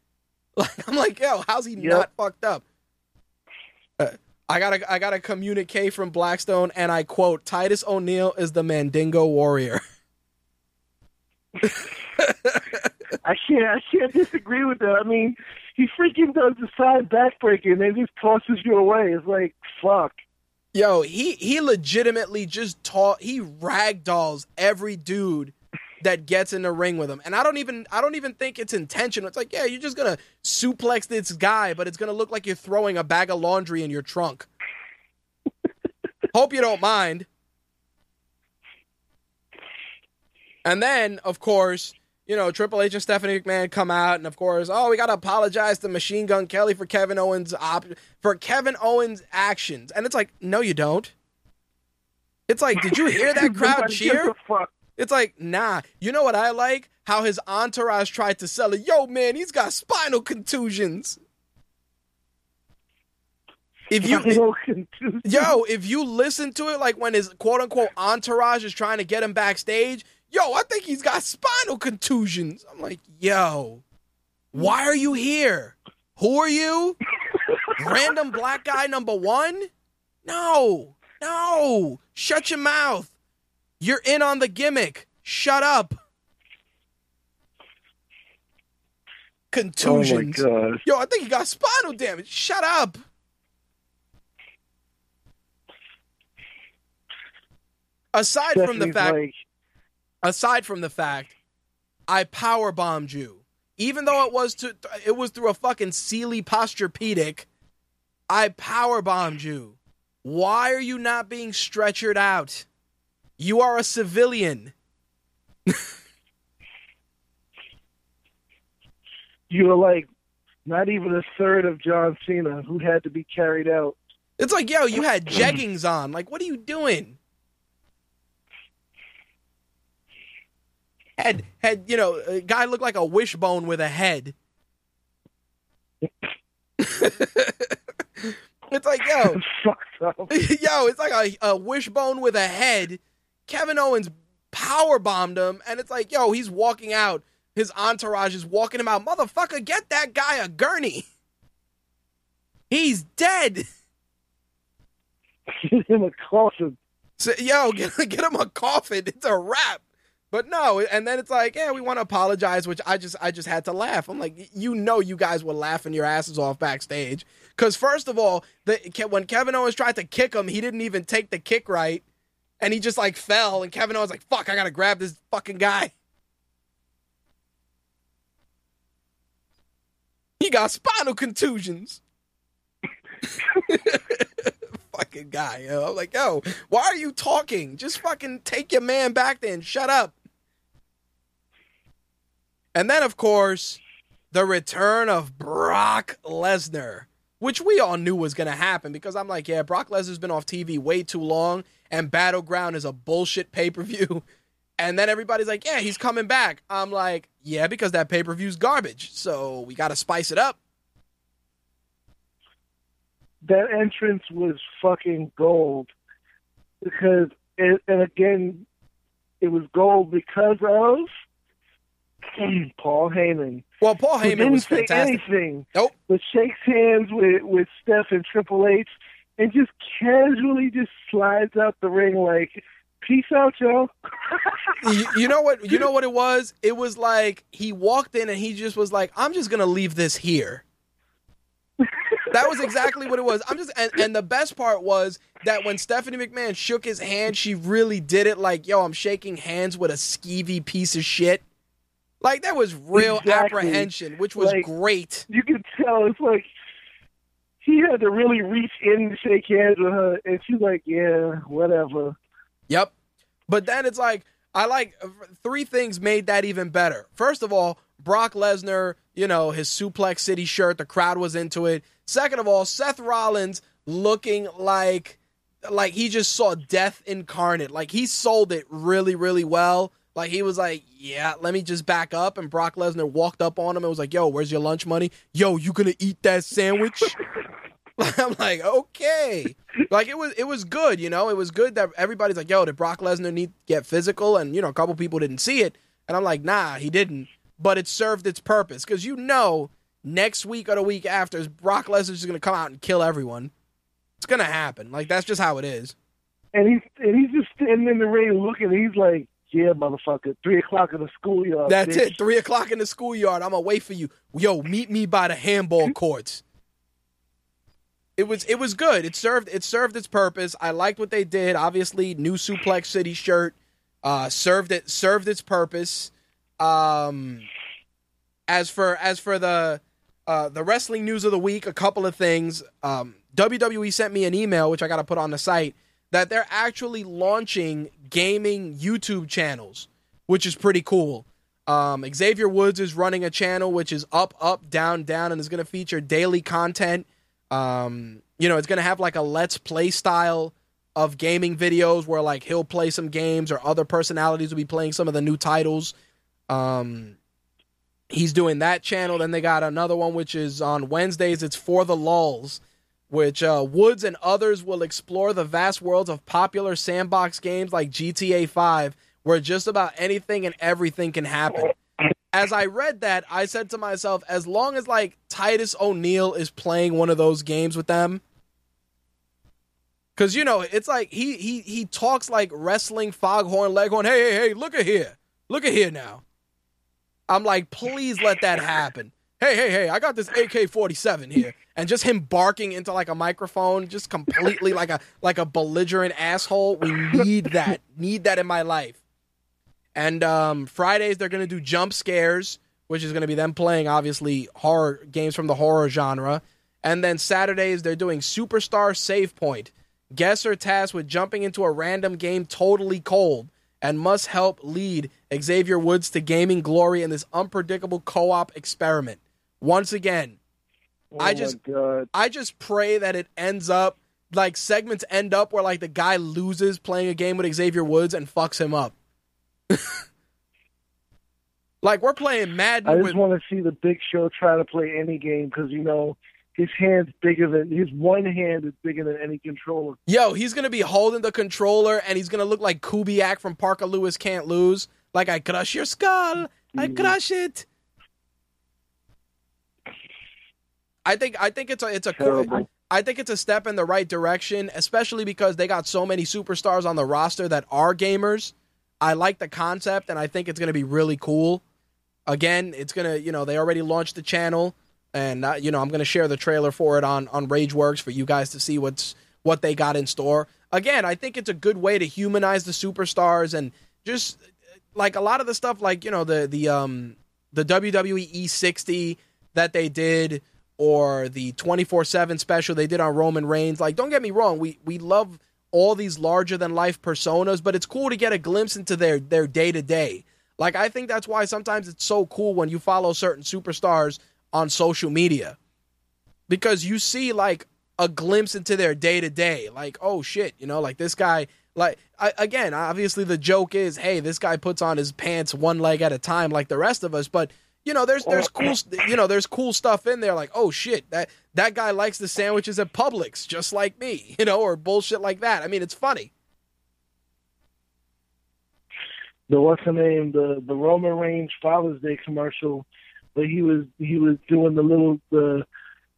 Like I'm like, "Yo, how's he Yep. not fucked up?" Uh, I got a I got a communique from Blackstone and I quote, "Titus O'Neil is the Mandingo warrior." (laughs) I can't I can't disagree with that. I mean, he freaking does the side backbreaker and then just tosses you away. It's like fuck. Yo, he he legitimately just taught he ragdolls every dude that gets in the ring with him. And I don't even I don't even think it's intentional. It's like, yeah, you're just gonna suplex this guy, but it's gonna look like you're throwing a bag of laundry in your trunk. (laughs) Hope you don't mind. And then, of course, you know, Triple H and Stephanie McMahon come out, and of course, oh, we got to apologize to Machine Gun Kelly for Kevin Owens' op- for Kevin Owens' actions. And it's like, no, you don't. It's like, did you hear that (laughs) crowd cheer? gives a fuck. It's like, nah. You know what I like? How his entourage tried to sell it. Yo, man, he's got spinal contusions. If you, yo, if you listen to it, like when his quote unquote entourage is trying to get him backstage, yo, I think he's got spinal contusions. I'm like, yo, why are you here? Who are you? (laughs) Random black guy number one? No, no, shut your mouth. You're in on the gimmick. Shut up. Oh my Contusions. god. Yo, I think he got spinal damage. Shut up. Aside from the fact, like, aside from the fact, I power bombed you, even though it was to it was through a fucking Sealy posturepedic. I power bombed you. Why are you not being stretchered out? You are a civilian. (laughs) you are like not even a third of John Cena who had to be carried out. It's like, yo, you had (clears throat) jeggings on. Like, what are you doing? Had had you know, a guy looked like a wishbone with a head. (laughs) it's like, yo, (laughs) (laughs) yo, it's like a, a wishbone with a head. Kevin Owens power bombed him, and it's like, yo, he's walking out. His entourage is walking him out. Motherfucker, get that guy a gurney. He's dead. Get him a coffin. So, yo, get, get him a coffin. It's a wrap. But no, and then it's like, yeah, we want to apologize, which I just I just had to laugh. I'm like, you know, you guys were laughing your asses off backstage because first of all, the when Kevin Owens tried to kick him, he didn't even take the kick right, and he just like fell, and Kevin Owens like, fuck, I gotta grab this fucking guy. (laughs) He got spinal contusions. (laughs) fucking guy, yo. I'm like, yo, why are you talking? Just fucking take your man back there and shut up. And then, of course, the return of Brock Lesnar, which we all knew was going to happen because I'm like, yeah, Brock Lesnar's been off TV way too long, and Battleground is a bullshit pay per view. (laughs) And then everybody's like, yeah, he's coming back. I'm like, yeah, because that pay per view's garbage. So we got to spice it up. That entrance was fucking gold. Because, it, and again, it was gold because of (clears throat) Paul Heyman. Well, Paul Heyman didn't was say fantastic. anything, Nope. but shakes hands with, with Steph and Triple H and just casually just slides out the ring like, peace out, y'all. you, you know what you know what it was it was like he walked in and he just was like i'm just gonna leave this here that was exactly what it was i'm just and, and the best part was that when stephanie mcmahon shook his hand she really did it like yo i'm shaking hands with a skeevy piece of shit like that was real Exactly. apprehension which was Like- great you can tell it's like he had to really reach in to shake hands with her, and she's like, "Yeah, whatever." Yep. But then it's like I like three things made that even better. First of all, Brock Lesnar, you know, his Suplex City shirt, the crowd was into it. Second of all, Seth Rollins looking like like he just saw death incarnate. Like he sold it really really well. Like he was like, "Yeah, let me just back up." And Brock Lesnar walked up on him and was like, "Yo, where's your lunch money? Yo, you to eat that sandwich?" (laughs) I'm like, okay. Like it was it was good, you know. It was good that everybody's like, yo, did Brock Lesnar need get physical? And you know, a couple people didn't see it. And I'm like, nah, he didn't. But it served its purpose. Because you know, next week or the week after, Brock Lesnar's just gonna come out and kill everyone. It's gonna happen. Like that's just how it is. And he's and he's just standing in the ring looking. He's like, "Yeah, motherfucker, three o'clock in the schoolyard." That's bitch." it. Three o'clock in the schoolyard. I'm gonna wait for you. Yo, meet me by the handball (laughs) courts. It was it was good. It served it served its purpose. I liked what they did. Obviously, new Suplex City shirt uh, served it served its purpose. Um, as for as for the uh, the wrestling news of the week, a couple of things. Um, WWE sent me an email, which I got to put on the site, that they're actually launching gaming YouTube channels. which is pretty cool. Um, Xavier Woods is running a channel which is up, up, down, down, and is going to feature daily content. Um, you know, it's going to have like a let's play style of gaming videos where like he'll play some games or other personalities will be playing some of the new titles. Um, he's doing that channel. Then they got another one which is on Wednesdays. It's for the lulls, which uh, Woods and others will explore the vast worlds of popular sandbox games like GTA 5, where just about anything and everything can happen. As I read that, I said to myself, as long as like Titus O'Neil is playing one of those games with them, because you know it's like he he he talks like wrestling foghorn leghorn. Hey hey hey, look at here, look at here now. I'm like, please let that happen. Hey, hey, hey, I got this AK 47 here. And just him barking into like a microphone, just completely like a like a belligerent asshole. We need that. Need that in my life. And um, Fridays they're gonna do jump scares, which is gonna be them playing obviously horror games from the horror genre. And then Saturdays they're doing Superstar Save Point. Guests are tasked with jumping into a random game totally cold and must help lead Xavier Woods to gaming glory in this unpredictable co-op experiment. Once again, Oh I just I just pray that it ends up like segments end up where like the guy loses playing a game with Xavier Woods and fucks him up. (laughs) like we're playing Madden. I just with want to see the Big Show try to play any game because you know his hand's bigger than his one hand is bigger than any controller. Yo, he's gonna be holding the controller and he's gonna look like Kubiak from Parker Lewis Can't Lose. Like I crush your skull, I Mhm. crush it. I think I think it's a it's a Terrible. I think it's a step in the right direction, especially because they got so many superstars on the roster that are gamers. I like the concept, and I think it's going to be really cool. Again, it's gonna you know they already launched the channel, and uh, you know I'm going to share the trailer for it on on RageWorks for you guys to see what's what they got in store. Again, I think it's a good way to humanize the superstars and just like a lot of the stuff, like you know the the um the WWE E60 that they did or the 24/7 special they did on Roman Reigns. Like don't get me wrong, we we love all these larger than life personas, but it's cool to get a glimpse into their their day-to-day. Like I think that's why sometimes it's so cool when you follow certain superstars on social media. Because you see like a glimpse into their day-to-day. Like, oh shit, you know, like this guy like I, again, obviously the joke is, hey, this guy puts on his pants one leg at a time like the rest of us, but you know, there's there's cool you know, there's cool stuff in there like, oh shit, that that guy likes the sandwiches at Publix just like me, (laughs) you know, or bullshit like that. I mean, it's funny. The what's the name? The the Roman Reigns Father's Day commercial, where he was he was doing the little the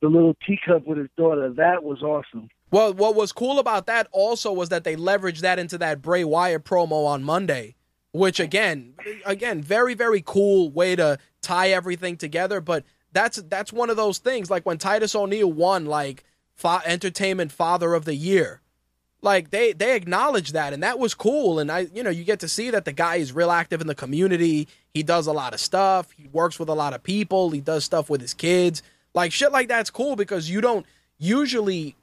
the little teacup with his daughter. That was awesome. Well, what was cool about that also was that they leveraged that into that Bray Wyatt promo on Monday, which again, again, very very cool way to tie everything together. But that's that's one of those things. Like when Titus O'Neil won like fa- Entertainment Father of the Year, like they they acknowledged that, and that was cool. And I, you know, you get to see that the guy is real active in the community. He does a lot of stuff. He works with a lot of people. He does stuff with his kids. Like shit like that's cool because you don't usually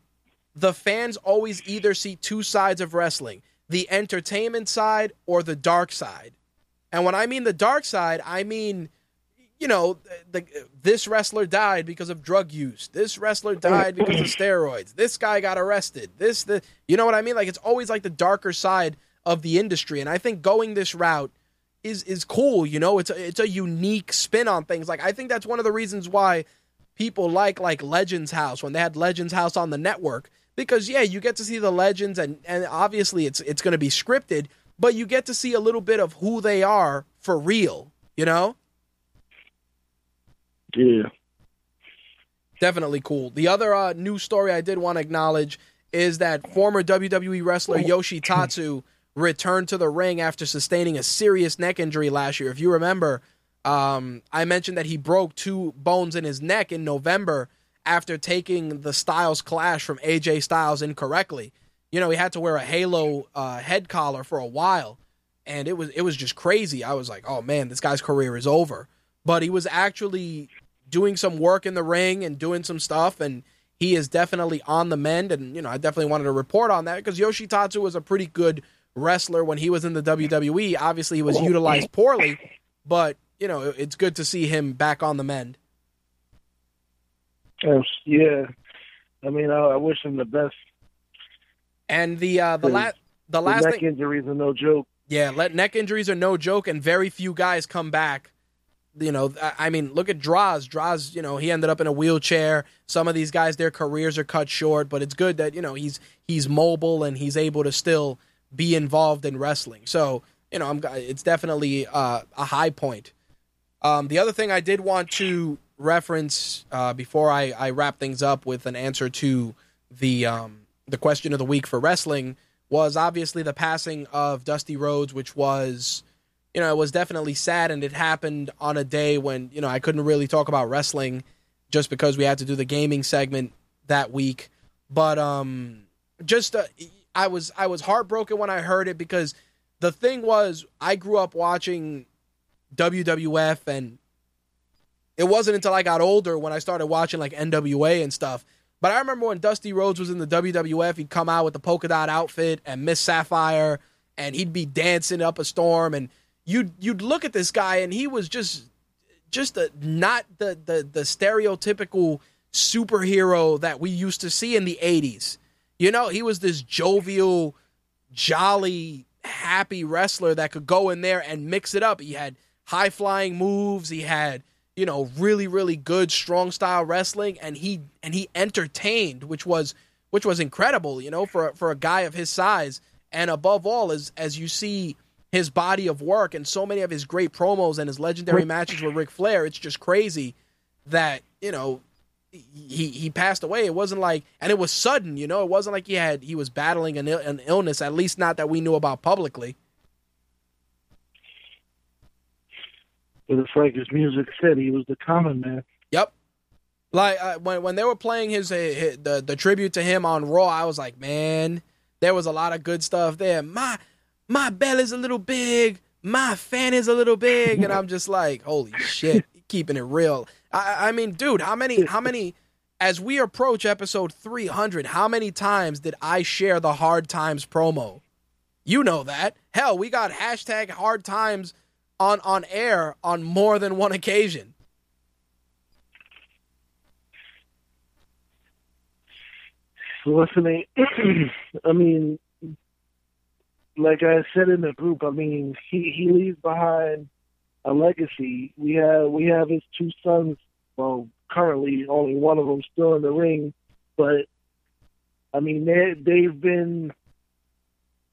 the fans always either see two sides of wrestling the entertainment side or the dark side. And when I mean the dark side, I mean, you know, the, this wrestler died because of drug use. This wrestler died because of steroids. This guy got arrested. This, the, you know what I mean? Like it's always like the darker side of the industry. And I think going this route is is cool. You know, it's a, it's a unique spin on things. Like I think that's one of the reasons why people like like Legends House when they had Legends House on the network because yeah, you get to see the legends and and obviously it's it's going to be scripted, but you get to see a little bit of who they are for real, you know? Yeah. Definitely cool. The other uh, news story I did want to acknowledge is that former WWE wrestler Yoshi Tatsu (clears throat) returned to the ring after sustaining a serious neck injury last year. If you remember, um, I mentioned that he broke two bones in his neck in November after taking the Styles Clash from AJ Styles incorrectly. You know, he had to wear a Halo uh, head collar for a while, and it was it was just crazy. I was like, oh man, this guy's career is over. But he was actually doing some work in the ring and doing some stuff, and he is definitely on the mend. And you know, I definitely wanted to report on that because Yoshitatsu was a pretty good wrestler when he was in the WWE. Obviously, he was utilized poorly, but you know it's good to see him back on the mend. Yeah, I mean, I, I wish him the best. And the uh, the last the The last neck thing, injuries are no joke. yeah, let neck injuries are no joke, and very few guys come back. You know, I mean, look at Droz. Droz, you know, he ended up in a wheelchair. Some of these guys, their careers are cut short, but it's good that you know he's he's mobile and he's able to still be involved in wrestling. So you know, I'm it's definitely uh, a high point. Um, the other thing I did want to reference uh, before I, I wrap things up with an answer to the um, the question of the week for wrestling was obviously the passing of Dusty Rhodes, which was you know it was definitely sad, and it happened on a day when you know I couldn't really talk about wrestling just because we had to do the gaming segment that week. But um, just uh, I was I was heartbroken when I heard it because the thing was I grew up watching WWF and it wasn't until I got older when I started watching like NWA and stuff. But I remember when Dusty Rhodes was in the WWF, he'd come out with the polka dot outfit and Miss Sapphire, and he'd be dancing up a storm, and you'd you'd look at this guy, and he was just just a, not the, the the stereotypical superhero that we used to see in the '80s. You know, he was this jovial, jolly, happy wrestler that could go in there and mix it up. He had high flying moves. He had you know really really good strong style wrestling, and he and he entertained, which was which was incredible. You know, for for a guy of his size, and above all, as as you see his body of work and so many of his great promos and his legendary matches with Ric Flair, it's just crazy that you know he he passed away. It wasn't like, and it was sudden. You know, it wasn't like he had he was battling an, il- an illness. At least not that we knew about publicly. But it's like his music said, he was the common man. Yep. Like uh, when when they were playing his, uh, his the the tribute to him on Raw, I was like, man, there was a lot of good stuff there. My my belly's a little big, my fan is a little big, and I'm just like, holy shit, (laughs) keeping it real. I, I mean, dude, how many how many as we approach episode 300, how many times did I share the hard times promo? You know that. Hell, we got hashtag hard times on on air on more than one occasion. listening. (clears throat) I mean, like I said in the group, I mean, he he leaves behind a legacy. We have we have his two sons. Well, currently only one of them still in the ring, but I mean they they've been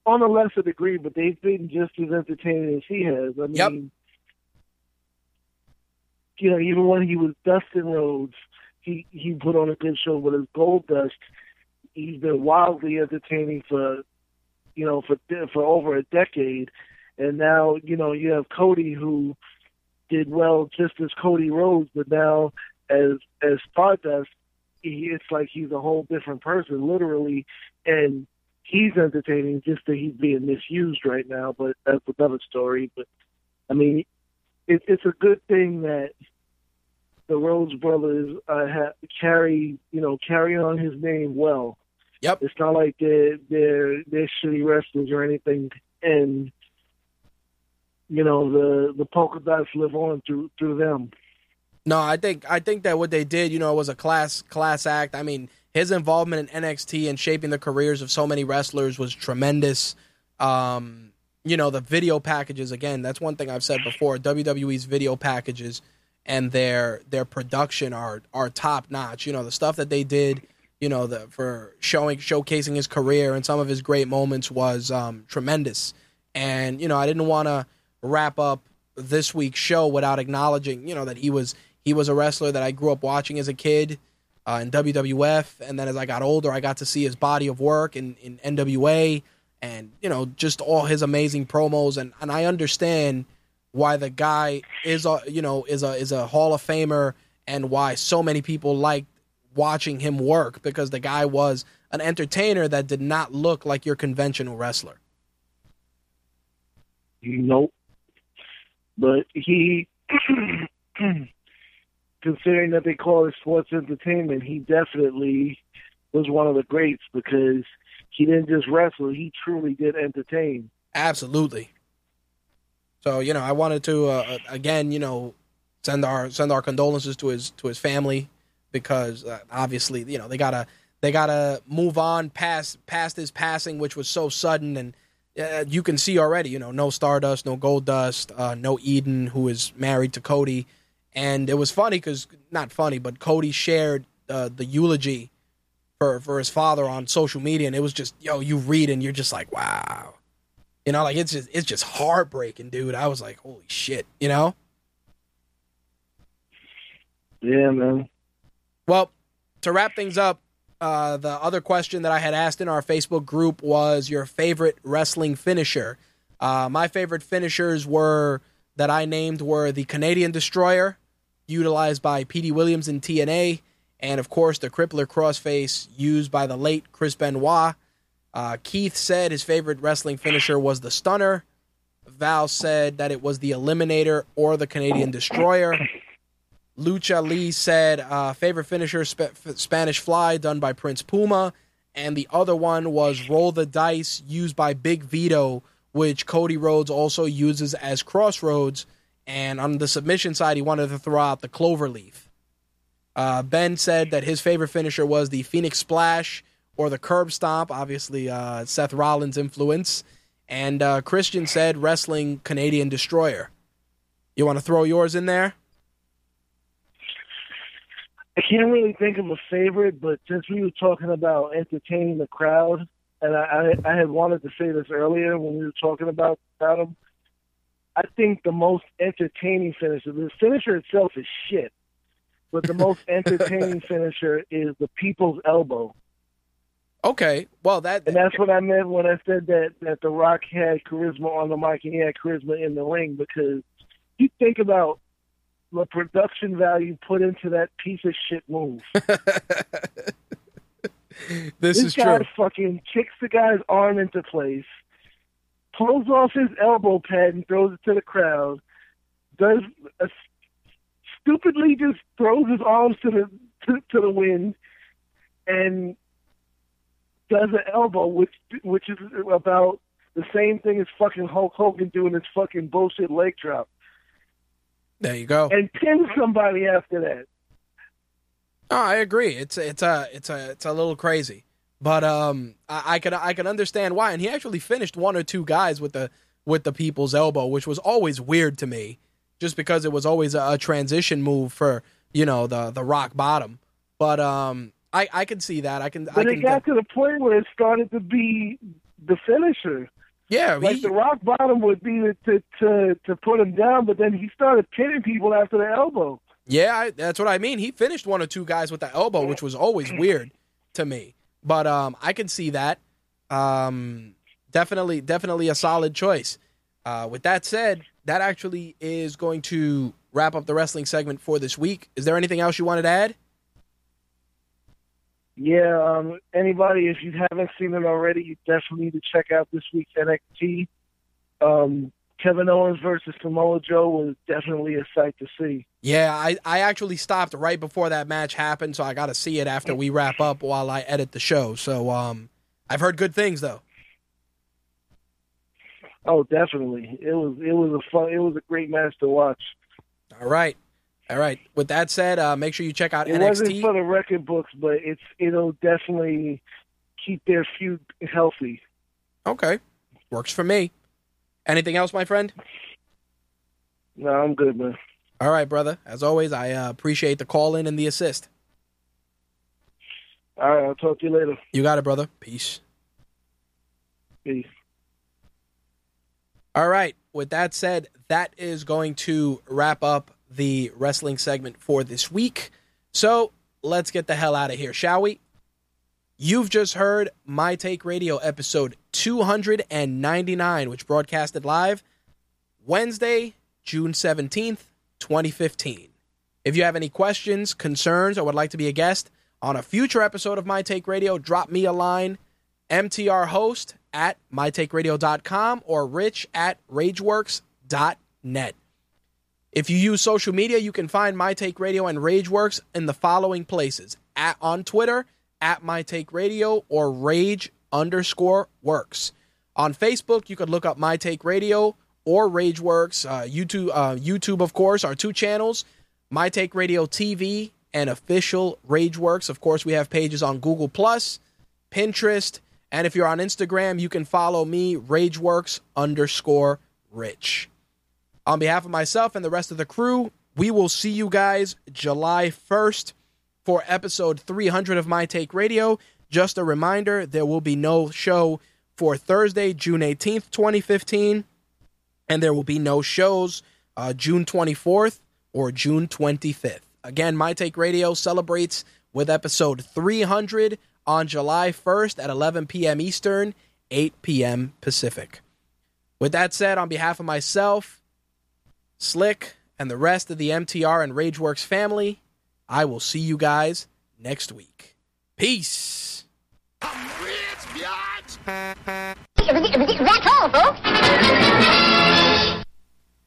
on a lesser degree, but they've been just as entertaining as he has. I mean. Yep. You know, even when he was Dustin Rhodes, he he put on a good show with his Goldust he's been wildly entertaining for you know for for over a decade. And now you know you have Cody who did well just as Cody Rhodes but now as as Stardust he it's like he's a whole different person literally. And he's entertaining just that he's being misused right now but that's another story. But I mean it, it's a good thing that the Rhodes brothers uh, ha- carry you know carry on his name well Yep. it's not like they're they're they're shitty wrestlers or anything, and you know the the polka dots live on through through them. No, I think I think that what they did, you know, was a class class act. I mean, his involvement in NXT and shaping the careers of so many wrestlers was tremendous. Um, you know, the video packages again, that's one thing I've said before. WWE's video packages and their their production are are top notch. You know, the stuff that they did, you know, the for showing showcasing his career and some of his great moments was um, tremendous. And you know, I didn't want to wrap up this week's show without acknowledging, you know, that he was he was a wrestler that I grew up watching as a kid uh, in WWF, and then as I got older, I got to see his body of work in, in NWA, and you know, just all his amazing promos, and and I understand why the guy is a you know is a is a Hall of Famer, and why so many people like watching him work because the guy was an entertainer that did not look like your conventional wrestler. Nope. But he, (clears throat) considering that they call it sports entertainment, he definitely was one of the greats because he didn't just wrestle; he truly did entertain. Absolutely. So you know, I wanted to uh, again, you know, send our send our condolences to his to his family because uh, obviously, you know, they gotta they gotta move on past past his passing, which was so sudden, and uh, you can see already, you know, no Stardust, no Goldust, uh, no Eden, who is married to Cody, and it was funny because not funny, but Cody shared uh, the eulogy for for his father on social media, and it was just yo, you read and you're just like, wow, you know, like it's just it's just heartbreaking, dude. I was like, holy shit, you know. Yeah, man. Well, to wrap things up, uh, the other question that I had asked in our Facebook group was your favorite wrestling finisher. Uh, my favorite finishers were that I named were the Canadian Destroyer, utilized by Petey Williams in TNA, and of course the Crippler Crossface used by the late Chris Benoit. Uh, Keith said his favorite wrestling finisher was the Stunner. Val said that it was the Eliminator or the Canadian Destroyer. Lucha Lee said uh, favorite finisher Sp- Spanish Fly done by Prince Puma, and the other one was Roll the Dice used by Big Vito, which Cody Rhodes also uses as Crossroads. And on the submission side, he wanted to throw out the Cloverleaf. Uh, ben said that his favorite finisher was the Phoenix Splash or the Curb Stomp, obviously uh, Seth Rollins' influence. And uh, Christian said wrestling Canadian Destroyer. You want to throw yours in there? I can't really think of a favorite, but since we were talking about entertaining the crowd, and I, I, I had wanted to say this earlier when we were talking about, about him, I think the most entertaining finisher, the finisher itself is shit, but the most (laughs) entertaining finisher is the people's elbow. Okay, well that And that's what I meant when I said that that The Rock had charisma on the mic and he had charisma in the ring because you think about the production value put into that piece of shit move. (laughs) this this is guy true. fucking kicks the guy's arm into place, pulls off his elbow pad and throws it to the crowd. Does a, stupidly just throws his arms to the to, to the wind, and does an elbow, which which is about the same thing as fucking Hulk Hogan doing his fucking bullshit leg drop, There you go. and pin somebody after that. No, I agree. It's it's a it's a it's a little crazy, but um, I, I can I can understand why. And he actually finished one or two guys with the with the people's elbow, which was always weird to me, just because it was always a, a transition move for you know the the rock bottom. But um, I I can see that. I can I But can it got to the point where it started to be the finisher. Yeah. Like he- the rock bottom would be to, to to to put him down, but then he started pinning people after the elbow. Yeah, I, that's what I mean. He finished one or two guys with the elbow, which was always weird to me. But um, I can see that. Um, definitely, definitely a solid choice. Uh, with that said, that actually is going to wrap up the wrestling segment for this week. Is there anything else you wanted to add? Yeah, um, anybody, if you haven't seen it already, you definitely need to check out this week's NXT. Um, Kevin Owens versus Samoa Joe was definitely a sight to see. Yeah, I, I actually stopped right before that match happened, so I got to see it after we wrap up while I edit the show. So um, I've heard good things though. Oh, definitely. It was it was a fun it was a great match to watch. All right, all right. With that said, uh, make sure you check out It NXT. wasn't for the record books, but it's it'll definitely keep their feud healthy. Okay. Works for me. Anything else, my friend? No, I'm good, man. All right, brother. As always, I uh, appreciate the call in and the assist. All right, I'll talk to you later. You got it, brother. Peace. Peace. All right. With that said, that is going to wrap up the wrestling segment for this week. So let's get the hell out of here, shall we? You've just heard My Take Radio episode 299, which broadcasted live Wednesday, June 17th, 2015. If you have any questions, concerns, or would like to be a guest on a future episode of My Take Radio, drop me a line, mtrhost at mytakeradio.com or rich at rageworks.net. If you use social media, you can find My Take Radio and Rageworks in the following places: at on Twitter at My Take Radio or Rage underscore works. On Facebook, you could look up My Take Radio or Rageworks. Uh, YouTube, uh, YouTube, of course, our two channels, My Take Radio TV and official Rageworks. Of course, we have pages on Google Plus, Pinterest, and if you're on Instagram, you can follow me, Rageworks underscore Rich. On behalf of myself and the rest of the crew, we will see you guys July 1st for episode 300 of My Take Radio. Just a reminder, there will be no show for Thursday, June 18th, 2015, and there will be no shows uh, June 24th or June 25th. Again, My Take Radio celebrates with episode 300 on July 1st at 11 p.m. Eastern, 8 p.m. Pacific. With that said, on behalf of myself, Slick, and the rest of the MTR and Rageworks family, I will see you guys next week. Peace. That's all, folks.